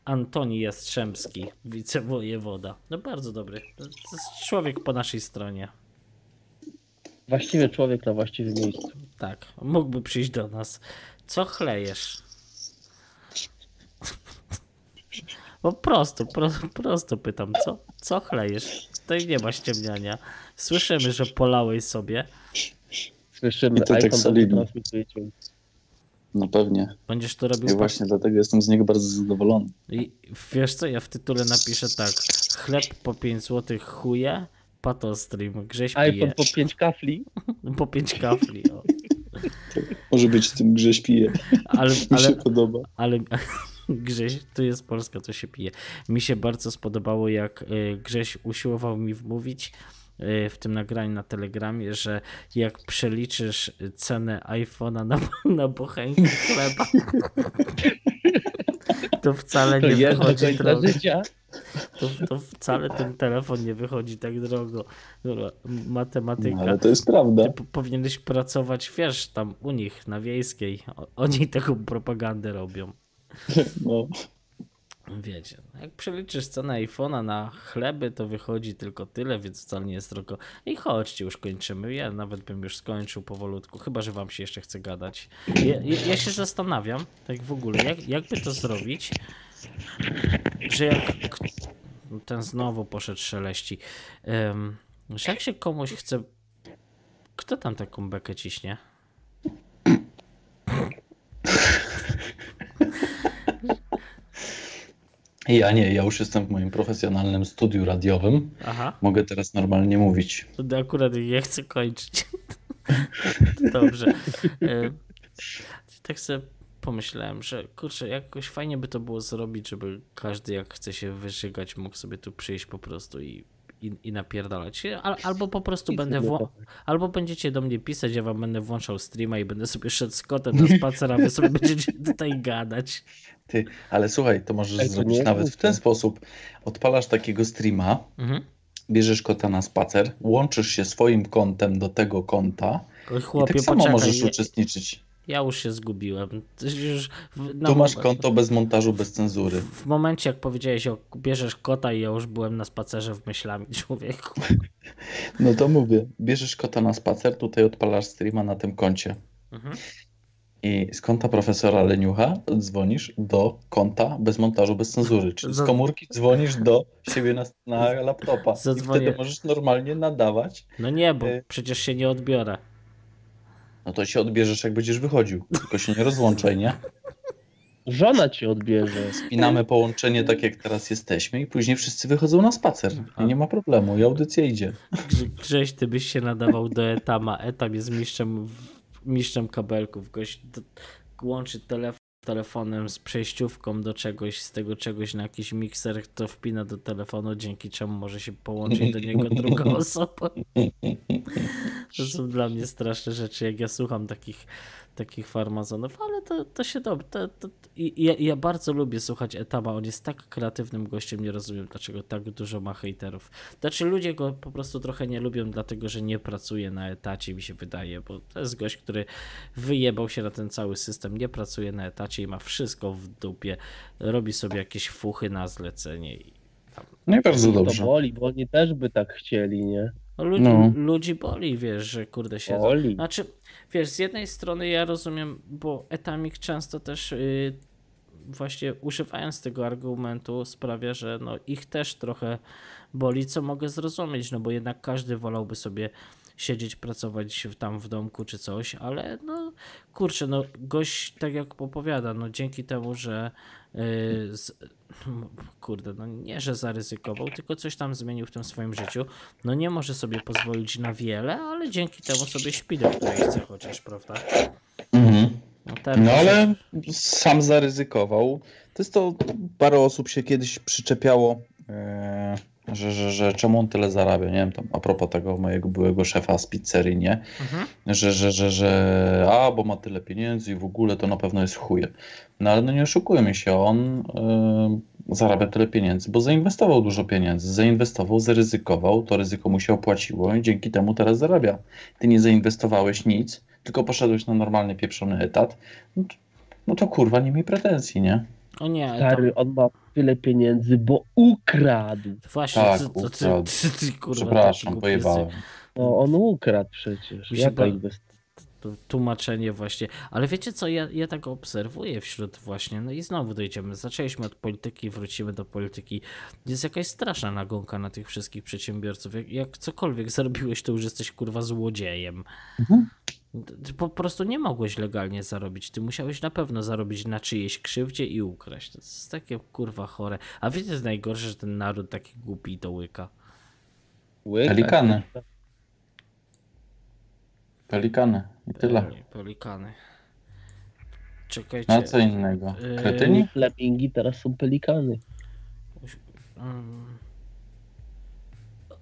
Antoni Jastrzębski, wicewojewoda. No bardzo dobry. To jest człowiek po naszej stronie. Właściwy człowiek na właściwym miejscu. Tak, mógłby przyjść do nas. Co chlejesz? Po prostu, pro, prosto pytam, co, co chlejesz? Tutaj nie ma ściemniania. Słyszymy, że polałeś sobie. Słyszymy, I to tak solidnie. No pewnie. Będziesz to robił I właśnie dlatego jestem z niego bardzo zadowolony. I wiesz co, ja w tytule napiszę tak. Chleb po 5 zł chuje, patostream, grześ pije. iPhone po 5 kafli. Po 5 kafli. O. Może być tym grze śpije. Ale, Mi się ale, podoba. ale Grześ, tu jest Polska, to się pije. Mi się bardzo spodobało, jak y, Grześ usiłował mi wmówić w tym nagraniu na Telegramie, że jak przeliczysz cenę iPhone'a na, na bochenkę chleba, to wcale To nie do wychodzi drogo. To, to wcale ten telefon nie wychodzi tak drogo. Matematyka. No, ale to jest prawda. Ty po- powinieneś pracować, wiesz, tam u nich na wiejskiej. Oni taką propagandę robią. No. Wiecie, jak przeliczysz cenę iPhone'a na chleby, to wychodzi tylko tyle, więc wcale nie jest drogo. I chodźcie, już kończymy. Ja nawet bym już skończył powolutku, chyba że wam się jeszcze chce gadać. Ja, ja, ja się zastanawiam, tak w ogóle, jak, jakby to zrobić, że jak ten znowu poszedł szeleści, em, że jak się komuś chce. Kto tam taką bekę ciśnie? Ja nie, ja już jestem w moim profesjonalnym studiu radiowym. Aha. Mogę teraz normalnie mówić. To akurat nie chcę kończyć. Dobrze. E, Tak sobie pomyślałem, że kurczę, jakoś fajnie by to było zrobić, żeby każdy jak chce się wyżygać mógł sobie tu przyjść po prostu i, i, i napierdalać. Al, albo po prostu Nic będę wło-. Albo będziecie do mnie pisać, ja wam będę włączał streama i będę sobie szedł z kotem na spacer, a wy sobie będziecie tutaj gadać. Ty, ale słuchaj, to możesz Ej, to zrobić nawet w ten sposób. Odpalasz takiego streama, Mhm. bierzesz kota na spacer, łączysz się swoim kontem do tego konta Oj, i Chłopie, tak samo poczekaj, możesz uczestniczyć. ja już się zgubiłem. Już w, na Tu masz konto bez montażu, bez cenzury. W momencie, jak powiedziałeś o bierzesz kota i ja już byłem na spacerze w myślami człowieku. No to mówię, bierzesz kota na spacer, tutaj odpalasz streama na tym koncie. Mhm. I z konta profesora Leniucha dzwonisz do konta bez montażu, bez cenzury. Czyli z komórki dzwonisz do siebie na, na laptopa. I Zadzwonię. wtedy możesz normalnie nadawać. No nie, bo Y- przecież się nie odbiorę. No to się odbierzesz, jak będziesz wychodził. Tylko się nie rozłączaj, nie? Żona cię odbierze. Spinamy połączenie tak, jak teraz jesteśmy i później wszyscy wychodzą na spacer. I nie ma problemu. I audycja idzie. Grze- Grześ, ty byś się nadawał do Etama. Etam jest mistrzem, mistrzem kabelków. Gość do, łączy telefon telefonem z przejściówką do czegoś, z tego czegoś na jakiś mikser, to wpina do telefonu, dzięki czemu może się połączyć do niego druga osoba. To są dla mnie straszne rzeczy, jak ja słucham takich, takich farmazonów, ale to, to się dobrze. To, to, i, ja, ja bardzo lubię słuchać Etama, on jest tak kreatywnym gościem, nie rozumiem dlaczego tak dużo ma hejterów. Znaczy ludzie go po prostu trochę nie lubią, dlatego że nie pracuje na etacie, mi się wydaje, bo to jest gość, który wyjebał się na ten cały system, nie pracuje na etacie i ma wszystko w dupie, robi sobie jakieś fuchy na zlecenie i tam. No i bardzo To dobrze. boli, bo oni też by tak chcieli, nie? No, ludzi, No. ludzi boli, wiesz, że kurde się Boli. Znaczy, wiesz, z jednej strony ja rozumiem, bo Etamik często też yy, właśnie używając tego argumentu sprawia, że no ich też trochę boli, co mogę zrozumieć, no bo jednak każdy wolałby sobie siedzieć, pracować tam w domku czy coś, ale no kurczę, no gość tak jak opowiada, no dzięki temu, że z, kurde, no nie, że zaryzykował, tylko coś tam zmienił w tym swoim życiu, no nie może sobie pozwolić na wiele, ale dzięki temu sobie śpi do której chce chociaż, prawda? Mhm. No, No ale sam zaryzykował. To jest to, parę osób się kiedyś przyczepiało, e, że, że, że czemu on tyle zarabia, nie wiem, tam a propos tego mojego byłego szefa z pizzerii, nie? Mhm. Że, że, że, że a, bo ma tyle pieniędzy i w ogóle to na pewno jest chuje. No ale no nie oszukujmy się, on e, zarabia tyle pieniędzy, bo zainwestował dużo pieniędzy, zainwestował, zaryzykował, to ryzyko mu się opłaciło i dzięki temu teraz zarabia. Ty nie zainwestowałeś nic, tylko poszedłeś na normalny pieprzony etat, no to, no to kurwa nie miej pretensji, nie? O nie, tam, Stary, on ma tyle pieniędzy, bo ukradł. właśnie, Tak, ty, to, ty, ukradł. ty, ty, kurwa, Przepraszam, pojebałem. No, on ukradł przecież. Jaka inwestycja? tłumaczenie właśnie. Ale wiecie co, ja, ja tak obserwuję wśród właśnie, no i znowu dojdziemy, zaczęliśmy od polityki, wrócimy do polityki. Jest jakaś straszna nagonka na tych wszystkich przedsiębiorców. Jak, jak cokolwiek zarobiłeś, to już jesteś kurwa złodziejem. Mhm. Ty po prostu nie mogłeś legalnie zarobić. Ty musiałeś na pewno zarobić na czyjejś krzywdzie i ukraść. To jest takie kurwa chore. A wiecie, co jest najgorsze, że ten naród taki głupi to łyka. Łyka. Pelikany. Pelikany i tyle. Pelikany. Czekajcie. Na co innego? Yy, Kretyni? Flemingi teraz są pelikany. Mm.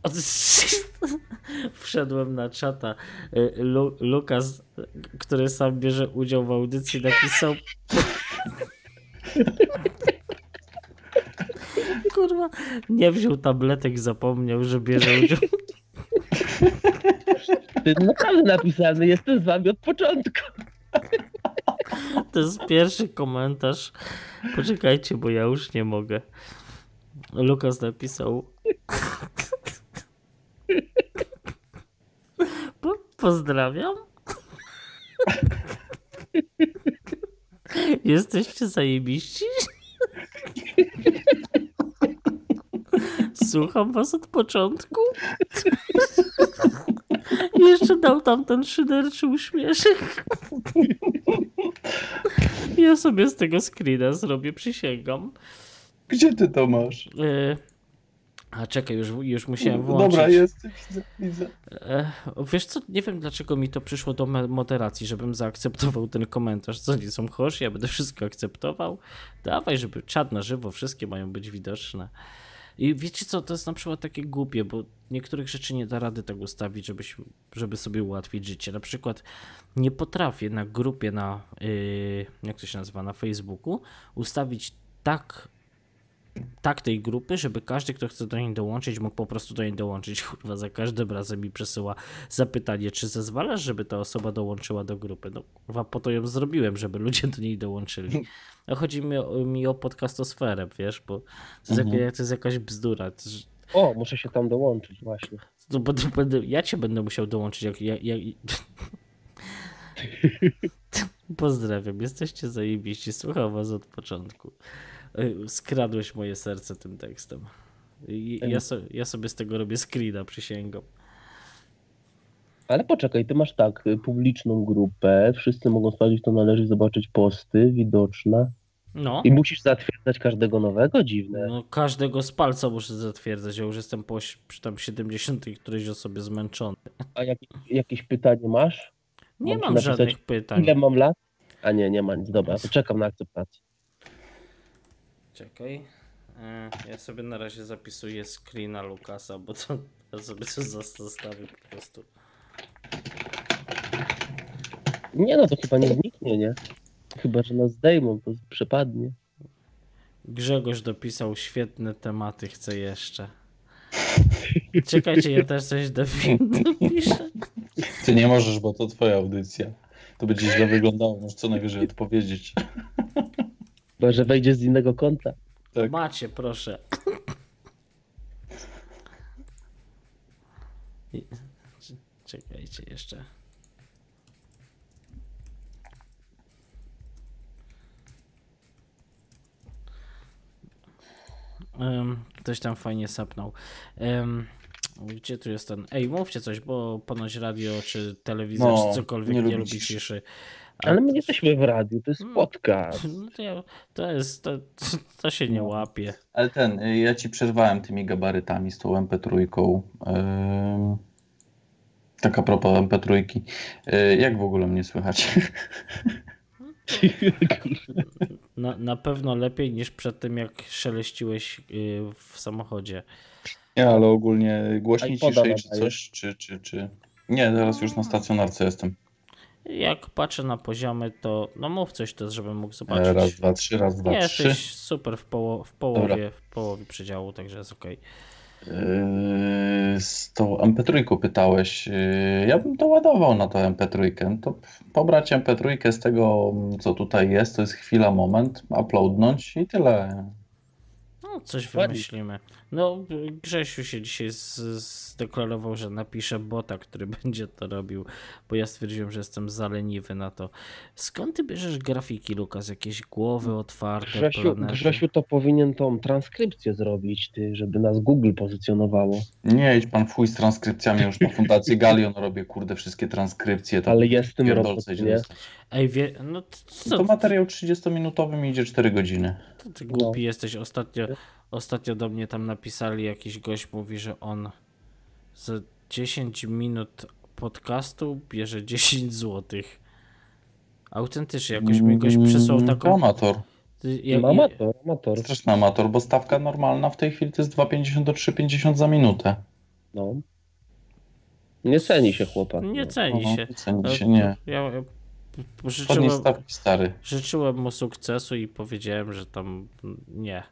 Wszedłem na czata. Y, Lu Lukas, który sam bierze udział w audycji, napisał. Kurwa, nie wziął tabletek, zapomniał, że bierze udział. Ty naprawdę napisany, jestem z wami od początku. To jest pierwszy komentarz. Poczekajcie, bo ja już nie mogę. Lukas napisał. Po, pozdrawiam. Jesteście zajebiści? Słucham was od początku. Jeszcze dał tam ten szyderczy uśmieszek. Ja sobie z tego screena zrobię, przysięgam. Gdzie ty to masz? Yy, a czekaj, już, już musiałem włączyć. Dobra, jest. Widzę, widzę. E, wiesz co, nie wiem dlaczego mi to przyszło do moderacji, żebym zaakceptował ten komentarz. Co nie są chorzy, ja będę wszystko akceptował. Dawaj, żeby czad na żywo, wszystkie mają być widoczne. I wiecie co, to jest na przykład takie głupie, bo niektórych rzeczy nie da rady tak ustawić, żebyś, żeby sobie ułatwić życie. Na przykład nie potrafię na grupie na, yy, jak to się nazywa, na Facebooku ustawić tak tak tej grupy, żeby każdy, kto chce do niej dołączyć, mógł po prostu do niej dołączyć. Kurwa, za każdym razem mi przesyła zapytanie, czy zezwalasz, żeby ta osoba dołączyła do grupy. No kurwa, po to ją zrobiłem, żeby ludzie do niej dołączyli. No, chodzi mi o, mi o podcastosferę, wiesz, bo to jest, Mhm. jaka, to jest jakaś bzdura. O, muszę się tam dołączyć właśnie. bo, będę, ja cię będę musiał dołączyć, jak... jak, jak... Pozdrawiam, jesteście zajebiści, słucham was od początku. Skradłeś moje serce tym tekstem. I, ja, so, ja sobie z tego robię screena, przysięgam. Ale poczekaj, ty masz tak, y, publiczną grupę, wszyscy mogą sprawdzić, to należy zobaczyć posty, widoczne. No, I musisz zatwierdzać każdego nowego? Dziwne. no każdego z palca muszę zatwierdzać, ja już jestem po tam 70 którejś osobie zmęczony. A jak, jakieś pytanie masz? Nie Mam żadnych pytań. Ile mam lat? A nie, nie ma nic. Dobra, to czekam na akceptację. Czekaj. E, Ja sobie na razie zapisuję screena Lukasa, bo to ja sobie to zas- zostawię po prostu. Nie no, to chyba nie zniknie, nie? Chyba, że nas zdejmą, to przepadnie. Grzegorz dopisał świetne tematy, chcę jeszcze. Czekajcie, ja też coś dopi- dopiszę. Ty nie możesz, bo to twoja audycja. To będzie źle wyglądało, możesz co najwyżej odpowiedzieć. Chyba, że wejdzie z innego konta. Tak. Macie, proszę. Czekajcie jeszcze. Em, ktoś tam fajnie sapnął. Em, gdzie tu jest ten? Ej, mówcie coś, bo ponoć radio czy telewizor No, czy cokolwiek nie nie, lubi lubi ciszy. Ale my nie jesteśmy w radiu, to jest Mm. podcast. No to, jest, to, to się nie No. łapie. Ale ten, y, ja ci przerwałem tymi gabarytami z tą MP3. Ym... Tak a propos MP3. Y, Jak w ogóle mnie słychać? Na, na pewno lepiej niż przed tym, jak szeleściłeś w samochodzie. Nie, ale ogólnie głośniej, ciszej czy coś, czy, czy, czy... Nie, teraz już na stacjonarce jestem. Jak patrzę na poziomy, to no mów coś też, żebym mógł zobaczyć. Raz, dwa, trzy, raz, dwa, trzy. Jesteś super w, poło- w, połowie, w połowie przedziału, także jest okej. Yy, Z tą MP3 pytałeś. Yy, Ja bym to ładował na to MP3. No To pobrać MP3 z tego, co tutaj jest, to jest chwila, moment, uploadnąć i tyle. No, coś wymyślimy. No, Grzesiu się dzisiaj zdeklarował, że napisze bota, który będzie to robił, bo ja stwierdziłem, że jestem zaleniwy na to. Skąd ty bierzesz grafiki, Lukas? Jakieś głowy otwarte, Grzesiu, planety? Grzesiu to powinien tą transkrypcję zrobić, ty, żeby nas Google pozycjonowało. Nie idź pan chuj z transkrypcjami, już na Fundacji Galion robię, kurde, wszystkie transkrypcje. Ale jest w tym pierdolce robot, nie? Ej, wie, no to, co, To materiał 30-minutowy mi idzie 4 godziny. to ty głupi jesteś. Ostatnio, ostatnio do mnie tam napisali, jakiś gość mówi, że on za 10 minut podcastu bierze 10 złotych. Autentycznie, jakoś mi goś przysłał Mm, taką... Amator. Jak- No, amator, amator. Straszny amator, bo stawka normalna w tej chwili to jest 2,50 do 3,50 za minutę. No. Nie ceni się chłopak. Nie no. ceni Aha, się. ceni się, nie. Ja, ja życzyłem, stawki, stary. życzyłem mu sukcesu i powiedziałem, że tam nie.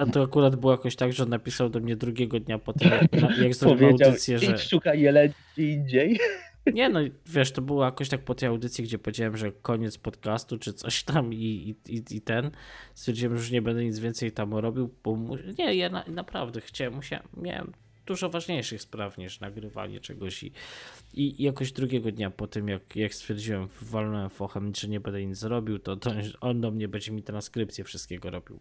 A to akurat było jakoś tak, że on napisał do mnie drugiego dnia po tym, jak, jak Powiedział, audycję, że... szukaj jeleni gdzie indziej. Nie no, wiesz, to było jakoś tak po tej audycji, gdzie powiedziałem, że koniec podcastu czy coś tam i, i, i, i ten. Stwierdziłem, że już nie będę nic więcej tam robił, bo mu... nie, ja na, naprawdę chciałem, musiałem, miałem dużo ważniejszych spraw niż nagrywanie czegoś i, i jakoś drugiego dnia po tym, jak, jak stwierdziłem, walnąłem fochem, że nie będę nic zrobił, to, to on do mnie będzie mi transkrypcję wszystkiego robił.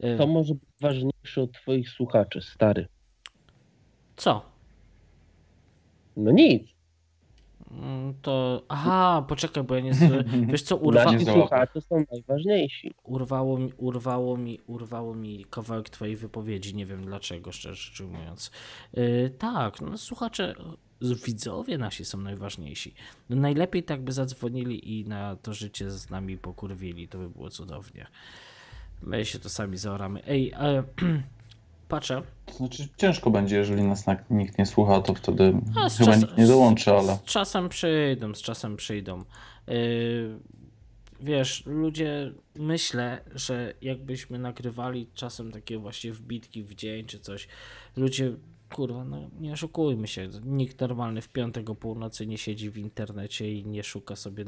E, To może być ważniejsze od twoich słuchaczy, stary. Co? No nic. Mm, To. Aha, poczekaj, bo ja nie. Wiesz co, urwa... Słuchacze są najważniejsi. urwało mi, urwało mi, urwało mi kawałek twojej wypowiedzi. Nie wiem dlaczego, szczerze rzecz ujmując. Yy, tak, no słuchacze, widzowie nasi są najważniejsi. No, najlepiej tak by zadzwonili i na to życie z nami pokurwili. To by było cudownie. My się to sami zaoramy. Ej, ale patrzę. To znaczy ciężko będzie, jeżeli nas na- nikt nie słucha, to wtedy A, z chyba czas- nikt nie dołączy, ale Z czasem przyjdą, z czasem przyjdą. Yy, wiesz, ludzie, myślę, że jakbyśmy nagrywali czasem takie właśnie wbitki w dzień czy coś, ludzie, kurwa, no nie oszukujmy się, nikt normalny w piątek o północy nie siedzi w internecie i nie szuka sobie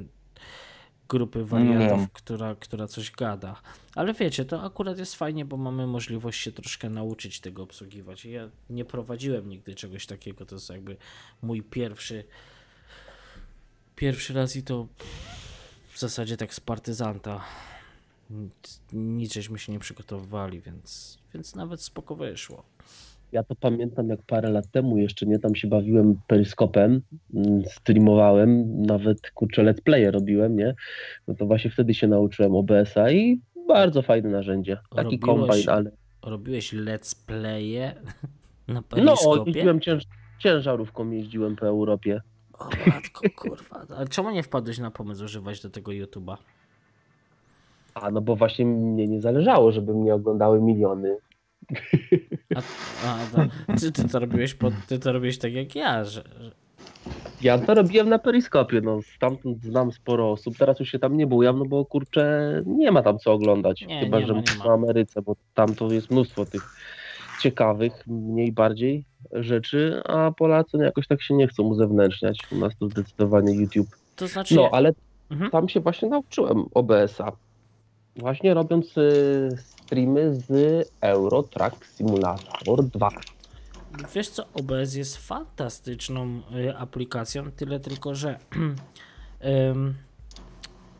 grupy wariatów, wiem. która, która coś gada. Ale wiecie, to akurat jest fajnie, bo mamy możliwość się troszkę nauczyć tego obsługiwać. Ja nie prowadziłem nigdy czegoś takiego, to jest jakby mój pierwszy pierwszy raz i to w zasadzie tak z partyzanta. Nic- Nic żeśmy się nie przygotowywali, więc, więc nawet spoko wyszło. Ja to pamiętam jak parę lat temu jeszcze, nie, tam się bawiłem peryskopem, mm, streamowałem, nawet kurczę let's playe robiłem, nie, no to właśnie wtedy się nauczyłem OBS-a i bardzo fajne narzędzie. Taki Robiłeś- kombajn, ale Robiłeś let's playe na no, periskopie? jeździłem cięż... ciężarówką, jeździłem po Europie. O matko, kurwa. A czemu nie wpadłeś na pomysł używać do tego YouTube'a? A no bo właśnie mnie nie zależało, żeby mnie oglądały miliony. A, a, no, ty, ty, to robiłeś pod, ty to robiłeś tak jak ja, że, że Ja to robiłem na periskopie, no stamtąd znam sporo osób, teraz już się tam nie bujam, no bo kurczę, nie ma tam co oglądać, Nie, chyba, nie że ma, nie ma. Ameryce, bo tam to jest mnóstwo tych ciekawych, mniej bardziej rzeczy, a Polacy no, jakoś tak się nie chcą uzewnętrzniać, u nas to zdecydowanie YouTube. to znaczy... No, ale Mhm. tam się właśnie nauczyłem OBS-a, właśnie robiąc y, streamy z Euro Truck Simulator 2. Wiesz co, OBS jest fantastyczną y, aplikacją, tyle tylko, że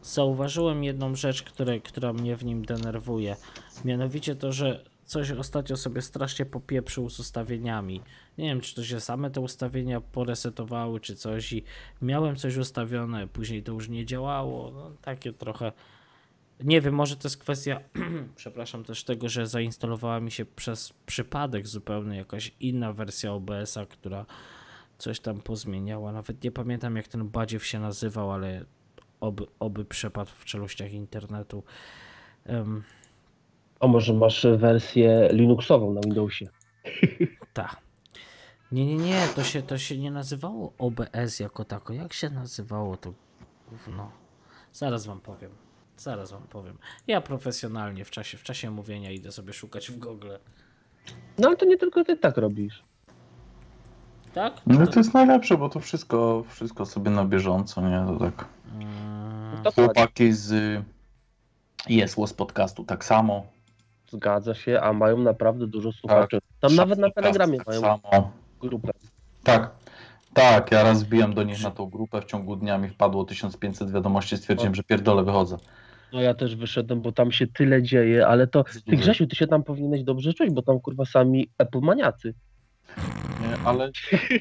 zauważyłem jedną rzecz, które, która mnie w nim denerwuje. Mianowicie to, że coś ostatnio sobie strasznie popieprzył z ustawieniami. Nie wiem, czy to się same te ustawienia poresetowały, czy coś i miałem coś ustawione, później to już nie działało. No, takie trochę... Nie wiem, może to jest kwestia, przepraszam, też tego, że zainstalowała mi się przez przypadek zupełnie jakaś inna wersja OBS-a, która coś tam pozmieniała. Nawet nie pamiętam, jak ten badziew się nazywał, ale oby, oby przepadł w czeluściach internetu. Um, A może masz wersję Linuxową na Windowsie? ta. Nie, nie, nie, to się, to się nie nazywało OBS jako tako. Jak się nazywało to gówno? Zaraz wam powiem. Zaraz wam powiem. Ja profesjonalnie w czasie, w czasie mówienia idę sobie szukać w Google. No ale to nie tylko ty tak robisz. Tak? no to jest najlepsze, bo to wszystko, wszystko sobie na bieżąco, nie? To tak. Mm, Chłopaki z Jest Łos podcastu tak samo. Zgadza się, a mają naprawdę dużo słuchaczy. Tam nawet na Podcast Telegramie tak mają samo. grupę. Tak. Tak, ja raz wbijam do nich na tą grupę, w ciągu dnia mi wpadło 1500 wiadomości, stwierdziłem, że pierdolę, wychodzę. No ja też wyszedłem, bo tam się tyle dzieje, ale to ty. Grzesiu, ty się tam powinieneś dobrze czuć, bo tam kurwa sami Apple maniacy. Nie, ale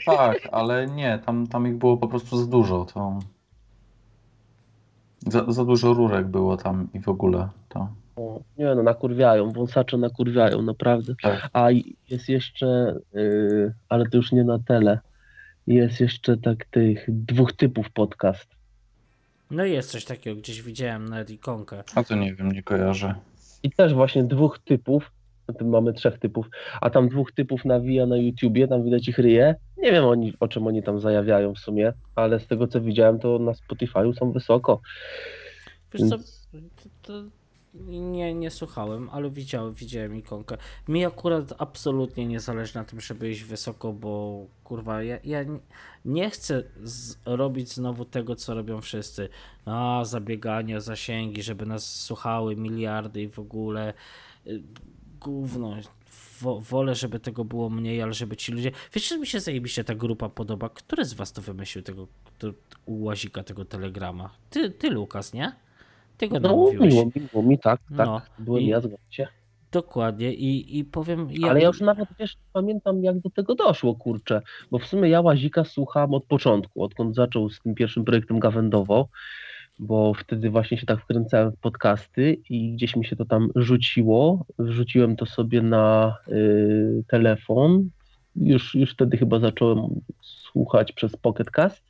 tak, ale nie, tam, tam ich było po prostu za dużo. To... Za, za dużo rurek było tam i w ogóle to. O, nie no, nakurwiają, wąsacze nakurwiają, naprawdę. Tak. A jest jeszcze, yy, ale to już nie na tele, jest jeszcze tak tych dwóch typów podcast. No jest coś takiego, gdzieś widziałem nawet ikonkę. A to nie wiem, nie kojarzę. I też właśnie dwóch typów, mamy trzech typów, a tam dwóch typów nawija na YouTubie, tam widać ich ryje. Nie wiem oni, o czym oni tam zajawiają w sumie, ale z tego co widziałem, to na Spotify'u są wysoko. Wiesz co, to nie, nie słuchałem, ale widziałem, widziałem ikonkę. Mi akurat absolutnie nie zależy na tym, żeby iść wysoko, bo kurwa, ja, ja nie- chcę robić znowu tego, co robią wszyscy. A, zabieganie o zasięgi, żeby nas słuchały miliardy i w ogóle y, gówno. Wo, wolę, żeby tego było mniej, ale żeby ci ludzie... Wiecie, że mi się zajebiście ta grupa podoba? Który z was to wymyślił, tego to, u łazika, tego telegrama? Ty, ty Lukas, nie? Ty go No miło, miło mi, tak, tak, No. byłem I- ja, zgadzam się. Dokładnie i, i powiem... Ja, Ale ja już nawet wiesz, pamiętam jak do tego doszło, kurczę, bo w sumie ja Łazika słuchałem od początku, odkąd zaczął z tym pierwszym projektem Gawędowo, bo wtedy właśnie się tak wkręcałem w podcasty i gdzieś mi się to tam rzuciło, wrzuciłem to sobie na y, telefon, już, już wtedy chyba zacząłem słuchać przez Pocket Cast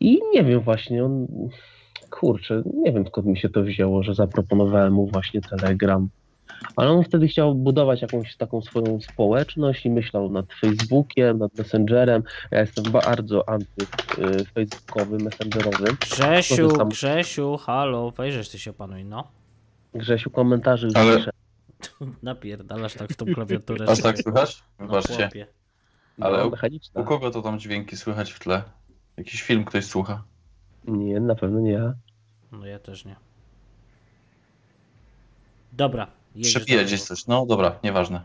i nie wiem właśnie, on, kurczę, nie wiem skąd mi się to wzięło, że zaproponowałem mu właśnie Telegram. Ale on wtedy chciał budować jakąś taką swoją społeczność i myślał nad Facebookiem, nad Messengerem. Ja jestem bardzo anty-facebookowy, messengerowy. Grzesiu, Korzystam. Grzesiu, halo, wejrzysz ty się opanuj, no. Grzesiu komentarzy już Ale- pisze. Napierdalasz tak w tą klawiaturę. Aż że- tak słychać? no, Wybaczcie. chłopie. Ale No. U kogo to tam dźwięki słychać w tle? Jakiś film ktoś słucha? Nie, na pewno nie ja. No ja też nie. Dobra. Przepija gdzieś coś. No dobra, nieważne.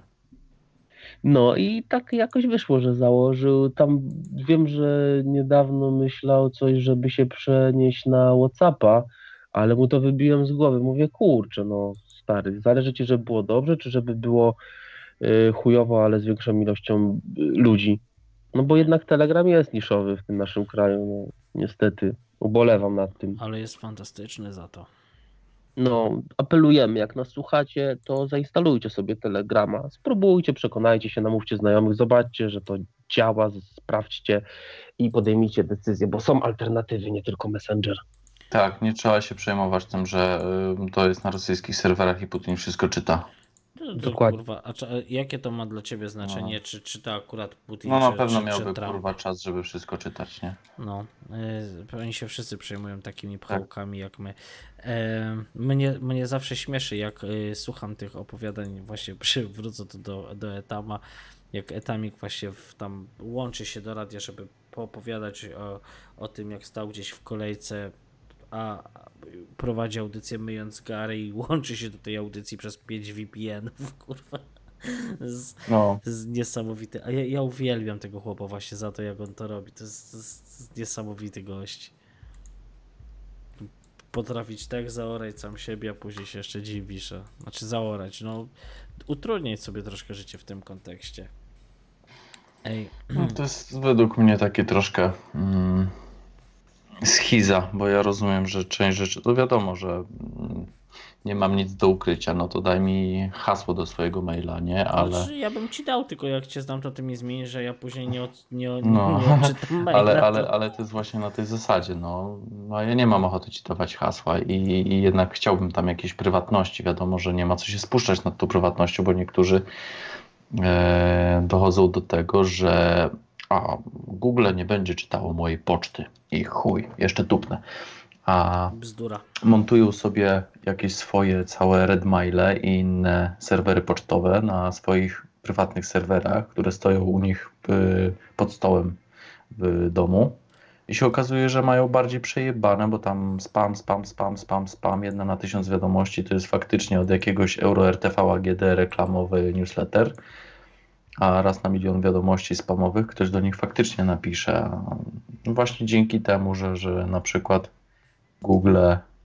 No i tak jakoś wyszło, że założył. Tam wiem, że niedawno myślał coś, żeby się przenieść na Whatsappa, ale mu to wybiłem z głowy. Mówię, kurczę, no stary, zależy ci, żeby było dobrze, czy żeby było y, chujowo, ale z większą ilością y, ludzi. No bo jednak Telegram jest niszowy w tym naszym kraju, no niestety. Ubolewam nad tym. Ale jest fantastyczny za to. No, apelujemy, jak nas słuchacie, to zainstalujcie sobie Telegrama, spróbujcie, przekonajcie się, namówcie znajomych, zobaczcie, że to działa, sprawdźcie i podejmijcie decyzję, bo są alternatywy, nie tylko Messenger. Tak, nie trzeba się przejmować tym, że y, to jest na rosyjskich serwerach i Putin wszystko czyta. Dokładnie. Kurwa, a czy, jakie to ma dla ciebie znaczenie? Czy, czy to akurat Putin, No na czy, pewno czy, miałby czy kurwa czas, żeby wszystko czytać, nie? No, y, oni się wszyscy przejmują takimi Tak. pchałkami jak my. E, mnie, mnie zawsze śmieszy, jak y, słucham tych opowiadań, właśnie przywrócę to do, do Etama, jak Etamik właśnie w, tam łączy się do radia, żeby poopowiadać o, o tym, jak stał gdzieś w kolejce, a prowadzi audycję myjąc gary i łączy się do tej audycji przez 5 VPN-ów, kurwa. Z, No. to jest niesamowite. A ja, ja uwielbiam tego chłopa właśnie za to, jak on to robi. To jest, to jest, niesamowity gość. Potrafić tak zaorać sam siebie, a później się jeszcze dziwisz. Znaczy zaorać, no utrudniać sobie troszkę życie w tym kontekście. Ej, no to jest według mnie takie troszkę mm, schiza, bo ja rozumiem, że część rzeczy, to wiadomo, że nie mam nic do ukrycia, no to daj mi hasło do swojego maila, nie? Ale... znaczy, ja bym ci dał, tylko jak cię znam, to ty mi zmienisz, że ja później nie, od, nie, nie, No. nie odczytam maila. Ale, to- ale, ale to jest właśnie na tej zasadzie. No, no ja nie mam ochoty ci dawać hasła i, i jednak chciałbym tam jakiejś prywatności. Wiadomo, że nie ma co się spuszczać nad tą prywatnością, bo niektórzy e, dochodzą do tego, że a, Google nie będzie czytało mojej poczty i chuj, jeszcze tupnę. A Bzdura. montują sobie jakieś swoje całe Redmaile i inne serwery pocztowe na swoich prywatnych serwerach, które stoją u nich w, pod stołem w domu. I się okazuje, że mają bardziej przejebane, bo tam spam, spam, spam, spam, spam, jedna na tysiąc wiadomości to jest faktycznie od jakiegoś Euro RTV AGD reklamowy newsletter, a raz na milion wiadomości spamowych ktoś do nich faktycznie napisze. A Właśnie dzięki temu, że, że na przykład Google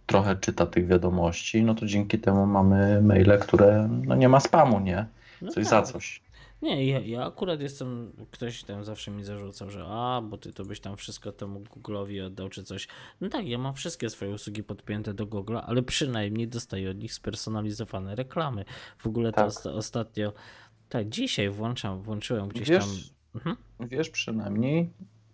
trochę czyta tych wiadomości, no to dzięki temu mamy maile, które no nie ma spamu, nie? No Coś tak. za coś. Nie, ja, ja akurat jestem, ktoś tam zawsze mi zarzucał, że a, bo ty to byś tam wszystko temu Google'owi oddał czy coś. No tak, ja mam wszystkie swoje usługi podpięte do Google'a, ale przynajmniej dostaję od nich spersonalizowane reklamy. W ogóle to Tak. osta- ostatnio, tak, dzisiaj włączam, włączyłem gdzieś Wiesz, tam. Mhm. wiesz przynajmniej,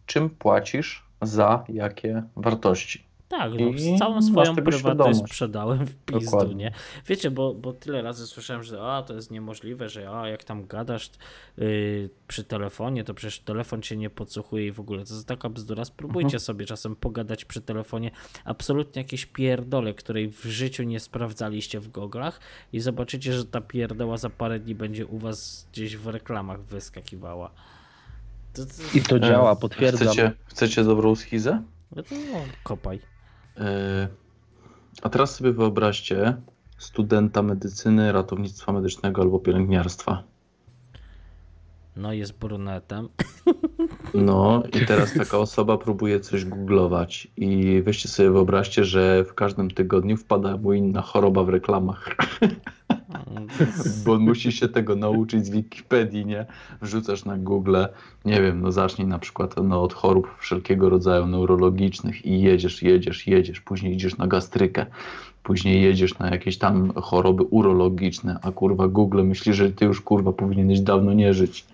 czym płacisz za jakie wartości. Tak, no, z całą swoją prywatność sprzedałem w pizdu, Dokładnie. nie? Wiecie, bo, bo tyle razy słyszałem, że a, to jest niemożliwe, że a, jak tam gadasz yy, przy telefonie, to przecież telefon cię nie podsłuchuje i w ogóle to jest taka bzdura. Spróbujcie Mhm. sobie czasem pogadać przy telefonie absolutnie jakieś pierdole, której w życiu nie sprawdzaliście w goglach i zobaczycie, że ta pierdoła za parę dni będzie u was gdzieś w reklamach wyskakiwała. To, to, I to działa, E, potwierdzam. Chcecie, chcecie dobrą schizę? no to no, kopaj. Yy, A teraz sobie wyobraźcie studenta medycyny, ratownictwa medycznego albo pielęgniarstwa. No jest brunetem. No i teraz taka osoba próbuje coś googlować i weźcie sobie wyobraźcie, że w każdym tygodniu wpada mu inna choroba w reklamach, bo on musi się tego nauczyć z Wikipedii, nie? Wrzucasz na Google, nie wiem, no zacznij na przykład no, od chorób wszelkiego rodzaju neurologicznych i jedziesz, jedziesz, jedziesz, później idziesz na gastrykę, później jedziesz na jakieś tam choroby urologiczne, a kurwa Google myśli, że ty już kurwa powinieneś dawno nie żyć.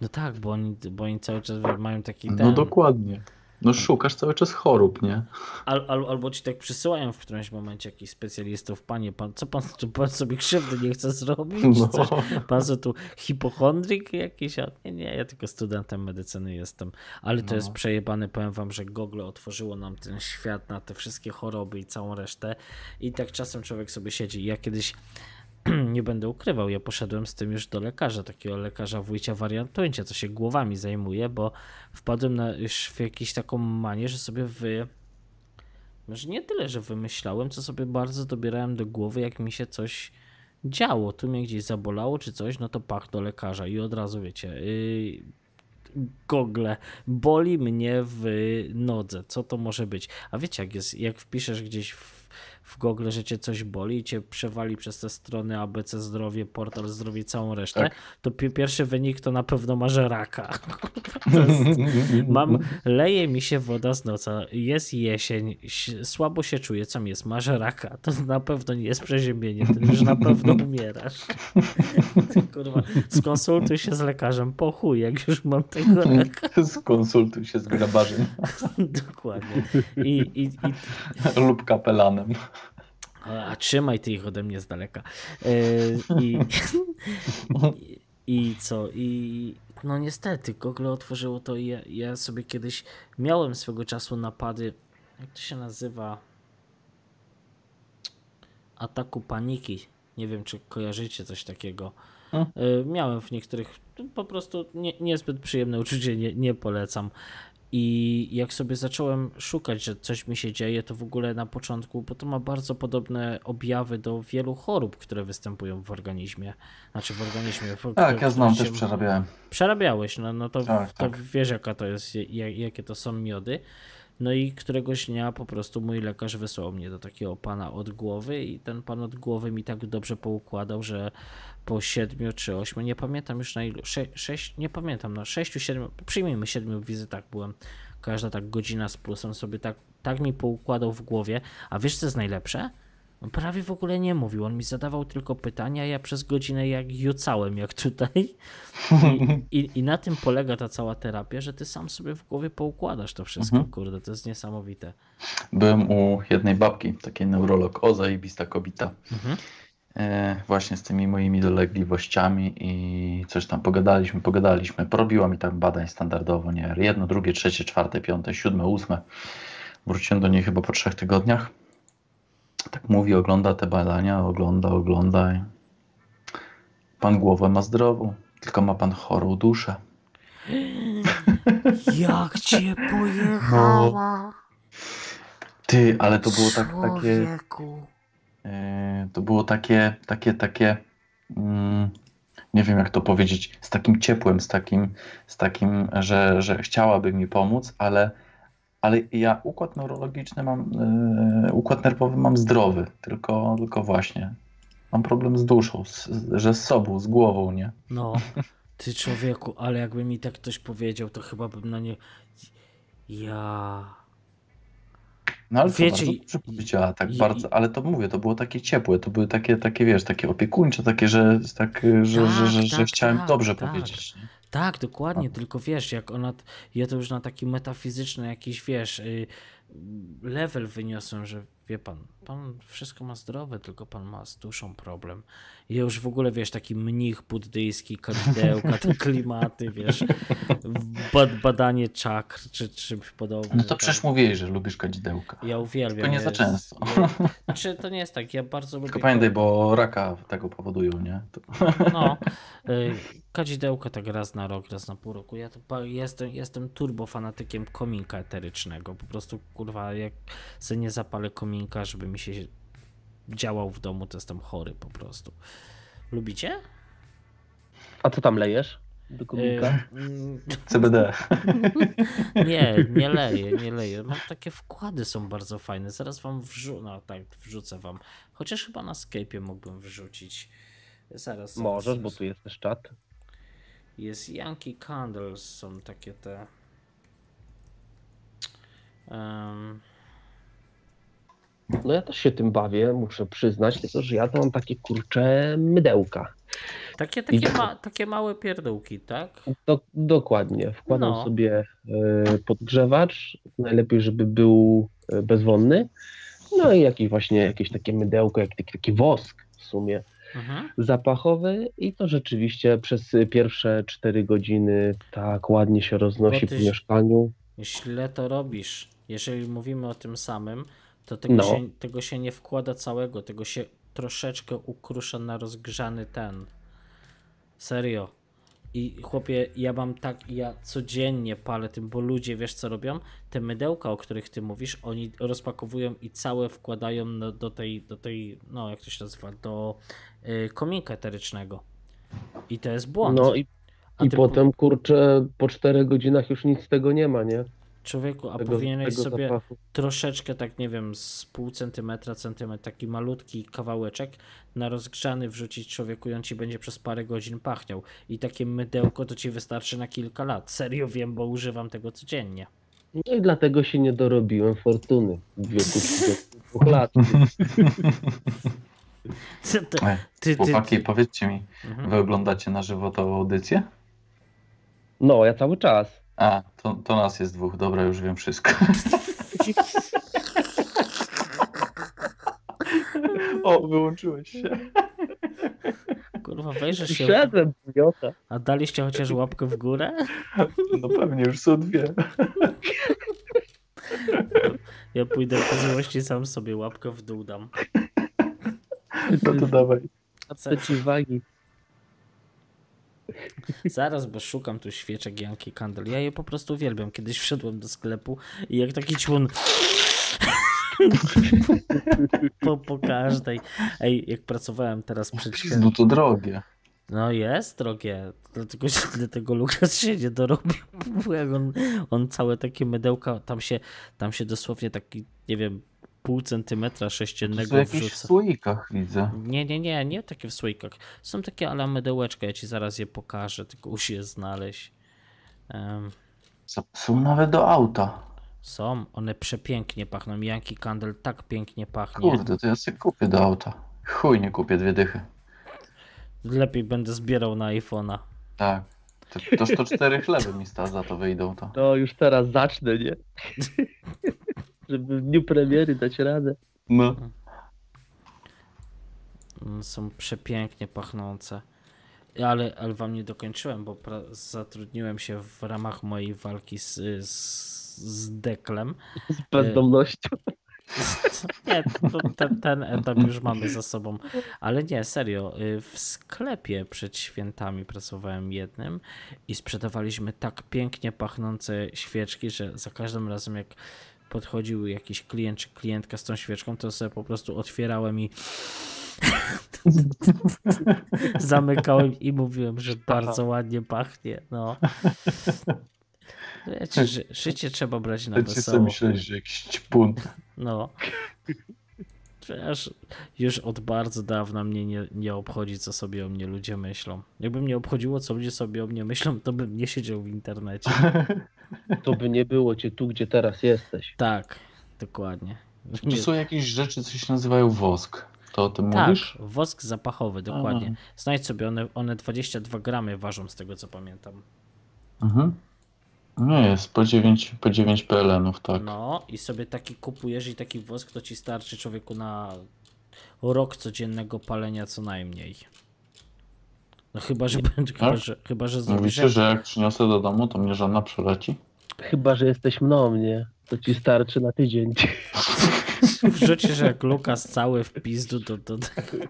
No tak, bo oni, bo oni cały czas mają taki No ten, dokładnie. No szukasz cały czas chorób, nie? Al, al, albo ci tak przysyłają w którymś momencie jakichś specjalistów. Panie, pan, co pan, czy pan sobie krzywdy nie chce zrobić? No. Coś? Pan co tu hipochondryk jakiś? Nie, nie, ja tylko studentem medycyny jestem. Ale to No. jest przejebane. Powiem wam, że Google otworzyło nam ten świat na te wszystkie choroby i całą resztę. I tak czasem człowiek sobie siedzi. Ja kiedyś nie będę ukrywał, ja poszedłem z tym już do lekarza, takiego lekarza wujcia wariantuńcia, co się głowami zajmuje, bo wpadłem na, już w jakąś taką manię, że sobie wy... Może nie tyle, że wymyślałem, co sobie bardzo dobierałem do głowy, jak mi się coś działo. Tu mnie gdzieś zabolało czy coś, no to pach do lekarza i od razu wiecie... Yy... Boli mnie w nodze. Co to może być? A wiecie, jak jest, jak wpiszesz gdzieś w, w Google, że cię coś boli i cię przewali przez te strony ABC Zdrowie, Portal Zdrowie całą resztę, Tak. to pi- pierwszy wynik to na pewno masz raka. Jest, mam, leje mi się woda z noca, jest jesień, słabo się czuję, co mi jest, masz raka, to na pewno nie jest przeziębienie, ty już na pewno umierasz. Kurwa, skonsultuj się z lekarzem, po chuj, jak już mam tego raka. Skonsultuj się z grabarzem Dokładnie. I, i, i, lub kapelanem. A trzymaj ty ich ode mnie z daleka. E, I, i, i co? I no niestety, Google otworzyło to i ja, ja sobie kiedyś miałem swego czasu napady, jak to się nazywa? Ataku paniki. Nie wiem, czy kojarzycie coś takiego. Hmm. E, Miałem w niektórych po prostu nie, niezbyt przyjemne uczucie, nie, nie polecam. I jak sobie zacząłem szukać, że coś mi się dzieje, to w ogóle na początku, bo to ma bardzo podobne objawy do wielu chorób, które występują w organizmie. Znaczy w organizmie. w- Tak, ja znam, też przerabiałem. Przerabiałeś, no, no to, Tak, to tak. wiesz jaka to jest, ja- jakie to są miody. No i któregoś dnia po prostu mój lekarz wysłał mnie do takiego pana od głowy i ten pan od głowy mi tak dobrze poukładał, że po siedmiu czy ośmiu, nie pamiętam już na ilu, sze, sześć, nie pamiętam, na sześciu, siedmiu, przyjmijmy siedmiu wizytach byłem, każda tak godzina z plusem sobie tak, tak mi poukładał w głowie, a wiesz co jest najlepsze? On prawie w ogóle nie mówił, on mi zadawał tylko pytania, ja przez godzinę jak jucałem, jak tutaj. I, i, I na tym polega ta cała terapia, że ty sam sobie w głowie poukładasz to wszystko, Mhm. kurde, to jest niesamowite. Byłem u jednej babki, takiej neurolog, o zajebista kobieta. Mhm. E, właśnie z tymi moimi dolegliwościami i coś tam pogadaliśmy, pogadaliśmy. Porobiła mi tam badań standardowo, nie? Jedno, drugie, trzecie, czwarte, piąte, siódme, ósme. Wróciłem do niej chyba po trzech tygodniach. Tak mówi, ogląda te badania, ogląda, ogląda. Pan głowę ma zdrową, tylko ma pan chorą duszę. Jak cię pojechała, Ty, ale to było tak, takie... człowieku. Yy, to było takie, takie, takie, mm, nie wiem jak to powiedzieć, z takim ciepłem, z takim, z takim że, że chciałaby mi pomóc, ale, ale ja układ neurologiczny mam, yy, układ nerwowy mam zdrowy, tylko, tylko właśnie mam problem z duszą, z, że z sobą, z głową, nie? No, ty człowieku, ale jakby mi tak ktoś powiedział, to chyba bym na nie... Ja... No ale Wiecie, i- bardzo dobrze tak i- bardzo, ale to mówię, to było takie ciepłe, to były takie, takie wiesz, takie opiekuńcze, takie, że, tak, że, że, że, że tak, chciałem tak, dobrze tak. powiedzieć. Nie? Tak, dokładnie, tylko wiesz, jak ona, ja to już na taki metafizyczny jakiś, wiesz, y, level wyniosłem, że wie pan, pan wszystko ma zdrowe, tylko pan ma z duszą problem. I ja już w ogóle, wiesz, taki mnich buddyjski, kadzidełka, te klimaty, wiesz, bad, badanie czakr, czy czymś podobnym. No to tak. przecież mówiłeś, że lubisz kadzidełka. Ja uwielbiam. Tylko nie za często. Ja, znaczy, to nie jest tak, ja bardzo lubię... Tylko pamiętaj, bo raka tego powodują, nie? To... No, y, kadzidełka tak raz na rok, raz na pół roku. Ja to jestem, jestem turbo fanatykiem kominka eterycznego. Po prostu, kurwa, jak se nie zapalę kominka, żeby mi się działał w domu, to jestem chory po prostu. Lubicie? A co tam lejesz do kominka? Mm, CBD. nie, nie leję, nie leję. Mam takie wkłady są bardzo fajne. Zaraz wam wrzucę, no tak, wrzucę wam. Chociaż chyba na Skype'ie mógłbym wrzucić. Zaraz. Możesz, bo tu jest też czat. Jest Yankee Candles, są takie te. Em, No ja też się tym bawię, muszę przyznać, tylko że ja to mam takie kurcze mydełka. Takie, takie, ma, takie małe pierdółki, tak? Do, dokładnie. Wkładam No. sobie e, podgrzewacz. Najlepiej, żeby był e, bezwonny. No i jakieś właśnie jakieś takie mydełko, jak taki, taki wosk w sumie Mhm. zapachowy i to rzeczywiście przez pierwsze 4 godziny tak ładnie się roznosi po mieszkaniu. Źle to robisz. Jeżeli mówimy o tym samym, to tego, No. się, tego się nie wkłada całego, tego się troszeczkę ukrusza na rozgrzany ten. Serio. I chłopie, ja mam tak, ja codziennie palę tym, bo ludzie, wiesz co robią? Te mydełka, o których ty mówisz, oni rozpakowują i całe wkładają no, do tej, do tej, no jak to się nazywa, do y, kominka eterycznego. I to jest błąd. No i, i ty po- potem kurczę po 4 godzinach już nic z tego nie ma, nie? Człowieku, a Tego, powinieneś tego sobie zapachu. troszeczkę, tak nie wiem, z pół centymetra, centymetr, taki malutki kawałeczek na rozgrzany wrzucić człowieku i on ci będzie przez parę godzin pachniał. I takie mydełko to ci wystarczy na kilka lat. Serio wiem, bo używam tego codziennie. No i dlatego się nie dorobiłem fortuny w wieku 32 lat. Ty, ty, Ej, ty, ty, Chłopaki, powiedzcie mi, Mhm. wy oglądacie na żywo tą audycję? No, ja cały czas. A, to, to nas jest dwóch, dobra, już wiem wszystko. o, wyłączyłeś się. Kurwa, wejrzysz się, Szedłem, idiota. a daliście chociaż łapkę w górę? No pewnie, już są dwie. Ja pójdę po złości, sam sobie łapkę w dół dam. No to dawaj. Przeciwwagi. Zaraz, bo szukam tu świeczek Yankee Candle. Ja je po prostu uwielbiam. Kiedyś wszedłem do sklepu i jak taki człon po, po każdej. Ej, jak pracowałem teraz przed świętem. No to drogie. No jest drogie. Dlatego, dlatego Lukas się nie dorobił. On, on całe takie mydełka, tam się, tam się dosłownie taki, nie wiem, pół centymetra To są sześciennego jakieś w wrzuca. słoikach, widzę. Nie, nie, nie, nie takie w słoikach. Są takie ala mydełeczka, ja ci zaraz je pokażę, tylko musi je znaleźć. Em, Są- Są nawet do auta. są, one przepięknie pachną. Yankee Candle tak pięknie pachnie. Kurde, to ja sobie kupię do auta. Chuj, nie kupię dwie dychy. Lepiej będę zbierał na iPhone'a. Tak. To, to 104 chleby mi sta za to wyjdą to. To już teraz zacznę, nie? Żeby w dniu premiery dać radę. No. Mm, Są przepięknie pachnące. Ale, ale wam nie dokończyłem, bo zatrudniłem się w ramach mojej walki z, z, z Deklem. Z bezdomnością. Nie, ten, ten etap już mamy za sobą. Ale nie, serio. y, W sklepie przed świętami pracowałem jednym i sprzedawaliśmy tak pięknie pachnące świeczki, że za każdym razem jak podchodził jakiś klient czy klientka z tą świeczką, to sobie po prostu otwierałem i zamykałem i mówiłem, że bardzo ładnie pachnie. No. Wiecie, ży, życie trzeba brać na Ty sobie wesoło. myślałeś, że jakiś ćpun. No. Wiesz, już od bardzo dawna mnie nie, nie obchodzi, co sobie o mnie ludzie myślą. Jakby mnie obchodziło, co ludzie sobie o mnie myślą, to bym nie siedział w internecie. To by nie było cię tu, gdzie teraz jesteś. Tak, dokładnie. Tu są jakieś rzeczy, co się nazywają wosk. To o tym Tak, mówisz? wosk zapachowy, dokładnie. Znajdź sobie, one, one 22 gramy ważą z tego, co pamiętam. Mhm. Nie jest, po 9, po 9 PLN-ów, tak. No i sobie taki kupujesz i taki wosk to ci starczy człowieku na rok codziennego palenia co najmniej. No chyba, że będzie, chyba, że, chyba, że zrobisz Mówicie, że jak przyniosę do domu, to mnie żadna przeleci? Chyba, że jesteś mną, nie? To ci starczy na tydzień. Wrzucisz jak Lukas cały w pizdu do, do tego.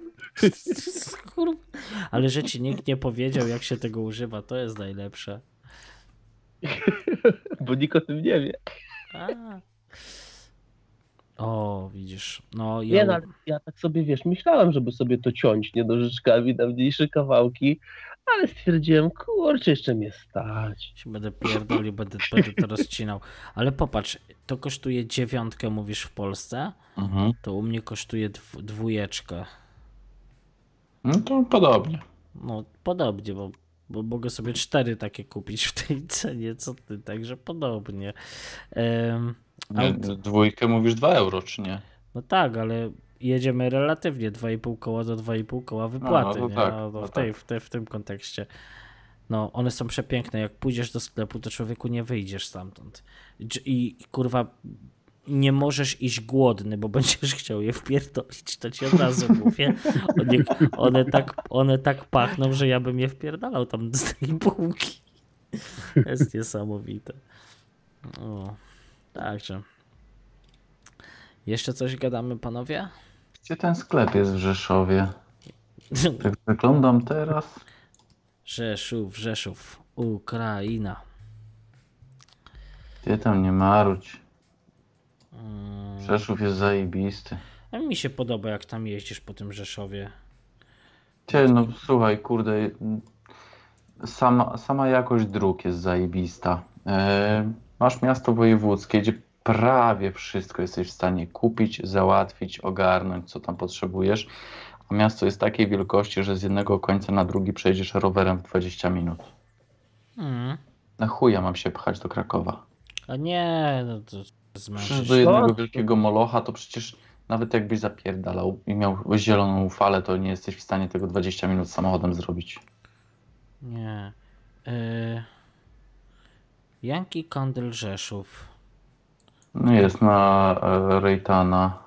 Kurwa. Ale że ci nikt nie powiedział, jak się tego używa, to jest najlepsze. Bo nikt o tym nie wie. A. O, widzisz. No, Nie, ja, no, ale ja tak sobie, wiesz, myślałem, żeby sobie to ciąć nie nożyczkami na mniejsze kawałki, ale stwierdziłem, kurczę, jeszcze mnie stać. będę pierdolił, będę, będę to rozcinał. Ale popatrz, to kosztuje dziewiątkę, mówisz w Polsce, Mhm. to u mnie kosztuje dw, dwójeczkę. No to podobnie. No, podobnie, bo, bo mogę sobie cztery takie kupić w tej cenie, co ty, także podobnie. Em, Nie, Ale- d- Dwójkę mówisz 2 euro, czy nie? no tak, ale jedziemy relatywnie 2,5 koła do 2,5 koła wypłaty. no nie? tak, no, no w, tej, w, tej, w tym kontekście. No, one są przepiękne. Jak pójdziesz do sklepu, to człowieku nie wyjdziesz stamtąd. I i, kurwa, nie możesz iść głodny, bo będziesz chciał je wpierdolić. To ci od razu mówię. One, one, tak, one tak pachną, że ja bym je wpierdalał tam z tej półki. Jest niesamowite. O, także. Jeszcze coś gadamy, panowie? Gdzie ten sklep jest w Rzeszowie? Tak wyglądam teraz. Rzeszów, Rzeszów, Ukraina. Ty tam nie marudź. Mm. Rzeszów jest zajebisty. A mi się podoba, jak tam jeździsz po tym Rzeszowie. Ty, no słuchaj, kurde, sama, sama jakość dróg jest zajebista. E, masz miasto wojewódzkie, gdzie prawie wszystko jesteś w stanie kupić, załatwić, ogarnąć, co tam potrzebujesz. A miasto jest takiej wielkości, że z jednego końca na drugi przejdziesz rowerem w 20 minut. Mm. Na chuja mam się pchać do Krakowa. A nie, no to Przecież do jednego wielkiego molocha to przecież nawet jakbyś zapierdalał i miał zieloną falę, to nie jesteś w stanie tego 20 minut samochodem zrobić. Nie. Y... Janki Kandel Rzeszów. No jest na e, Rejtana.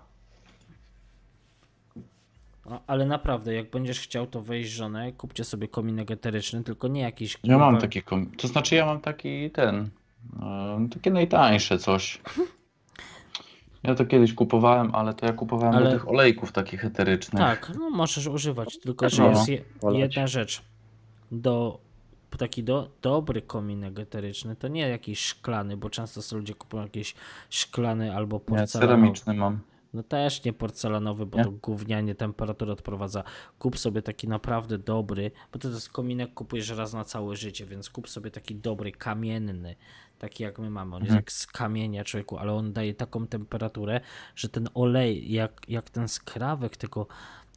No, ale naprawdę, jak będziesz chciał to wejść żonę, kupcie sobie kominek eteryczny, tylko nie jakiś. Ja mam taki, kom- to znaczy ja mam taki ten, e, takie najtańsze coś. Ja to kiedyś kupowałem, ale to ja kupowałem Ale- do tych olejków takich eterycznych. Tak, no możesz używać, tylko że No, jest je, jedna rzecz. Do, taki do, dobry kominek eteryczny to nie jakiś szklany, bo często są ludzie kupują jakieś szklany albo Nie, porcelanowy. ceramiczny mam. No też nie porcelanowy, bo Nie? to gównianie temperaturę odprowadza. Kup sobie taki naprawdę dobry, bo to jest kominek kupujesz raz na całe życie, więc kup sobie taki dobry, kamienny, taki jak my mamy. On jest Mhm. jak z kamienia człowieku, ale on daje taką temperaturę, że ten olej, jak, jak ten skrawek tego,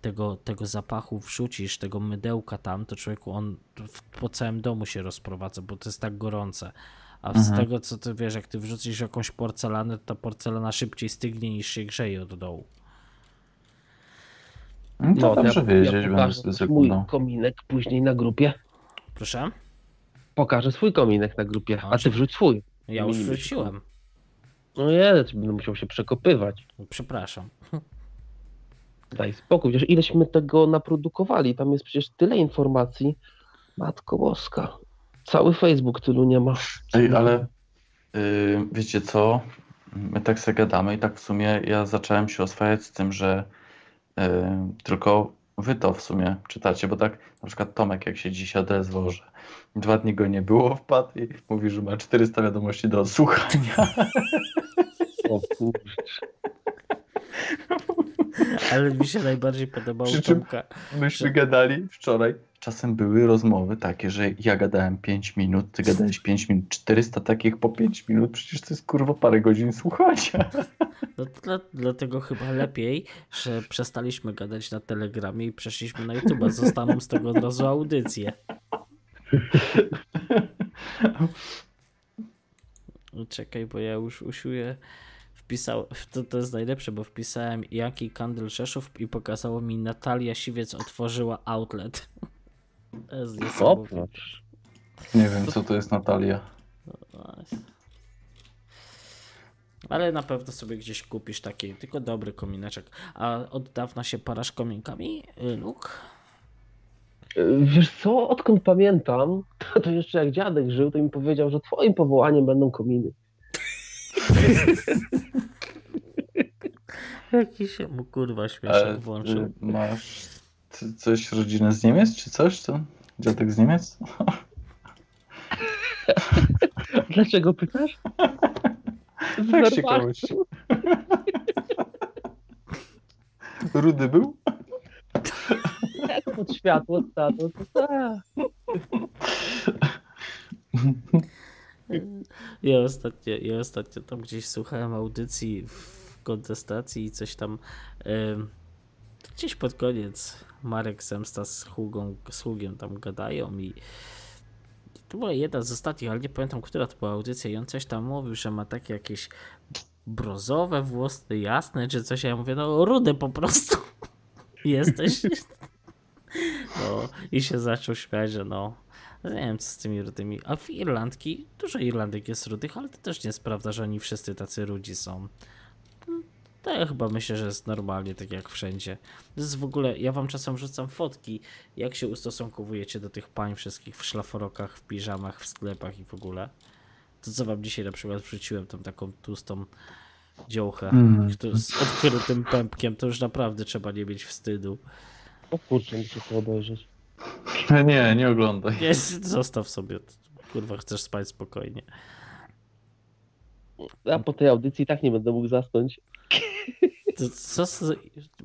tego, tego zapachu wrzucisz, tego mydełka tam, to człowieku on w, po całym domu się rozprowadza, bo to jest tak gorące. A z Mhm. tego, co ty wiesz, jak ty wrzucisz jakąś porcelanę, to ta porcelana szybciej stygnie niż się grzeje od dołu. No to dobrze ja, wiedzieć, ja będę zaglądał. kominek później na grupie. Proszę? Pokażę swój kominek na grupie, a ty wrzuć swój. Ja już wróciłem. No nie, to będę musiał się przekopywać. Przepraszam. Daj spokój, wiesz, ileśmy tego naprodukowali, tam jest przecież tyle informacji. Matko boska. Cały Facebook tylu nie ma. Ej, ale y, wiecie co? My tak sobie gadamy i tak w sumie ja zacząłem się oswajać z tym, że y, tylko wy to w sumie czytacie, bo tak na przykład Tomek jak się dzisiaj odezwał, że dwa dni go nie było, wpadł i mówi, że ma 400 wiadomości do odsłuchania. O kurczę. Ale mi się najbardziej podobało Przy czym- Tomka. Myśmy gadali wczoraj. Czasem były rozmowy takie, że ja gadałem 5 minut, ty gadałeś 5 minut, 400 takich po 5 minut, przecież to jest kurwa parę godzin słuchania. No dla, dlatego chyba lepiej, że przestaliśmy gadać na Telegramie i przeszliśmy na YouTube. Zostaną z tego od razu audycje. No Czekaj, bo ja już usiłuję. Wpisał, to, to jest najlepsze, bo wpisałem jaki Kandel Rzeszów i pokazało mi Natalia Siwiec otworzyła outlet. To. Nie wiem, co to jest Natalia. Ale na pewno sobie gdzieś kupisz taki, tylko dobry komineczek. A od dawna się parasz kominkami, y, Luke? Wiesz co, odkąd pamiętam, to, to jeszcze jak dziadek żył, to mi powiedział, że twoim powołaniem będą kominy. Jaki się mu kurwa śmieszek ty włączył. masz ty coś rodzinę z Niemiec, czy coś? To dziadek z Niemiec? Dlaczego pytasz? Tak Z ciekawości. Rudy był? Jak pod światło tak. Ja ostatnio, ja ostatnio tam gdzieś słuchałem audycji w kontestacji i coś tam em, gdzieś pod koniec Marek Semsta z, Hugą, z Hugiem tam gadają i to była jedna z ostatnich, ale nie pamiętam, która to była audycja i on coś tam mówił, że ma takie jakieś brązowe włosy, jasne, czy coś. Ja mówię, no rudy po prostu jesteś. No i się zaczął śmiać, że no, nie wiem co z tymi rudymi. A w Irlandki, dużo Irlandek jest rudych, ale to też nie jest prawda, że oni wszyscy tacy rudzi są. To ja chyba myślę, że jest normalnie, tak jak wszędzie. To jest w ogóle, ja wam czasem wrzucam fotki, jak się ustosunkowujecie do tych pań wszystkich w szlaforokach, w piżamach, w sklepach i w ogóle. To co wam dzisiaj na przykład wrzuciłem, tą taką tłustą dziołchę Mm. z odkrytym pępkiem, to już naprawdę trzeba nie mieć wstydu. O kurczę, muszę to obejrzeć. Nie, nie oglądaj. Nie, zostaw sobie, kurwa, chcesz spać spokojnie. Ja po tej audycji i tak nie będę mógł zasnąć. To co,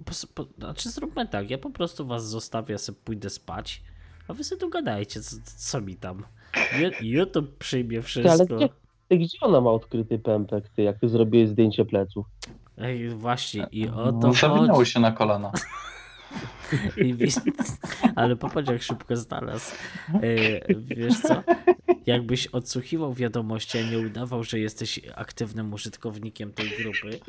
po, po, znaczy zróbmy tak, ja po prostu was zostawię, sobie pójdę spać, a wy sobie dogadajcie, co, co mi tam. YouTube przyjmie Ty, ale wszystko. gdzie, ty, gdzie ona ma odkryty pępek, ty, jak ty zrobiłeś zdjęcie pleców? Ej, właśnie, i o to No, zawinęło chodzi. się na kolana. Ale popatrz jak szybko znalazł. E, wiesz co? Jakbyś odsłuchiwał wiadomości, a nie udawał, że jesteś aktywnym użytkownikiem tej grupy,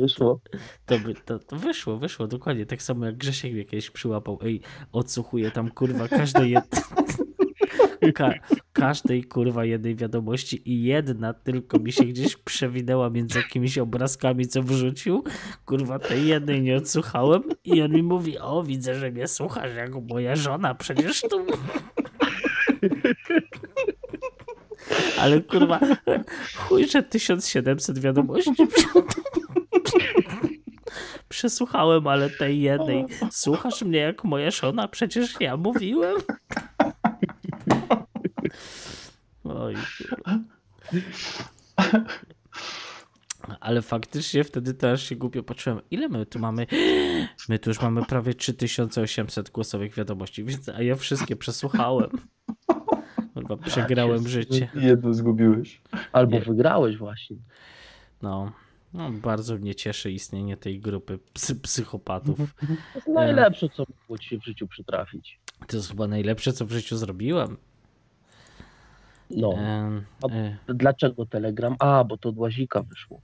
Wyszło. to by to, to wyszło, wyszło, dokładnie. Tak samo jak Grzesiek kiedyś przyłapał. Ej, odsłuchuję tam kurwa każdej jed... Ka każdej kurwa jednej wiadomości i jedna tylko mi się gdzieś przewinęła między jakimiś obrazkami, co wrzucił. Kurwa, tej jednej nie odsłuchałem i on mi mówi, o widzę, że mnie słuchasz, jak moja żona, przecież tu... Ale kurwa, chuj, że 1700 wiadomości Przesłuchałem, ale tej jednej. Słuchasz mnie jak moja żona? Przecież ja mówiłem. Oj. kurwa. Ale faktycznie wtedy też się głupio poczułem. Ile my tu mamy? My tu już mamy prawie 3800 głosowych wiadomości, więc a ja wszystkie przesłuchałem. Kurwa, przegrałem życie. Jedno zgubiłeś. Albo Nie. wygrałeś właśnie. No. no, bardzo mnie cieszy istnienie tej grupy psy, psychopatów. To jest najlepsze, co mogło ci się w życiu przytrafić. To jest chyba najlepsze, co w życiu zrobiłem. No. E, Dlaczego Telegram? A, bo to od Łazika wyszło.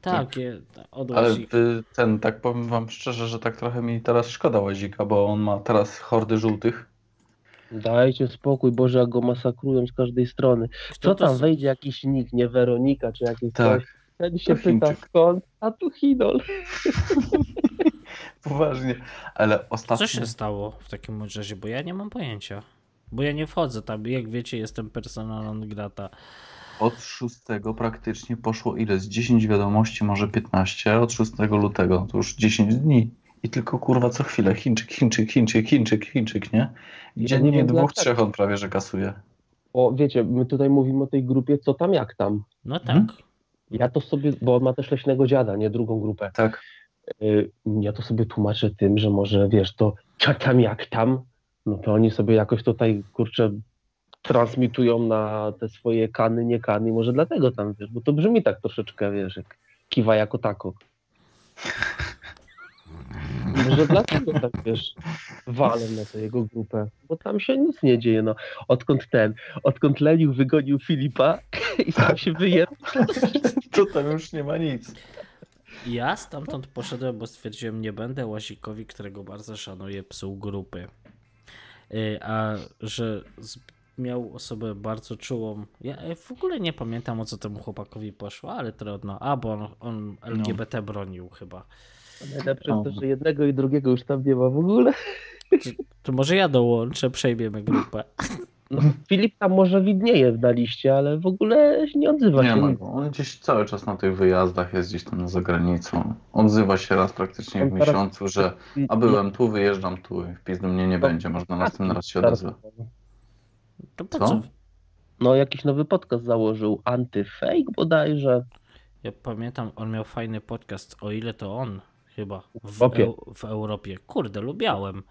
tak, je- od Ale Łazika. y, ten, tak powiem wam szczerze, że tak trochę mi teraz szkoda Łazika, bo on ma teraz hordy żółtych. Dajcie spokój, Boże, jak go masakrują z każdej strony. Kto Co to tam s- wejdzie jakiś nick, nie Weronika, czy jakiś Tak. coś. Ten się To pyta Chińczyk. skąd, a tu Hidol. Poważnie. Ale ostatnio... Co się stało w takim razie? Bo ja nie mam pojęcia. Bo ja nie wchodzę tam. Jak wiecie, jestem persona non grata. Od 6 praktycznie poszło ile? Z 10 wiadomości, może 15, od 6 lutego. To już 10 dni. I tylko kurwa co chwilę Chińczyk, Chińczyk, Chińczyk, Chińczyk, Chińczyk, nie? I Ja dziennie nie wiem dwóch, trzech on prawie że kasuje. Bo wiecie, my tutaj mówimy o tej grupie, co tam, jak tam. No tak. Mhm. Ja to sobie, bo on ma też leśnego dziada, nie drugą grupę. Tak. Y, Ja to sobie tłumaczę tym, że może wiesz, to co tam, jak tam, no to oni sobie jakoś tutaj, kurczę, transmitują na te swoje kany, nie kany, może dlatego tam, wiesz, bo to brzmi tak troszeczkę, wiesz, jak kiwa jako tako. Może dlatego tak, wiesz, walę na tę jego grupę, bo tam się nic nie dzieje, no. Odkąd ten, odkąd Leniuk wygonił Filipa i sam się wyjechał, To tam już nie ma nic. Ja stamtąd poszedłem, bo stwierdziłem, nie będę łazikowi, którego bardzo szanuję, psuł grupy. Y, A że miał osobę bardzo czułą. Ja w ogóle nie pamiętam o co temu chłopakowi poszło, ale trudno. A, bo on, on LGBT bronił chyba. najlepsze jest to, że jednego i drugiego już tam nie ma w ogóle. To może ja dołączę, przejmiemy grupę. No, Filip tam może widnieje na liście, ale w ogóle się nie odzywa Nie się. ma go. On gdzieś cały czas na tych wyjazdach jest gdzieś tam za granicą. Odzywa się raz praktycznie On w teraz- miesiącu, że a byłem tu, wyjeżdżam tu i w pizdu mnie nie No, będzie, może na następny raz się Teraz- odezwę. To po Co? No jakiś nowy podcast założył, Antyfake bodajże. Ja pamiętam, on miał fajny podcast, o ile to on chyba w, Europie. Eu, w Europie. Kurde, lubiałem.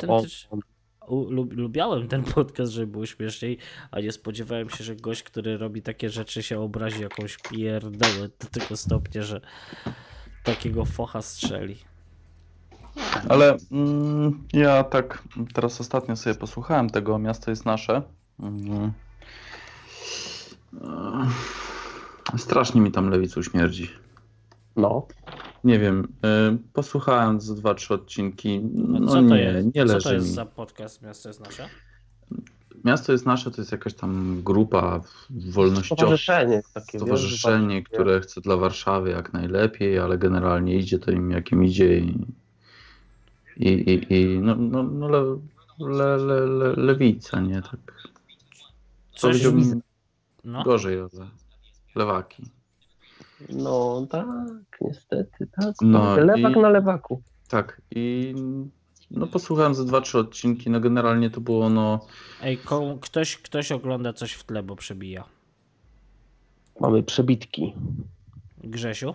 To lubiałem ten podcast, żeby było śmieszniej, a nie spodziewałem się, że gość, który robi takie rzeczy, się obrazi jakąś pierdołę do tego stopnia, że takiego focha strzeli. Ale mm, ja tak teraz ostatnio sobie posłuchałem tego Miasto jest nasze. Mm. Strasznie mi tam lewicą śmierdzi. No. Nie wiem, y, posłuchałem z dwa, trzy odcinki. No co to nie, jest? nie co leży to jest mi. za podcast Miasto jest nasze? Miasto jest nasze, to jest jakaś tam grupa wolnościowa. Stowarzyszenie takie, wiesz, Stowarzyszenie, które chce dla Warszawy jak najlepiej, ale generalnie idzie to im jakim idzie i, i, i, i no, no, no le, le, le, le, lewica, nie? Tak. Coś, Powiedziałbym no, gorzej, ale lewaki. No tak, niestety, tak. No Lewak i- na lewaku. Tak, i no posłuchałem ze dwa, trzy odcinki, no generalnie to było no ej, ko- ktoś, ktoś ogląda coś w tle, bo przebija. Mamy przebitki. Grzesiu?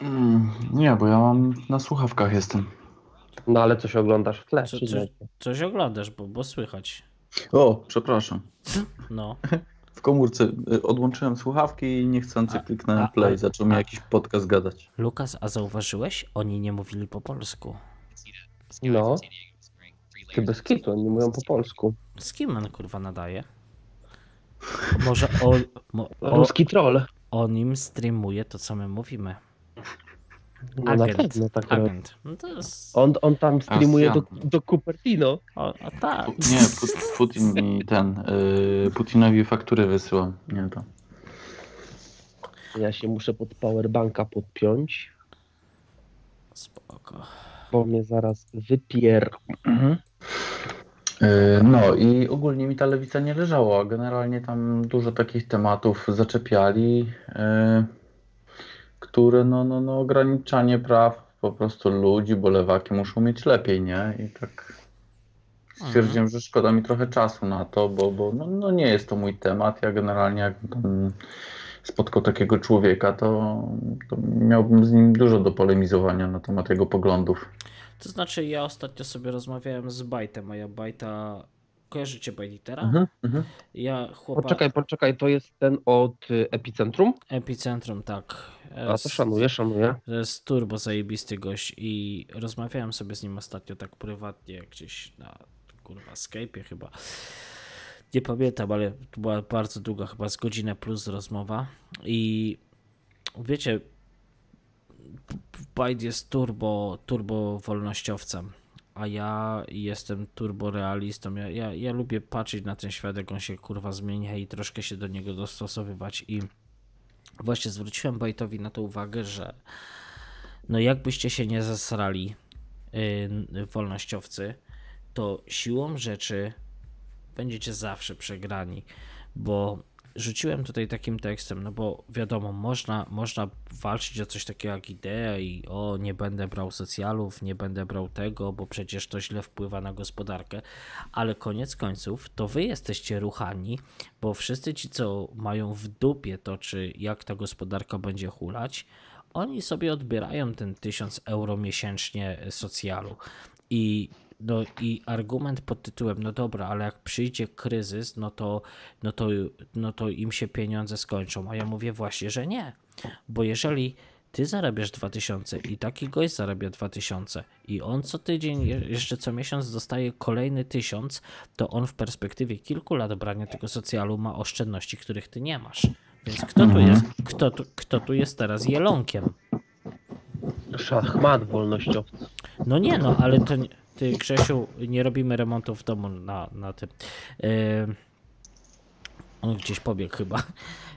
mm, nie, bo ja mam na słuchawkach jestem. No ale coś oglądasz w tle. Co- czy co- nie? Coś oglądasz, bo, bo słychać. O, przepraszam. No. W komórce y, odłączyłem słuchawki i niechcący kliknąłem play, zaczął mi jakiś podcast gadać. Lukas, a zauważyłeś? Oni nie mówili po polsku. No. Ty bez kitu, oni mówią po polsku. Z kim on kurwa nadaje? Może o, mo, o, Ruski troll. on im streamuje to, co my mówimy. No na Agent. pewno tak robi. Agent. No to jest. On, on tam streamuje do, do Cupertino. O, a tak. Nie, Put- Putin mi ten, y, Putinowi faktury wysyłam. Nie to. Ja się muszę pod powerbanka podpiąć, Spoko. bo mnie zaraz wypier... Y, No i ogólnie mi ta lewica nie leżała. Generalnie tam dużo takich tematów zaczepiali, y, które no, no, no ograniczanie praw po prostu ludzi, bo lewaki muszą mieć lepiej, nie? I tak stwierdziłem, że szkoda mi trochę czasu na to, bo, bo no, no nie jest to mój temat. Ja generalnie jakbym tam spotkał takiego człowieka, to, to miałbym z nim dużo do polemizowania na temat jego poglądów. To znaczy, ja ostatnio sobie rozmawiałem z Bajtem, a ja Bajta. Kojarzycie Bajtitera? Mhm, mhm. Ja chłopa. Poczekaj, poczekaj, to jest ten od Epicentrum? Epicentrum, tak. A to szanuję, szanuję. To jest turbo zajebisty gość i rozmawiałem sobie z nim ostatnio tak prywatnie gdzieś na kurwa Skype'ie chyba. Nie pamiętam, ale to była bardzo długa, chyba z godzinę plus rozmowa i wiecie, Bite jest turbo, turbo wolnościowcem, a ja jestem turbo realistą. Ja, ja, ja lubię patrzeć na ten świat, jak on się kurwa zmienia i troszkę się do niego dostosowywać i właśnie zwróciłem Bajtowi na to uwagę, że no jakbyście się nie zasrali yy, wolnościowcy, to siłą rzeczy będziecie zawsze przegrani, bo rzuciłem tutaj takim tekstem, no bo wiadomo, można, można walczyć o coś takiego jak idea i o, nie będę brał socjalów, nie będę brał tego, bo przecież to źle wpływa na gospodarkę, ale koniec końców to wy jesteście ruchani, bo wszyscy ci, co mają w dupie to, czy jak ta gospodarka będzie hulać, oni sobie odbierają ten 1000 euro miesięcznie socjalu. I no i argument pod tytułem, no dobra, ale jak przyjdzie kryzys, no to, no to, no to im się pieniądze skończą. A ja mówię właśnie, że nie. Bo jeżeli ty zarabiasz 2000 i taki gość zarabia 2000 i on co tydzień, je- jeszcze co miesiąc dostaje kolejny 1000, to on w perspektywie kilku lat brania tego socjalu ma oszczędności, których ty nie masz. Więc kto tu jest, kto tu, kto tu jest teraz jelonkiem? Szachmat wolnościowcy. No nie no, ale to nie, ty Grzesiu, nie robimy remontu w domu na, na tym. Yy, on gdzieś pobiegł chyba.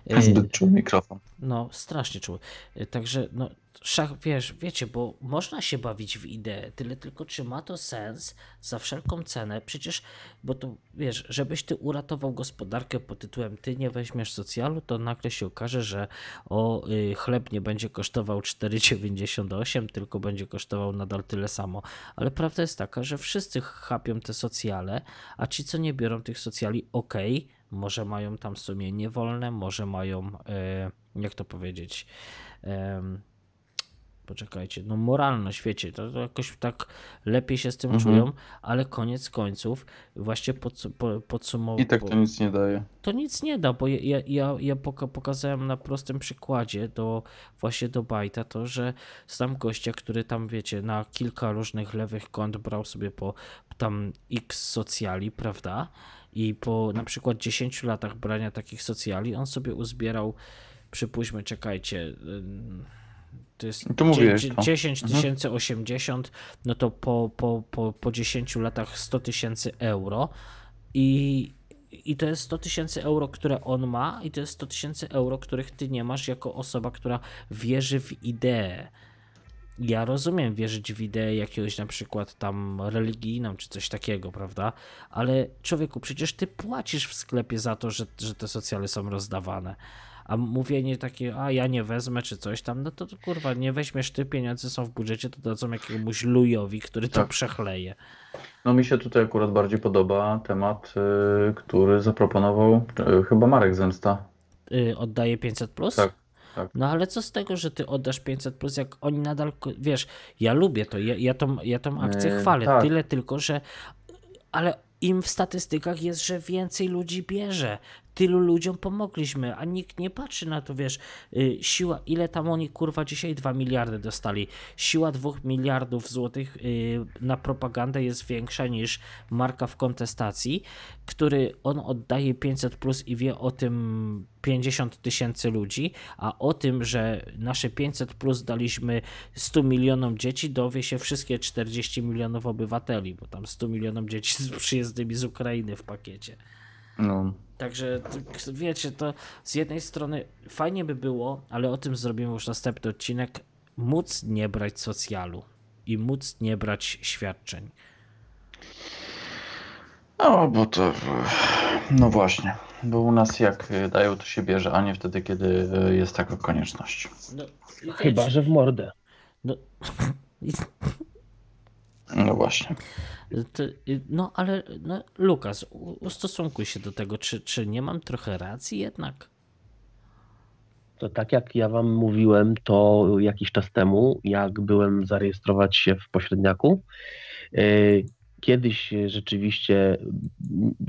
Yy, Zbyt czuł mikrofon. no, strasznie czuły. Yy, Także, no, szach, wiesz, wiecie, bo można się bawić w ideę, tyle tylko, czy ma to sens za wszelką cenę? Przecież, bo to, wiesz, żebyś ty uratował gospodarkę pod tytułem ty nie weźmiesz socjalu, to nagle się okaże, że o, y, chleb nie będzie kosztował 4,98, tylko będzie kosztował nadal tyle samo. Ale prawda jest taka, że wszyscy chapią te socjale, a ci, co nie biorą tych socjali, okej, może mają tam sumienie wolne, może mają, e, jak to powiedzieć, poczekajcie, no moralność, wiecie, to, to jakoś tak lepiej się z tym Mhm. czują, ale koniec końców właśnie podsu- po, podsumowując. I tak to nic nie daje. To nic nie da, bo ja, ja, ja, ja poka- pokazałem na prostym przykładzie do właśnie do Bajta to, że znam gościa, który tam wiecie, na kilka różnych lewych kont brał sobie po tam x socjali, prawda? I po na przykład 10 latach brania takich socjali on sobie uzbierał przypuśćmy, czekajcie, to jest To dzie- to. 10 Mhm. tysięcy 80, no to po, po, po, po 10 latach 100 tysięcy euro i, i to jest 100 tysięcy euro, które on ma i to jest 100 tysięcy euro, których ty nie masz jako osoba, która wierzy w ideę. Ja rozumiem wierzyć w ideę jakiegoś na przykład tam religijną czy coś takiego, prawda? Ale człowieku, przecież ty płacisz w sklepie za to, że, że te socjale są rozdawane. A mówienie takie, a ja nie wezmę czy coś tam, no to, to kurwa, nie weźmiesz ty, pieniądze są w budżecie, to dadzą jakiemuś lujowi, który to Tak. przechleje. No mi się tutaj akurat bardziej podoba temat, y, który zaproponował y, chyba Marek Zemsta. Y, oddaje 500 plus? Tak, tak. No ale co z tego, że ty oddasz 500 plus, jak oni nadal, wiesz, ja lubię to, ja, ja, tą, ja tą akcję Yy, chwalę, tak. tyle tylko, że ale im w statystykach jest, że więcej ludzi bierze. Tylu ludziom pomogliśmy, a nikt nie patrzy na to, wiesz, y, siła, ile tam oni kurwa dzisiaj 2 miliardy dostali. Siła 2 miliardów złotych y, na propagandę jest większa niż marka w kontestacji, który on oddaje 500 plus i wie o tym 50 tysięcy ludzi, a o tym, że nasze 500 plus daliśmy 100 milionom dzieci, dowie się wszystkie 40 milionów obywateli, bo tam 100 milionom dzieci z przyjezdnymi z Ukrainy w pakiecie. No, Także wiecie, to z jednej strony fajnie by było, ale o tym zrobimy już następny odcinek, móc nie brać socjalu i móc nie brać świadczeń. no bo to. No właśnie. Bo u nas jak dają, to się bierze, a nie wtedy, kiedy y, jest taka konieczność. No, i Chyba, że w mordę. No, No właśnie. No ale no, Lukas, ustosunkuj się do tego, czy, czy nie mam trochę racji jednak? To tak jak ja wam mówiłem, to jakiś czas temu, jak byłem zarejestrować się w pośredniaku, yy, kiedyś rzeczywiście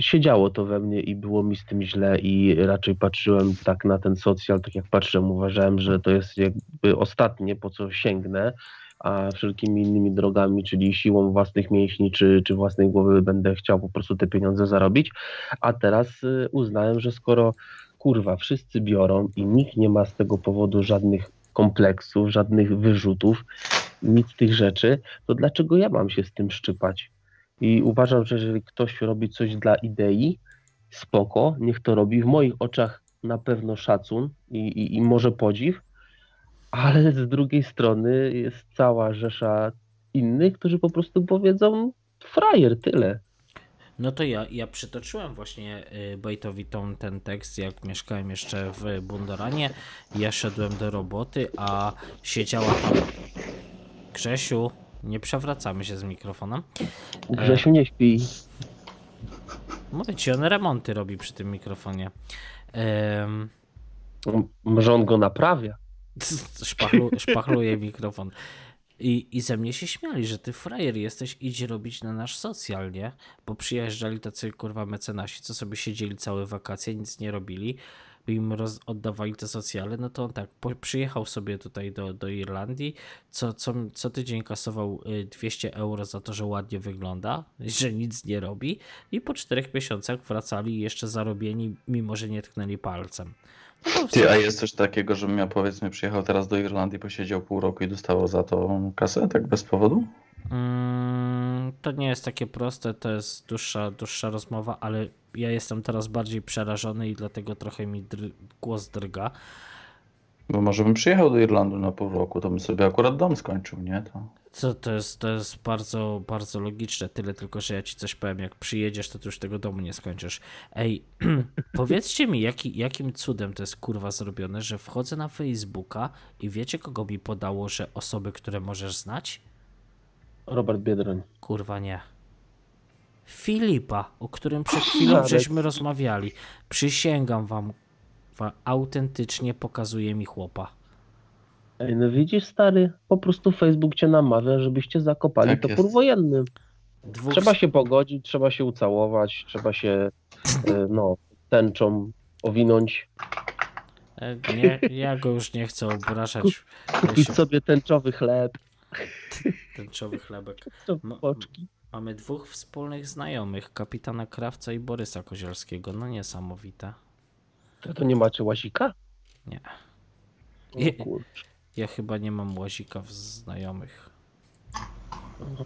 siedziało to we mnie i było mi z tym źle i raczej patrzyłem tak na ten socjal, tak jak patrzyłem, uważałem, że to jest jakby ostatnie, po co sięgnę, a wszelkimi innymi drogami, czyli siłą własnych mięśni czy, czy własnej głowy będę chciał po prostu te pieniądze zarobić, a teraz y, uznałem, że skoro kurwa, wszyscy biorą i nikt nie ma z tego powodu żadnych kompleksów, żadnych wyrzutów, nic z tych rzeczy, to dlaczego ja mam się z tym szczypać? I uważam, że jeżeli ktoś robi coś dla idei, spoko, niech to robi. W moich oczach na pewno szacun i, i, i może podziw, ale z drugiej strony jest cała rzesza innych, którzy po prostu powiedzą frajer, tyle. No to ja, ja przytoczyłem właśnie y, Bejtowi tą, ten tekst, jak mieszkałem jeszcze w Bundoranie. Ja szedłem do roboty, a siedziała tam Grzesiu. Nie przewracamy się z mikrofonem. Grzesiu nie śpi. Mówię ci, on remonty robi przy tym mikrofonie. Em, Może on go naprawia. Szpachlu, szpachluje mikrofon. I, I ze mnie się śmiali, że ty frajer jesteś, idź robić na nasz socjal, nie? Bo przyjeżdżali tacy kurwa mecenasi, co sobie siedzieli całe wakacje, nic nie robili, im roz, oddawali te socjale, no to on tak po, przyjechał sobie tutaj do, do Irlandii, co, co, co tydzień kasował y, 200 euro za to, że ładnie wygląda, że nic nie robi i po czterech miesiącach wracali jeszcze zarobieni, mimo że nie tknęli palcem. No Ty, a jest coś takiego, żebym ja powiedzmy przyjechał teraz do Irlandii, posiedział pół roku i dostawał za to kasę, tak bez powodu? Mm, to nie jest takie proste, to jest dłuższa, dłuższa rozmowa, ale ja jestem teraz bardziej przerażony i dlatego trochę mi dr- głos drga. Bo może bym przyjechał do Irlandii na pół roku, to bym sobie akurat dom skończył, nie? To... Co to jest, to jest bardzo, bardzo logiczne, tyle tylko, że ja ci coś powiem, jak przyjedziesz, to ty już tego domu nie skończysz. Ej, powiedzcie mi, jaki, jakim cudem to jest kurwa zrobione, że wchodzę na Facebooka i wiecie kogo mi podało, że osoby, które możesz znać? Robert Biedroń. Kurwa nie. Filipa, o którym przed chwilą żeśmy rozmawiali. Przysięgam wam, wa- autentycznie pokazuje mi chłopa. Ej, no widzisz, stary, po prostu Facebook cię namawia, żebyście zakopali Tak topór jest. wojenny. Dwóch Trzeba się pogodzić, trzeba się ucałować, trzeba się, e, no, tęczą owinąć, E, Nie, ja go już nie chcę obrażać. Kupić się- sobie tęczowy chleb, Tęczowy chlebek. Boczki. Mamy dwóch wspólnych znajomych, kapitana Krawca i Borysa Kozielskiego. No niesamowite. To, to nie macie łazika? Nie. O kurczę. Ja chyba nie mam łazika w znajomych.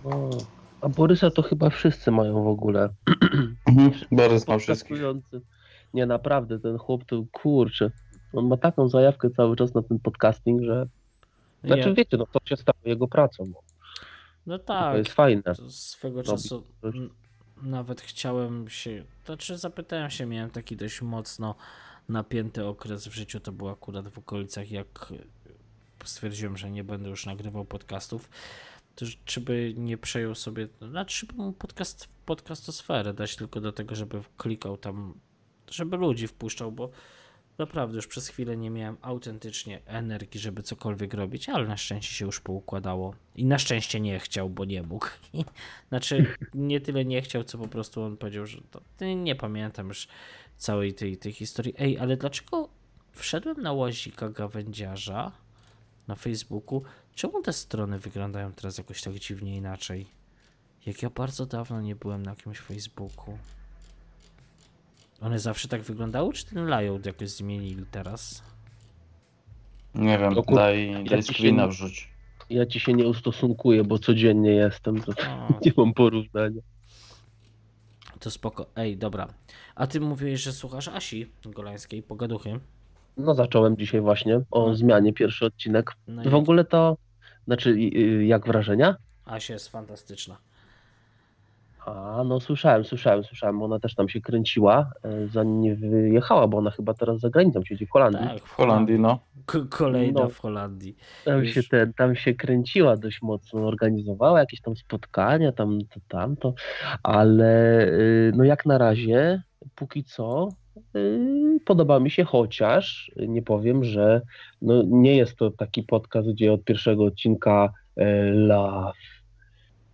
O, A Borysa to chyba wszyscy mają w ogóle. Borys ma wszystkich. Nie, naprawdę, ten chłop to kurczę. On ma taką zajawkę cały czas na ten podcasting, że. Znaczy, Ja, wiecie, no to się stało jego pracą. No. no To tak, jest fajne. to swego czasu nawet chciałem się, to znaczy zapytałem się, miałem taki dość mocno napięty okres w życiu, to był akurat w okolicach, jak stwierdziłem, że nie będę już nagrywał podcastów, to czy by nie przejął sobie, znaczy by mu podcast, podcastosferę dać tylko do tego, żeby klikał tam, żeby ludzi wpuszczał, bo naprawdę już przez chwilę nie miałem autentycznie energii, żeby cokolwiek robić, ale na szczęście się już poukładało. I na szczęście nie chciał, bo nie mógł. Znaczy, nie tyle nie chciał, co po prostu on powiedział, że to, nie pamiętam już całej tej, tej historii. Ej, ale dlaczego wszedłem na łazika gawędziarza na Facebooku? Czemu te strony wyglądają teraz jakoś tak dziwnie inaczej? Jak ja bardzo dawno nie byłem na jakimś Facebooku. One zawsze tak wyglądały, czy ten layout jakoś zmienili teraz? Nie wiem, O kur- daj, daj ci się screena wrzuć. Ja ci się nie ustosunkuję, bo codziennie jestem, to O, nie mam porównania. to spoko. Ej, dobra. A ty mówiłeś, że słuchasz Asi Golańskiej, pogaduchy. No zacząłem dzisiaj właśnie o No. zmianie, pierwszy odcinek. No W ogóle to, znaczy jak wrażenia? Asia jest fantastyczna. A, no słyszałem, słyszałem, słyszałem. Ona też tam się kręciła, e, zanim nie wyjechała, bo ona chyba teraz za granicą siedzi w Holandii. Tak, W Holandii, no. K- kolejna No. w Holandii. Tam Już- się, ten, tam się kręciła dość mocno, organizowała jakieś tam spotkania, tam to, tamto, ale y, no jak na razie, póki co, podoba mi się, chociaż nie powiem, że no nie jest to taki podcast, gdzie od pierwszego odcinka love,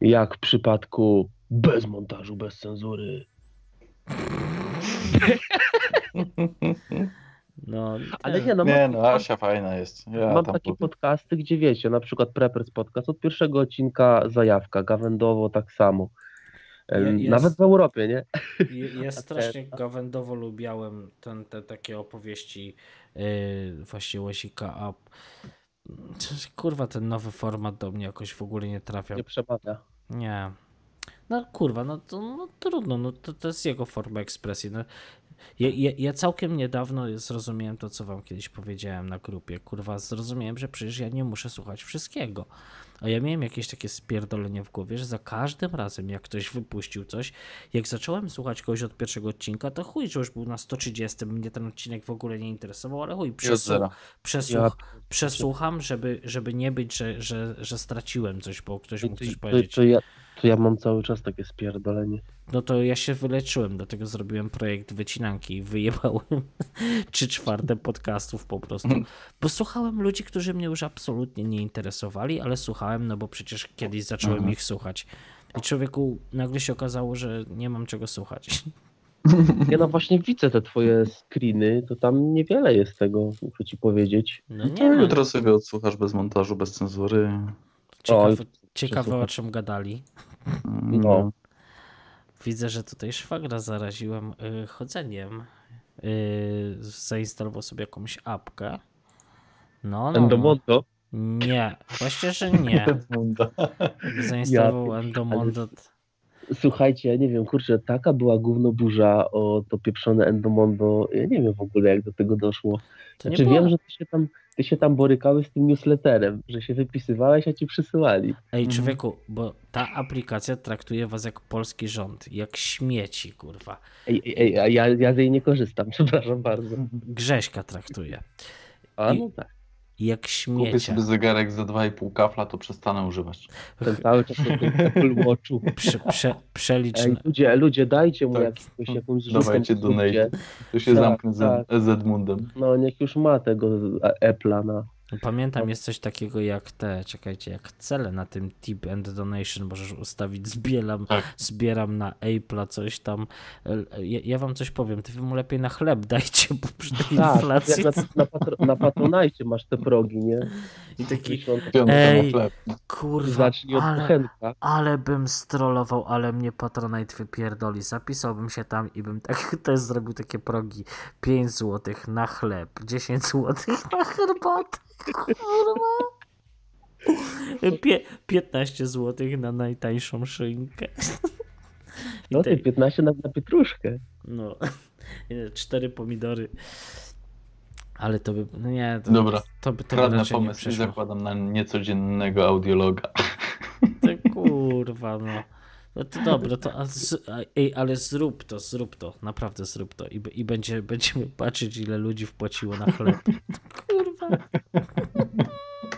jak w przypadku bez montażu, bez cenzury. No, Ale nie, no, Nie mam, no, Asia fajna jest. Ja mam takie pod- podcasty, gdzie wiecie, na przykład Preppers Podcast, od pierwszego odcinka zajawka, Gawędowo tak samo. Je- jest- Nawet w Europie, nie? Ja, strasznie gawędowo lubiałem ten, te takie opowieści yy, właśnie Łazika, a kurwa ten nowy format do mnie jakoś w ogóle nie trafia. Nie przemawia. Nie. No kurwa, no to no, trudno, no to, to jest jego forma ekspresji. No, ja, ja, ja całkiem niedawno zrozumiałem to, co wam kiedyś powiedziałem na grupie. Kurwa, zrozumiałem, że przecież ja nie muszę słuchać wszystkiego. A ja miałem jakieś takie spierdolenie w głowie, że za każdym razem, jak ktoś wypuścił coś, jak zacząłem słuchać kogoś od pierwszego odcinka, to chuj, że już był na 130, mnie ten odcinek w ogóle nie interesował, ale chuj, przesłuch, przesłucham, żeby, żeby nie być, że, że, że straciłem coś, bo ktoś To, mógł coś to, powiedzieć. to, ja, to ja mam cały czas takie spierdolenie. No to ja się wyleczyłem, dlatego zrobiłem projekt wycinanki i wyjebałem trzy czwarte podcastów po prostu. Bo słuchałem ludzi, którzy mnie już absolutnie nie interesowali, ale słuchałem, no bo przecież kiedyś zacząłem Mhm. ich słuchać. I człowieku nagle się okazało, że nie mam czego słuchać. Ja no właśnie widzę te twoje screeny, to tam niewiele jest tego, muszę ci powiedzieć. No No, nie, no, jutro sobie odsłuchasz bez montażu, bez cenzury. ciekawe, jutro ciekawe o czym gadali. No. Widzę, że tutaj szwagra zaraziłem y, chodzeniem. Y, zainstalował sobie jakąś apkę. No, no, no. Endomondo. Nie, właśnie, że nie. Zainstalował Ja- Endomondo. Słuchajcie, ja nie wiem, kurczę, taka była gównoburza o to pieprzone Endomondo. Ja nie wiem w ogóle, jak do tego doszło. To Znaczy wiem, że ty się, tam, ty się tam borykałeś z tym newsletterem, że się wypisywałeś, a ci przysyłali. Ej, Mhm. człowieku, bo ta aplikacja traktuje was jak polski rząd, jak śmieci, kurwa. Ej, ej, ej, a ja, ja z jej nie korzystam, przepraszam bardzo. Grześka traktuje. A I- no tak, Jak Kupię śmiecia. sobie zegarek za 2,5 kafla, to przestanę używać. ten cały czas Apple Watchu. Prze, prze, przelicz. Ej, ludzie, ludzie, dajcie mu Tak. jakąś, jakąś zrzutkę. Dawajcie donate. To się Tak, zamknę z, tak. z Edmundem. No niech już ma tego Apple'a na... Pamiętam, jest coś takiego jak te, czekajcie, jak cele na tym tip and donation możesz ustawić. Zbieram, Tak. zbieram na Apple'a coś tam. Ja, ja wam coś powiem, ty mu lepiej na chleb dajcie, bo przy tej Tak, inflacji. jak na, na, patro, na Patronite masz te progi, nie? I taki, Ej, kurwa, ale, ale bym strollował, ale mnie Patronite wypierdoli. Zapisałbym się tam i bym tak też zrobił takie progi. 5 zł na chleb, 10 zł na herbatę. Pie, 15 zł na najtańszą szynkę. No ty 15 na, na pietruszkę. No, cztery pomidory. Ale to by. No nie, to, Dobra, to by to Kradnę nie pomysł i zakładam na niecodziennego audiologa. To kurwa, no. No to dobra, to a z, a, ej, ale zrób to, zrób to, naprawdę zrób to i, i będzie, będziemy patrzeć ile ludzi wpłaciło na chleb.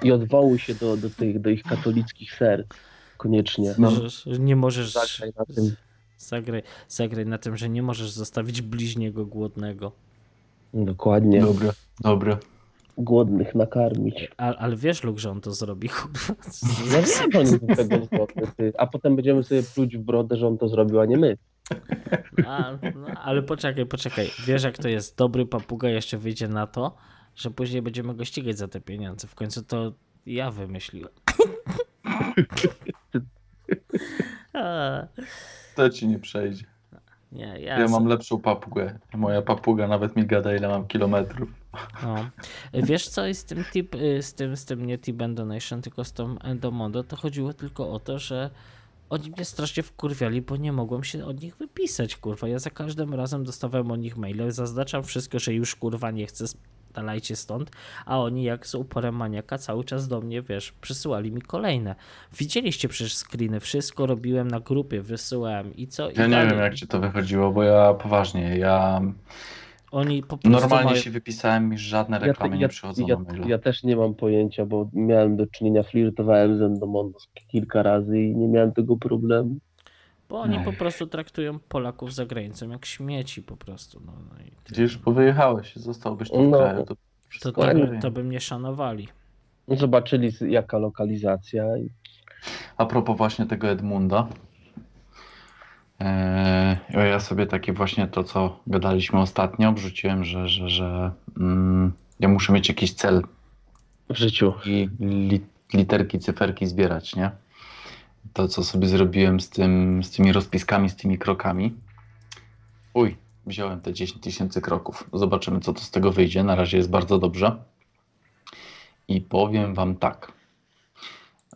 I odwołuj się do, do, tych, do ich katolickich serc. Koniecznie. No. Nie możesz Zagraj na tym. zagraj, zagraj na tym, że nie możesz zostawić bliźniego głodnego. Dokładnie. Dobra, dobra. Głodnych nakarmić. Ale, ale wiesz, Luke, że on to zrobi, kurwa. Ja wiem, że on tego ty. A potem będziemy sobie pluć w brodę, że on to zrobił, a nie my. A, no, ale poczekaj, poczekaj. Wiesz, jak to jest? Dobry papuga jeszcze wyjdzie na to, że później będziemy go ścigać za te pieniądze. W końcu to ja wymyśliłem. To ci nie przejdzie. nie, ja, Ja mam lepszą papugę. Moja papuga nawet mi gada, ile mam kilometrów. No. Wiesz co, i z tym tip, y, z tym, z tym nie tip and donation, tylko z tą Endomondo, to chodziło tylko o to, że oni mnie strasznie wkurwiali, bo nie mogłem się od nich wypisać, kurwa. Ja za każdym razem dostawałem od nich maile, zaznaczam wszystko, że już kurwa nie chcę, dalajcie stąd, a oni jak z uporem maniaka cały czas do mnie, wiesz, przysyłali mi kolejne. Widzieliście przecież screeny, wszystko robiłem na grupie, wysyłałem i co? I Ja nie dalej. wiem, jak ci to wychodziło, bo ja poważnie, ja Oni po prostu normalnie mają... się wypisałem i żadne Ja, reklamy nie ja, przychodzą ja, na maila. ja też nie mam pojęcia, bo miałem do czynienia, flirtowałem z Endomondos kilka razy i nie miałem tego problemu. Bo oni Ech. po prostu traktują Polaków za granicą jak śmieci po prostu. No, no i tyle. Gdzieś bo wyjechałeś, zostałbyś tu w No. kraju. To to, to, by, to by mnie szanowali. Zobaczyli z- jaka lokalizacja i A propos właśnie tego Edmunda. e, ja sobie takie właśnie to, co gadaliśmy ostatnio, wrzuciłem, że, że, że mm, ja muszę mieć jakiś cel w życiu. i li, literki, cyferki zbierać, nie? To, co sobie zrobiłem z, tym, z tymi rozpiskami, z tymi krokami. Uj, wziąłem te 10 tysięcy kroków. Zobaczymy, co to z tego wyjdzie. Na razie jest bardzo dobrze. I powiem Wam tak.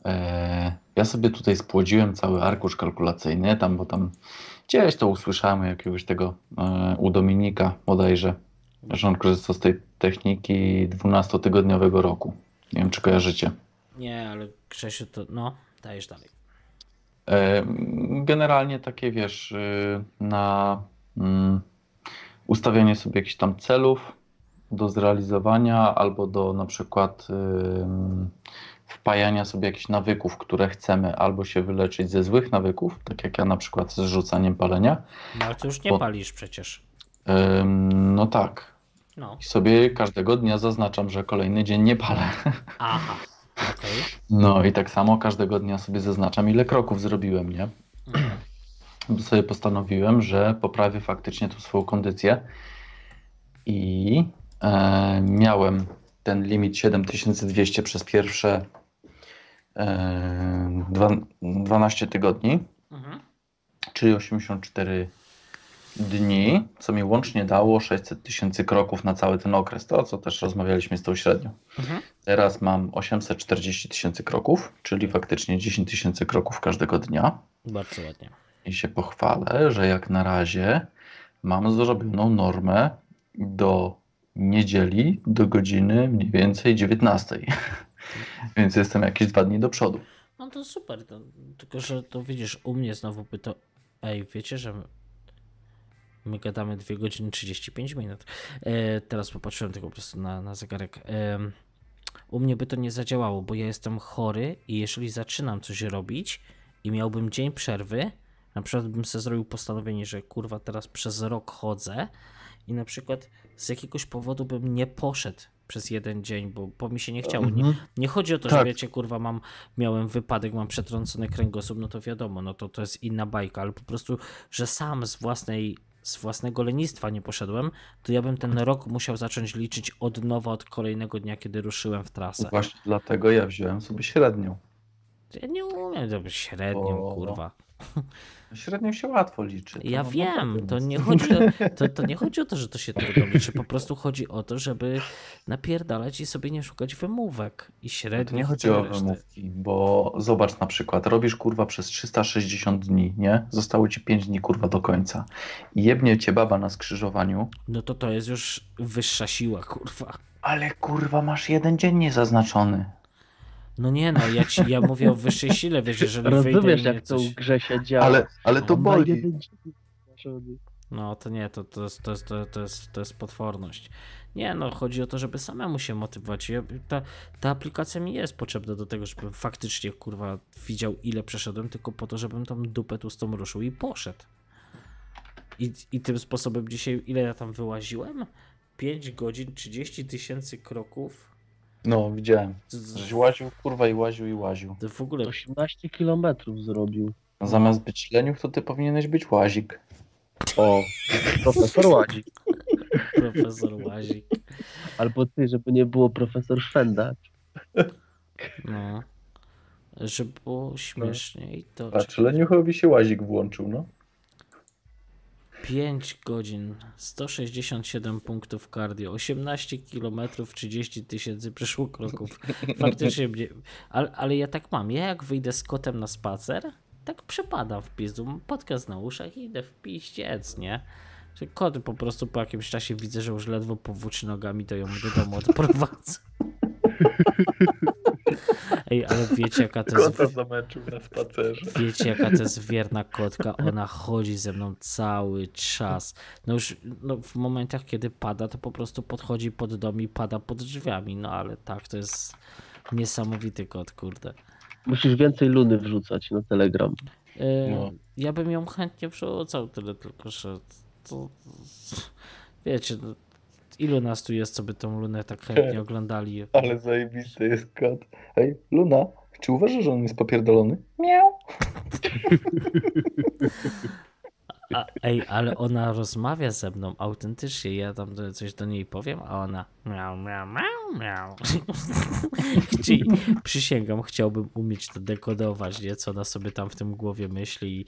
E, ja sobie tutaj spłodziłem cały arkusz kalkulacyjny, tam, bo tam gdzieś to usłyszałem jakiegoś tego e, u Dominika bodajże, że on korzysta z tej techniki 12-tygodniowego roku. Nie wiem, czy kojarzycie. Nie, ale Grzesiu to, no, dajesz dalej. Generalnie takie, wiesz, y, na mm, ustawianie sobie jakichś tam celów do zrealizowania albo do na przykład wpajania sobie jakichś nawyków, które chcemy albo się wyleczyć ze złych nawyków, tak jak ja na przykład z rzucaniem palenia. No ale ty już nie Bo- palisz przecież. No tak. No, I sobie każdego dnia zaznaczam, że kolejny dzień nie palę. aha, No i tak samo każdego dnia sobie zaznaczam, ile kroków zrobiłem, nie? Mhm. Sobie postanowiłem, że poprawię faktycznie tą swoją kondycję i e, miałem ten limit 7200 przez pierwsze e, dwa, 12 tygodni, Mhm. czyli 84 dni, co mi łącznie dało 600 tysięcy kroków na cały ten okres, to co też rozmawialiśmy z tą średnią. Mhm. Teraz mam 840 tysięcy kroków, czyli faktycznie 10 tysięcy kroków każdego dnia. Bardzo ładnie. I się pochwalę, że jak na razie mam zrobioną normę do niedzieli do godziny mniej więcej 19. Więc jestem jakieś dwa dni do przodu. No to super, to, tylko że to widzisz, u mnie znowu by to, ej, wiecie, że my, my gadamy 2 godziny 35 minut. E, teraz popatrzyłem tylko po prostu na, na zegarek. Em, u mnie by to nie zadziałało, bo ja jestem chory i jeżeli zaczynam coś robić i miałbym dzień przerwy, na przykład bym sobie zrobił postanowienie, że kurwa teraz przez rok chodzę i na przykład z jakiegoś powodu bym nie poszedł przez jeden dzień, bo, bo mi się nie chciało. Nie, Mhm. nie chodzi o to, że Tak. wiecie, kurwa, mam, miałem wypadek, mam przetrącony kręgosłup, no to wiadomo, no to to jest inna bajka, ale po prostu, że sam z własnej, z własnego lenistwa nie poszedłem, to ja bym ten rok musiał zacząć liczyć od nowa od kolejnego dnia, kiedy ruszyłem w trasę. Właśnie dlatego ja wziąłem sobie średnią. Ja nie umiem robić średnią, O. kurwa. Średnio się łatwo liczy. To Ja no, wiem, naprawdę to nie, chodzi o, to, to nie chodzi o to, że to się trudno liczy, po prostu chodzi o to, żeby napierdalać i sobie nie szukać wymówek i To średnich nie chodzi o reszty. wymówki, bo zobacz na przykład, robisz kurwa przez 360 dni, nie? Zostało ci 5 dni kurwa do końca. I jebnie cię baba na skrzyżowaniu, No to to jest już wyższa siła, kurwa. ale kurwa masz jeden dzień niezaznaczony. No nie no, ja, ci, ja mówię o wyższej sile, wiesz, jeżeli wyjdę Rozumiesz, jak to coś... w grze się działo. Ale, ale to boli. No to nie, to, to, jest, to, jest, to, to, jest, to jest potworność. Nie no, chodzi o to, żeby samemu się motywować. Ja, ta, ta aplikacja mi jest potrzebna do tego, żebym faktycznie, kurwa, widział ile przeszedłem, tylko po to, żebym tam dupę tłustą ruszył i poszedł. I, I tym sposobem dzisiaj, ile ja tam wyłaziłem? 5 godzin, 30 tysięcy kroków. No, widziałem. Żeś łaził, kurwa, i łaził, i łaził. to w ogóle 18 kilometrów zrobił. A zamiast być leniuch, to ty powinieneś być łazik. O, profesor Ładzik. profesor łazik. Albo ty, żeby nie było profesor Szwendacz. No. Żeby było śmieszniej, to Patrz, leniuchowi się łazik włączył, no. 5 godzin, 167 punktów cardio, 18 km, 30 tysięcy przeszło kroków. Faktycznie mnie. Ale, ale ja tak mam. Ja jak wyjdę z kotem na spacer, tak przepadam w pizdu. Podcast na uszach i idę w piździec, nie? Że kot po prostu po jakimś czasie widzę, że już ledwo powłóczy nogami, to ją do domu odprowadzę. Ej, ale wiecie jaka to jest... zamęczył na spacerze. Wiecie, jaka to jest wierna kotka? Ona chodzi ze mną cały czas. No już no, w momentach, kiedy pada, to po prostu podchodzi pod dom i pada pod drzwiami. No ale tak, to jest niesamowity kot, kurde. Musisz więcej luny wrzucać na Telegram. Yy, No. Ja bym ją chętnie wrzucał, tyle tylko, że to, wiecie, no, ilu nas tu jest, co by tą lunę tak chętnie oglądali? Ale zajebisty jest kot. Ej, Luna, czy uważasz, że on jest popierdolony? Miau. A, ej, ale ona rozmawia ze mną autentycznie. Ja tam coś do niej powiem, a ona miał, miał, miał, miał. Chci, przysięgam, chciałbym umieć to dekodować, nie? Co ona sobie tam w tym głowie myśli i,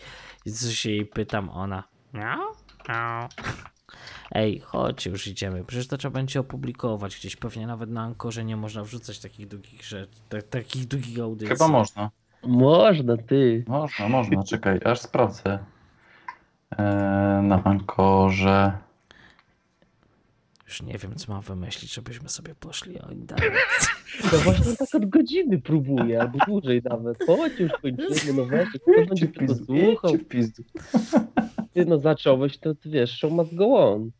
i coś się jej pytam, ona miał, miał. Ej, chodź, już idziemy. Przecież to trzeba będzie opublikować gdzieś. Pewnie nawet na Ankorze nie można wrzucać takich długich rzeczy, ta, takich długich audycji. Chyba można. Można, ty. Można, można. Czekaj, aż sprawdzę. Eee, na Ankorze. Już nie wiem, co mam wymyślić, żebyśmy sobie poszli o internet. To właśnie tak od godziny próbuję, albo dłużej nawet. Chodź już kończymy, no weź, kto będzie tego słuchał? Ty no zacząłeś, to ty wiesz, show must go on.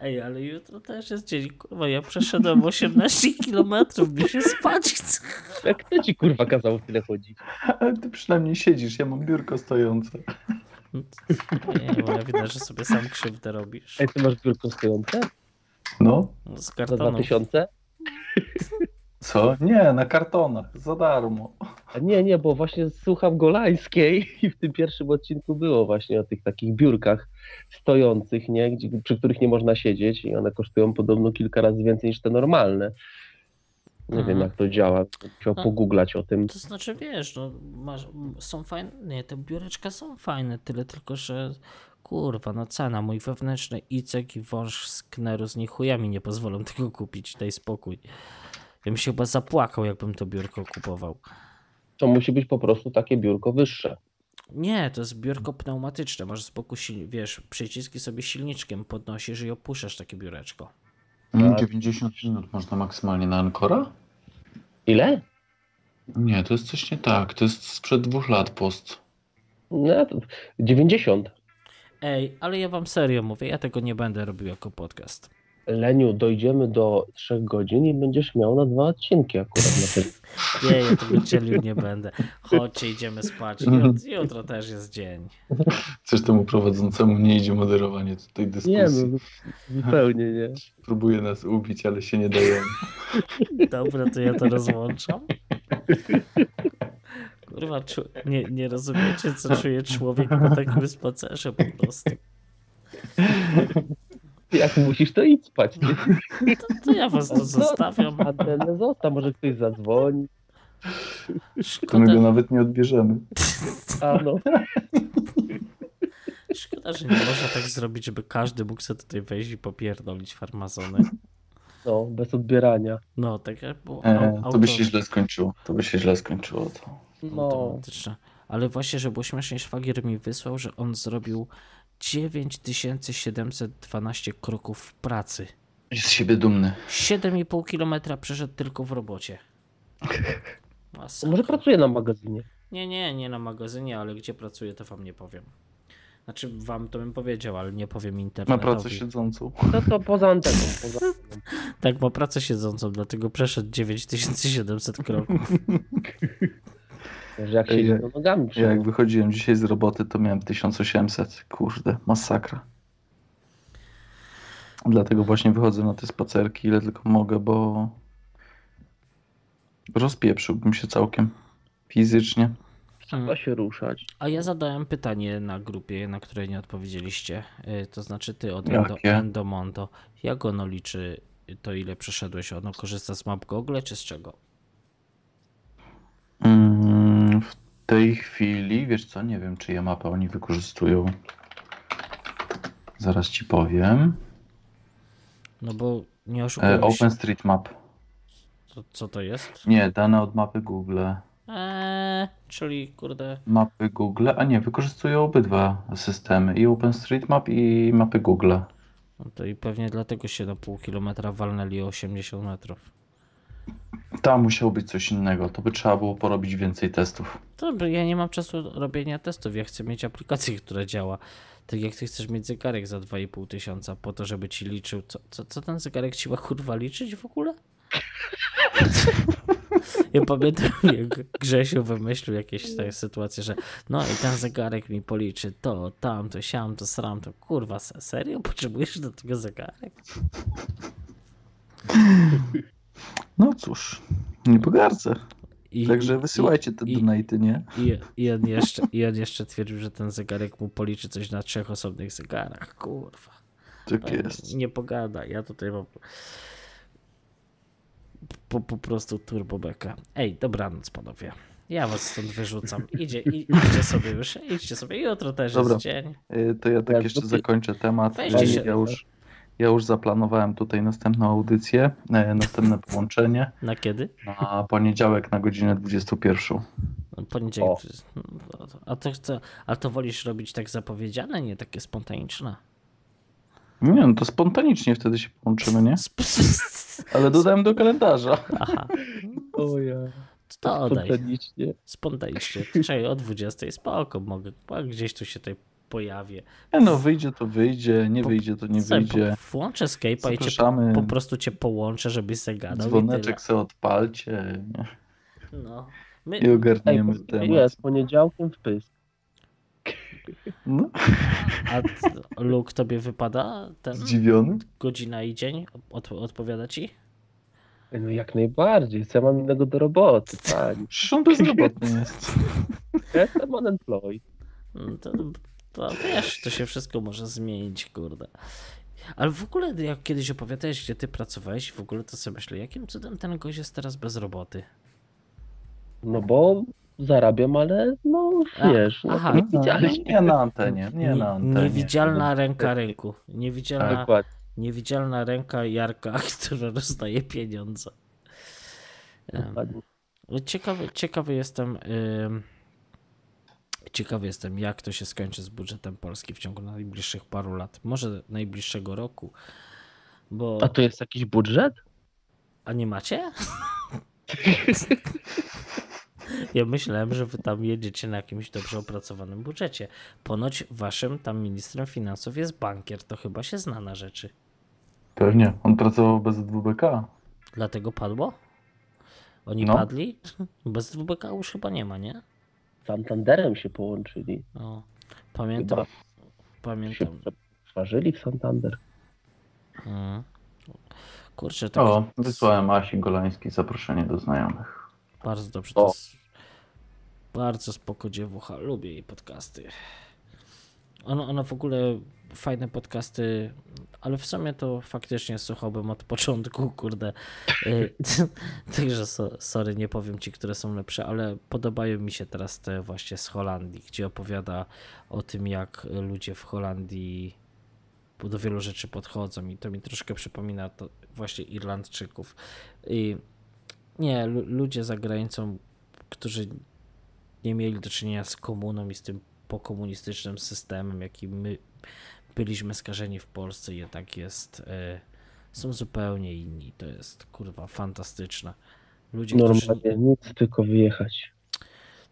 Ej, ale jutro też jest dzień, kurwa, ja przeszedłem 18 kilometrów, mi się spać chce. Jak kto ci kurwa kazał tyle chodzić? Ale ty przynajmniej siedzisz, ja mam biurko stojące. Nie, bo ja widać, że sobie sam krzywdę robisz. Ej, ty masz biurko stojące? No, Z Za kartonu. 2000? Co? Nie, na kartonach, za darmo. Nie, nie, bo właśnie słucham Golańskiej i w tym pierwszym odcinku było właśnie o tych takich biurkach stojących, nie, Gdzie, przy których nie można siedzieć i one kosztują podobno kilka razy więcej niż te normalne. Nie Mhm. wiem jak to działa, trzeba No. pogooglać o tym. To znaczy, wiesz, no, masz, są fajne, nie, te biureczka są fajne, tyle tylko, że kurwa, no cena, mój wewnętrzny icek i wąż z kneru z chujami nie pozwolą tego kupić, daj spokój. Ja bym się chyba zapłakał, jakbym to biurko kupował. To musi być po prostu takie biurko wyższe. Nie, to jest biurko pneumatyczne. Masz z boku, sil- wiesz, przyciski sobie silniczkiem podnosisz i opuszczasz takie biureczko. Mm, 90 minut można maksymalnie na Ankora? Ile? Nie, to jest coś nie tak. To jest sprzed dwóch lat post. No, to 90. Ej, ale ja wam serio mówię, ja tego nie będę robił jako podcast. Leniu, dojdziemy do 3 godzin i będziesz miał na dwa odcinki akurat na tym. Nie, ja tego dzielił nie będę. Chodźcie, idziemy spać. Jut, jutro też jest dzień. Coś temu prowadzącemu nie idzie moderowanie tej dyskusji. Nie, no, zupełnie nie. Próbuje nas ubić, ale się nie dajemy. Dobra, to ja to rozłączam. Kurwa, czu- nie, nie rozumiecie, co czuje człowiek po takim spacerze po prostu. Jak musisz, to idź spać. Nie? To, to ja was tu zostawiam. Antenę zostaw, może ktoś zadzwoni. To my go nawet nie odbierzemy. A no. szkoda, że nie można tak zrobić, żeby każdy mógł sobie tutaj wejść i popierdolić farmazony. No, bez odbierania. No, tak jak było E, to by się źle skończyło. To by się źle skończyło. To. No. Ale właśnie, że było śmiesznie, szwagier mi wysłał, że on zrobił 9712 kroków w pracy. Jest z siebie dumny. 7,5 km przeszedł tylko w robocie. Masakra. może pracuje na magazynie. Nie, nie, nie na magazynie, ale gdzie pracuję, to wam nie powiem. Znaczy, wam to bym powiedział, ale nie powiem Ma internetowi. pracę siedzącą. No to poza anteną. Poza anteną. Tak, ma pracę siedzącą, dlatego przeszedł 9700 kroków. Może jak ja- to nogami Ja jak wychodziłem dzisiaj z roboty, to miałem 1800. Kurde, masakra. Dlatego właśnie wychodzę na te spacerki, ile tylko mogę, bo rozpieprzyłbym się całkiem fizycznie. Trzeba się ruszać. A ja zadałem pytanie na grupie, na które nie odpowiedzieliście. Y, To znaczy ty od Endo? Endomondo. Jak ono liczy to, ile przeszedłeś? Ono korzysta z map Google, czy z czego? Mm, tej chwili, wiesz co, nie wiem, czyje mapy oni wykorzystują. Zaraz ci powiem. No bo nie E, oszukujmy się. OpenStreetMap. To, co to jest? Nie, dane od mapy Google. Eee, czyli kurde. Mapy Google, a nie, wykorzystują obydwa systemy, i OpenStreetMap i mapy Google. No to i pewnie dlatego się na pół kilometra walnęli o 80 metrów. Tam musiało być coś innego, to by trzeba było porobić więcej testów. Dobra, ja nie mam czasu robienia testów. Ja chcę mieć aplikację, która działa. Tak jak ty chcesz mieć zegarek za 2,5 tysiąca po to, żeby ci liczył. Co, co, co ten zegarek ci ma kurwa liczyć w ogóle? Ja pamiętam, jak Grzesiu wymyślił jakieś takie sytuacje, że no i ten zegarek mi policzy to, tamto, siam, to, sram, to kurwa, se- serio? Potrzebujesz do tego zegarek? No cóż, nie pogardzę. I, Także i- wysyłajcie te donaty, nie? I, i, on jeszcze, I on jeszcze twierdził, że ten zegarek mu policzy coś na trzech osobnych zegarach. Kurwa. Tak No, jest. Nie pogada. Ja tutaj mam po, po prostu turbobekę. Ej, dobranoc panowie. Ja was stąd wyrzucam. Idzie, idźcie sobie już. Idźcie sobie. Jutro też Dobra. jest dzień. Y, To ja tak Ja jeszcze zakończę temat. Weźcie się. Ja już, ja już zaplanowałem tutaj następną audycję, e, następne połączenie Na kiedy? na poniedziałek na godzinę 21. No, Poniedziałek. O. No, to- A to chcę. A to wolisz robić tak zapowiedziane, nie takie spontaniczne? Nie, no to spontanicznie wtedy się połączymy, nie? Sp- Ale dodałem do kalendarza. Aha. O ja. To dodaj. Spontanicznie. Spontanicznie. Czyli o 20 spoko, mogę. Gdzieś tu się tutaj pojawię. Nie no, wyjdzie to wyjdzie, nie Po- wyjdzie to nie Sobie wyjdzie. po- Włączę Skype'a i cię po prostu cię połączę, żebyś zagadał. Dzwoneczek se odpalcie nie? No. My, i ogarniemy Ej, temat. jest, poniedziałkiem w pysk. No, a Luke, tobie wypada ten zdziwiony? godzina i dzień? Od, odpowiada ci? No jak najbardziej, co ja mam innego do roboty, pani. Przecież on bezrobotny jest. Ja jestem unemployed. No To, to wiesz, to się wszystko może zmienić, kurde. Ale w ogóle, jak kiedyś opowiadałeś, gdzie ty pracowałeś, w ogóle to sobie myślę, jakim cudem ten gość jest teraz bez roboty? No bo zarabiam, ale no A, wiesz, no, aha. nie widziałeś. Nie na antenie, nie na antenie. Niewidzialna ręka rynku. Niewidzialna, Dokładnie. niewidzialna ręka Jarka, która rozdaje pieniądze. Dokładnie. Ciekawy, ciekawy jestem. ym, Ciekawy jestem, jak to się skończy z budżetem Polski w ciągu najbliższych paru lat. Może najbliższego roku. Bo. A to jest jakiś budżet? A nie macie? Ja myślałem, że wy tam jedziecie na jakimś dobrze opracowanym budżecie. Ponoć waszym tam ministrem finansów jest bankier, to chyba się zna na rzeczy. Pewnie, on pracował bez WBK. Dlatego padło? Oni No. padli? Bez WBK już chyba nie ma, nie? Z Santanderem się połączyli. No. Pamiętam. Chyba się Pamiętam. przetwarzyli w Santander. Mm. Kurczę, tak O, wysłałem Asi Golańskiej zaproszenie do znajomych. bardzo dobrze. To O. jest bardzo spoko dziewucha. Lubię jej podcasty. Ona, ona w ogóle fajne podcasty, ale w sumie to faktycznie słuchałbym od początku, kurde. Y, Także so, sorry, nie powiem ci, które są lepsze, ale podobają mi się teraz te właśnie z Holandii, gdzie opowiada o tym, jak ludzie w Holandii do wielu rzeczy podchodzą i to mi troszkę przypomina to właśnie Irlandczyków. I nie, lu- ludzie za granicą, którzy nie mieli do czynienia z komuną i z tym pokomunistycznym systemem, jaki my byliśmy skażeni w Polsce, jednak jest, e, są zupełnie inni. To jest kurwa fantastyczne. Ludzie, którzy. Normalnie nic, tylko wyjechać.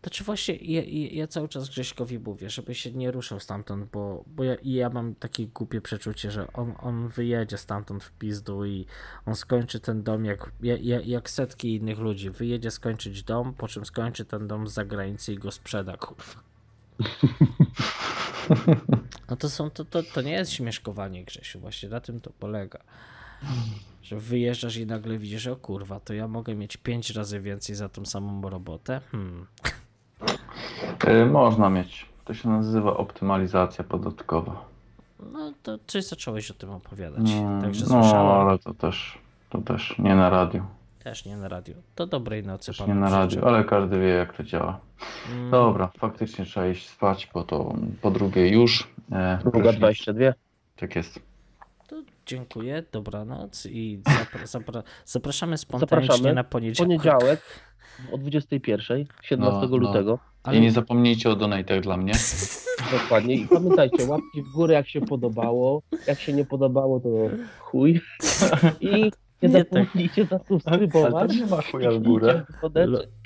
To czy właśnie ja, ja, cały czas Grześkowi mówię, żeby się nie ruszał stamtąd, bo, bo ja, ja mam takie głupie przeczucie, że on, on wyjedzie stamtąd w pizdu i on skończy ten dom jak, jak, jak setki innych ludzi. Wyjedzie skończyć dom, po czym skończy ten dom z zagranicy i go sprzeda, kurwa. No to są, to, to, to nie jest śmieszkowanie Grzesiu, właśnie na tym to polega. Że wyjeżdżasz i nagle widzisz, o kurwa, to ja mogę mieć pięć razy więcej za tą samą robotę. Hmm. Y, Można mieć. To się nazywa optymalizacja podatkowa. No to coś zacząłeś o tym opowiadać. Mm, Także no, słyszałem. ale to też, to też nie na radiu. Też nie na radio. To dobrej nocy Też nie na radiu, ale każdy wie jak to działa. Mm, Dobra, faktycznie trzeba iść spać, bo to po drugie już. E, Druga weszli- 22. Tak jest. To dziękuję, dobranoc i zapra zapra zapraszamy spontanicznie Zapraszamy. na poniedziałek. Poniedziałek o 21, 17 No, no. lutego. Ale I nie zapomnijcie o donatach dla mnie. Dokładnie. I pamiętajcie, łapki w górę jak się podobało. Jak się nie podobało, to chuj. I nie Nie tak. zapomnijcie zasubskrybować. nie ma chuja w górę.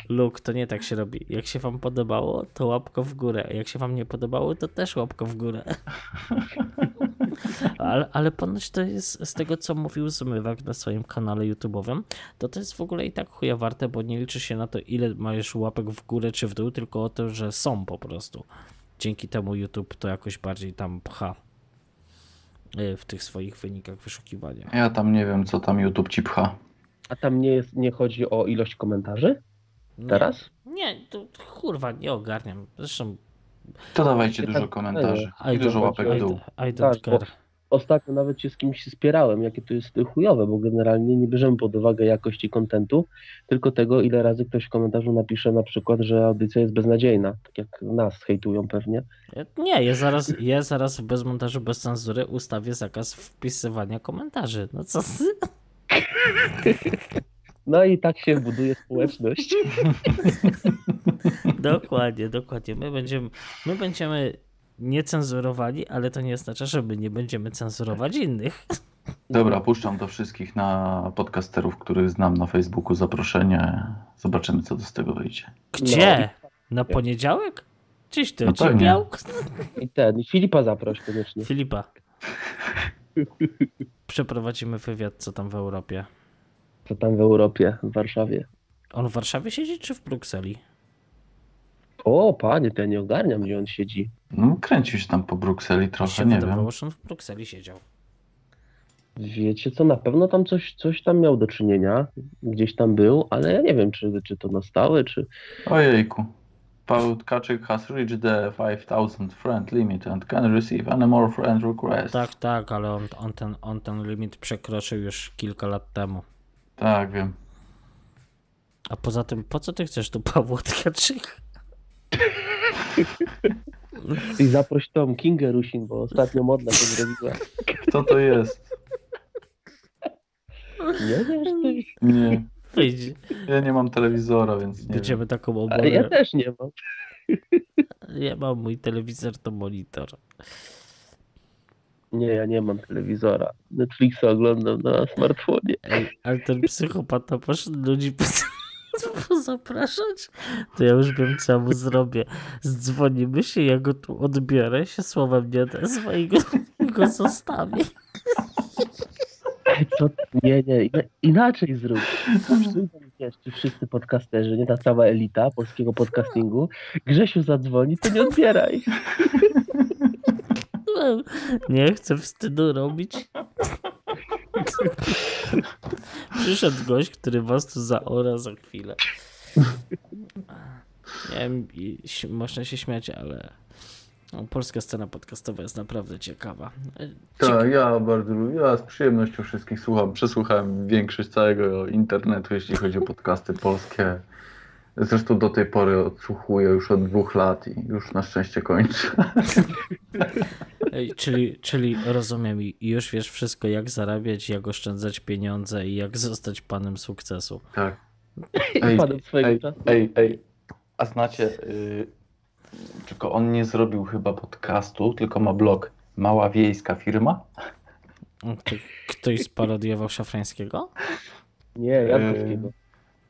Luke, to nie tak się robi. Jak się wam podobało, to łapko w górę. A jak się wam nie podobało, to też łapko w górę. ale, ale ponoć to jest z tego, co mówił Zmywak na swoim kanale YouTube'owym, to to jest w ogóle i tak chuja warte, bo nie liczy się na to, ile masz łapek w górę czy w dół, tylko o to, że są po prostu. Dzięki temu YouTube to jakoś bardziej tam pcha w tych swoich wynikach wyszukiwania. Ja tam nie wiem, co tam YouTube ci pcha. A tam nie, jest, nie chodzi o ilość komentarzy Nie, teraz? Nie, to kurwa, nie ogarniam. Zresztą To dawajcie dużo tak- komentarzy I dużo łapek w dół. I don't Tak, care. Ostatnio nawet się z kimś spierałem, jakie to jest chujowe, bo generalnie nie bierzemy pod uwagę jakości kontentu, tylko tego, ile razy ktoś w komentarzu napisze na przykład, że audycja jest beznadziejna, tak jak nas hejtują pewnie. Nie, ja zaraz, ja zaraz bez montażu, bez cenzury ustawię zakaz wpisywania komentarzy. No co? No i tak się buduje społeczność. Dokładnie, dokładnie. My będziemy, my będziemy niecenzurowani, ale to nie oznacza, że my nie będziemy cenzurować innych. Dobra, puszczam do wszystkich na podcasterów, których znam na Facebooku zaproszenie. Zobaczymy, co z tego wyjdzie. Gdzie? Na poniedziałek? Czyś ty No ocipiał? I ten, i Filipa zaproś koniecznie. Filipa. Przeprowadzimy wywiad, co tam w Europie. Co tam w Europie, w Warszawie. On w Warszawie siedzi, czy w Brukseli? O, panie, to ja nie ogarniam, gdzie on siedzi. No, kręcił się tam po Brukseli trochę, się nie wydawało, wiem. że on w Brukseli siedział. Wiecie co, na pewno tam coś, coś tam miał do czynienia, gdzieś tam był, ale ja nie wiem, czy, czy to na stałe, czy... Ojejku. Paweł Tkaczyk has reached the 5000 friend limit and can receive any more friend requests. Tak, tak, ale on, on, ten, on ten limit przekroczył już kilka lat temu. Tak, wiem. A poza tym, po co ty chcesz tu Pawła Tkaczyk? I zaproś tą Kingę Rusin, bo ostatnio modna to zrobiła. Kto to jest? Nie wiesz ty? Nie. Ja nie mam telewizora, więc nie wiem. będziemy taką Ale oborę. ja też nie mam. Ja mam mój telewizor, to monitor. Nie, ja nie mam telewizora. Netflixa oglądam na smartfonie. Ej, ale ten psychopata poszedł ludzi po- zapraszać, to ja już wiem, co mu zrobię. Zdzwonimy się, ja go tu odbiorę, się słowem nie odezwę i go, go zostawię. Co? Nie, nie, ina- inaczej zrób. Ci wszyscy podcasterzy, nie ta cała elita polskiego podcastingu. Grzesiu zadzwoni, to nie odbieraj. Nie chcę wstydu robić. Przyszedł gość, który was tu zaora za chwilę. Nie wiem, można się śmiać, ale No, polska scena podcastowa jest naprawdę ciekawa. Tak, ja bardzo lubię. Ja z przyjemnością wszystkich słucham. Przesłuchałem większość całego internetu, jeśli chodzi o podcasty polskie. Zresztą do tej pory odsłuchuję już od dwóch lat i już na szczęście kończę. Ej, Czyli, czyli rozumiem już wiesz wszystko, jak zarabiać, jak oszczędzać pieniądze i jak zostać panem sukcesu. Tak. Padł swojego ej, czasu. ej, ej. A znacie, y, tylko on nie zrobił chyba podcastu, tylko ma blog Mała Wiejska Firma. Ktoś sparodiował Szafrańskiego? Nie, Jankowskiego.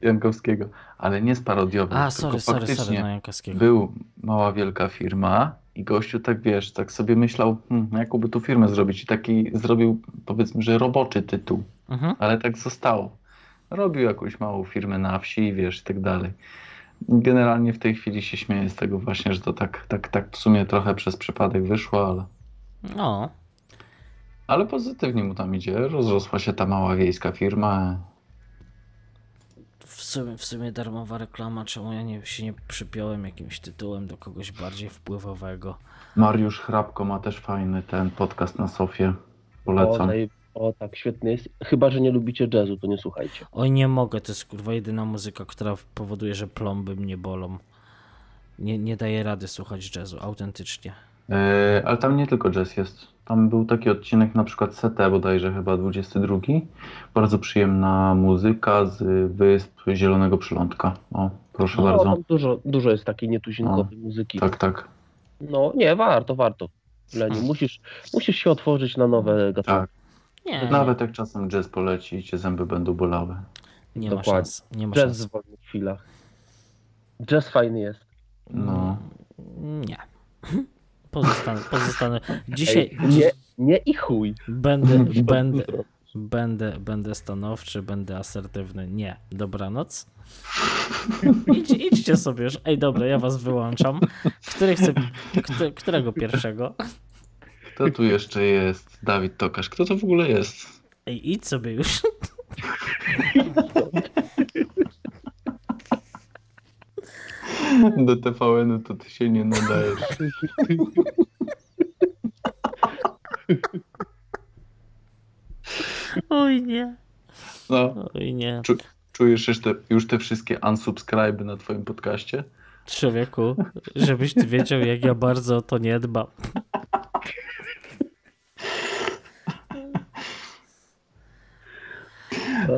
Jankowskiego, ale nie sparodiował, A, tylko sorry, sorry, sorry, no Jankowskiego. był mała wielka firma i gościu tak wiesz, tak sobie myślał, hmm, jaką by tu firmę zrobić i taki zrobił powiedzmy, że roboczy tytuł, Mhm. ale tak zostało. Robił jakąś małą firmę na wsi, wiesz, i tak dalej. Generalnie w tej chwili się śmieję z tego właśnie, że to tak, tak, tak w sumie trochę przez przypadek wyszło, ale, No, ale pozytywnie mu tam idzie. Rozrosła się ta mała wiejska firma. W sumie, w sumie darmowa reklama, czemu ja nie, się nie przypiąłem jakimś tytułem do kogoś bardziej wpływowego. Mariusz Hrabko ma też fajny ten podcast na Sofie. O, Polecam. naj... o, tak, świetny jest. Chyba, że nie lubicie jazzu, to nie słuchajcie. Oj, nie mogę, to jest kurwa jedyna muzyka, która powoduje, że plomby mnie bolą. Nie, nie daję rady słuchać jazzu, autentycznie. E, ale tam nie tylko jazz jest. Tam był taki odcinek, na przykład CT bodajże chyba 22. Bardzo przyjemna muzyka z Wysp Zielonego Przylądka. O, proszę No, bardzo. dużo, dużo jest takiej nietuzinkowej muzyki. Tak, tak, No, nie, warto, warto. Leniu, musisz, musisz się otworzyć na nowe gatunki. tak. Nie, Nawet jak czasem jazz poleci i cię zęby będą bolały. nie ma dokładnie. szans. Nie ma Jazz szans. w wolnych chwilach. Jazz fajny jest. No. Nie. Pozostanę, pozostanę. Dzisiaj Ej, nie, nie i chuj. będę, będę, będę, będę stanowczy, będę asertywny. Nie. Dobranoc. Idź, idźcie sobie już. Ej, dobra, ja was wyłączam. Który chce, kto, którego pierwszego? Kto tu jeszcze jest? Dawid Tokarz. Kto to w ogóle jest? Ej, idź sobie już. Do TVN-u to ty się nie nadajesz. Oj nie. No, Oj nie. czujesz już te, już te wszystkie unsubscribe na twoim podcaście? Człowieku, żebyś ty wiedział, jak ja bardzo o to nie dbam.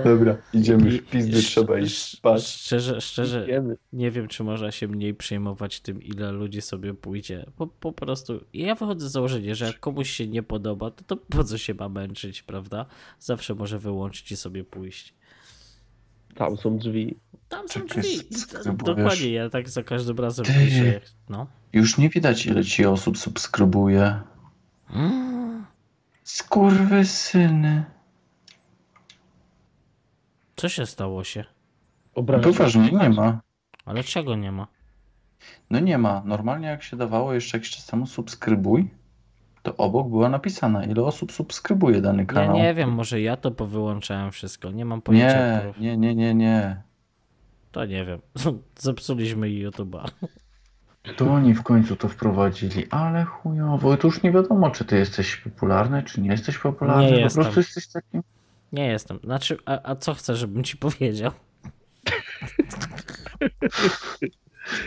Dobra, idziemy w pizdy, sz- trzeba iść spać. Szczerze, szczerze, nie wiem, czy można się mniej przejmować tym, ile ludzi sobie pójdzie. Po, po prostu, ja wychodzę z założenia, że jak komuś się nie podoba, to, to po co się ma męczyć, prawda? Zawsze może wyłączyć i sobie pójść. Tam są drzwi. Tam są Czekaj, drzwi. Dokładnie, ja tak za każdym razem Ty. piszę. No. Już nie widać ile ci osób subskrybuje. Skurwysyny. Co się stało się? Poważnie, nie ma. Ale czego nie ma? No nie ma. Normalnie jak się dawało jeszcze jakiś czas temu subskrybuj, to obok była napisana ile osób subskrybuje dany Ja kanał. nie wiem, może ja to powyłączałem wszystko. Nie mam pojęcia. nie, nie, nie, nie, nie. To nie wiem. Zepsuliśmy YouTube'a. To oni w końcu to wprowadzili, ale chujowo. To już nie wiadomo, czy ty jesteś popularny, czy nie jesteś popularny. Nie po jestem. prostu jesteś takim. Nie jestem. Znaczy, a, a co chcesz, żebym ci powiedział?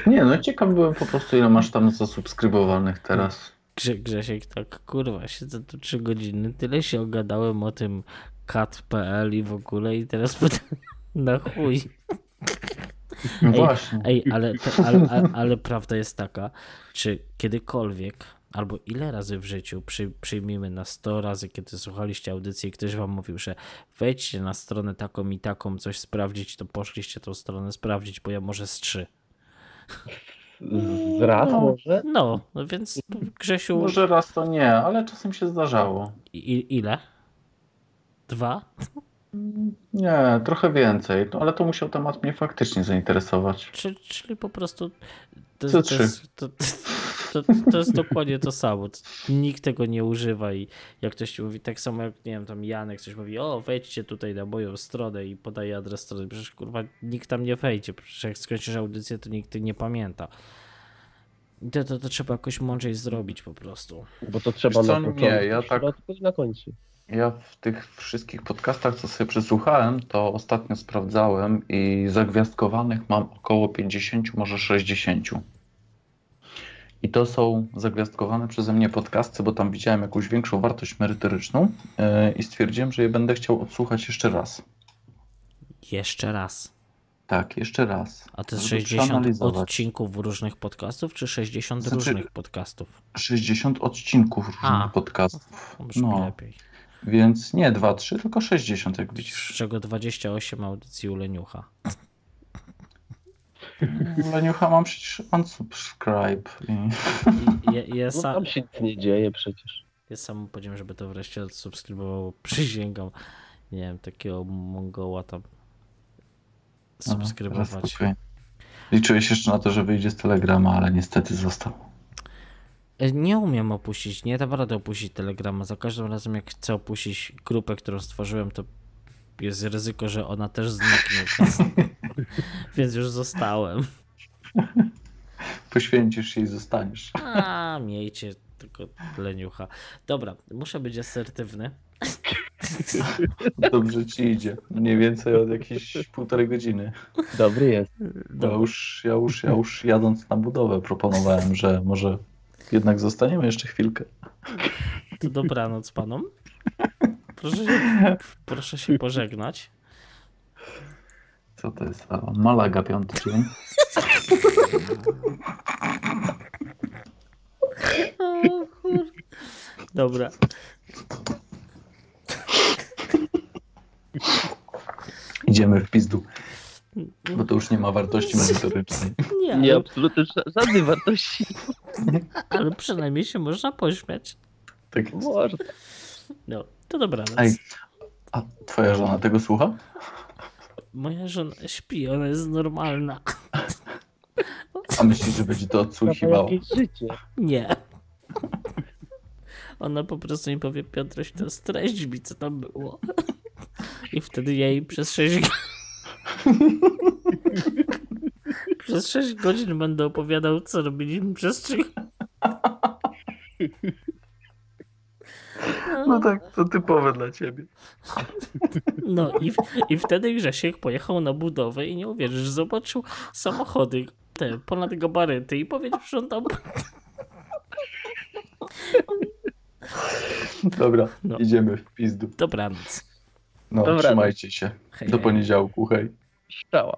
Nie, no ciekaw byłem po prostu, ile masz tam zasubskrybowanych teraz. Grze, Grzesiek, tak, kurwa, siedzę tu trzy godziny, tyle się ogadałem o tym kat.pl i w ogóle i teraz pytam, na chuj. No Ej, właśnie. Ej, ale, ale, ale, ale prawda jest taka, czy kiedykolwiek, albo ile razy w życiu, przy, przyjmijmy na 100 razy, kiedy słuchaliście audycji i ktoś wam mówił, że wejdźcie na stronę taką i taką, coś sprawdzić, to poszliście tą stronę sprawdzić, bo ja może z trzy. Z raz No. może? No, no więc Grzesiu, Może raz to nie, ale czasem się zdarzało. i, ile? Dwa? Nie, trochę więcej, no, ale to musiał temat mnie faktycznie zainteresować. Czy, czyli po prostu to, to, trzy? jest, to, to, to jest dokładnie to samo. Nikt tego nie używa i jak ktoś ci mówi, tak samo jak, nie wiem, tam Janek coś mówi, o wejdźcie tutaj na moją stronę i podaje adres strony, przecież kurwa nikt tam nie wejdzie, przecież jak skończysz audycję, to nikt nie pamięta. To, to, to trzeba jakoś mądrzej zrobić po prostu. Bo to trzeba Wiesz co, na nie, ja w tak- na końcu. Ja w tych wszystkich podcastach, co sobie przesłuchałem, to ostatnio sprawdzałem i zagwiazdkowanych mam około 50, może 60. I to są zagwiazdkowane przeze mnie podcasty, bo tam widziałem jakąś większą wartość merytoryczną yy, i stwierdziłem, że je będę chciał odsłuchać jeszcze raz. Jeszcze raz. Tak, jeszcze raz. A to jest żeby 60 przeanalizować. odcinków różnych podcastów, czy 60 Znaczy- różnych podcastów? 60 odcinków różnych A. podcastów. No. lepiej. Więc nie 2, 3, tylko 60, jak Z widzisz. czego 28 audycji u Leniucha. Leniucha mam przecież unsubscribe. I... I, ja, ja, No, sam, tam się nic nie dzieje przecież. ja sam powiedziałem, żeby to wreszcie odsubskrybował. Przysięgam. Nie wiem, takiego mongoła tam subskrybować. Liczyłeś jeszcze na to, że wyjdzie z Telegrama, ale niestety został. E, Nie umiem opuścić, nie dam rady opuścić Telegrama. Za każdym razem, jak chcę opuścić grupę, którą stworzyłem, to jest ryzyko, że ona też zniknie. Więc, już zostałem. Poświęcisz się i zostaniesz. A, miejcie tylko leniucha. Dobra, muszę być asertywny. Dobrze ci idzie. Mniej więcej od jakiejś półtorej godziny. Dobry jest. Ja Dobra. już, ja, już, ja już jadąc na budowę proponowałem, że może jednak zostaniemy jeszcze chwilkę. To dobranoc panom. Proszę się, proszę się pożegnać. Co to jest? A, Malaga piąty dzień. O, kur... Dobra. Idziemy w pizdu, bo to już nie ma wartości merytorycznej. Nie, Nie, ale, absolutnie ża- żadnej wartości. ale przynajmniej się można pośmiać. Tak jest. No, to dobranoc. Ej. A twoja żona tego słucha? Moja żona śpi, ona jest normalna. A myślisz, że będzie to jakieś życie. Nie. Ona po prostu mi powie, Piotruś, to streść mi, co tam było. I wtedy ja jej przez 6 Przez 6 godzin będę opowiadał, co robiliśmy przez 3 No tak, to typowe dla ciebie. No i, i wtedy Grzesiek pojechał na budowę i nie uwierzysz, zobaczył samochody, te ponad gabaryty i powiedział, że on tam... Dobra, No. idziemy w pizdu. Dobranoc. No, Dobranoc. trzymajcie się. Hej, Do poniedziałku, hej. Szczała.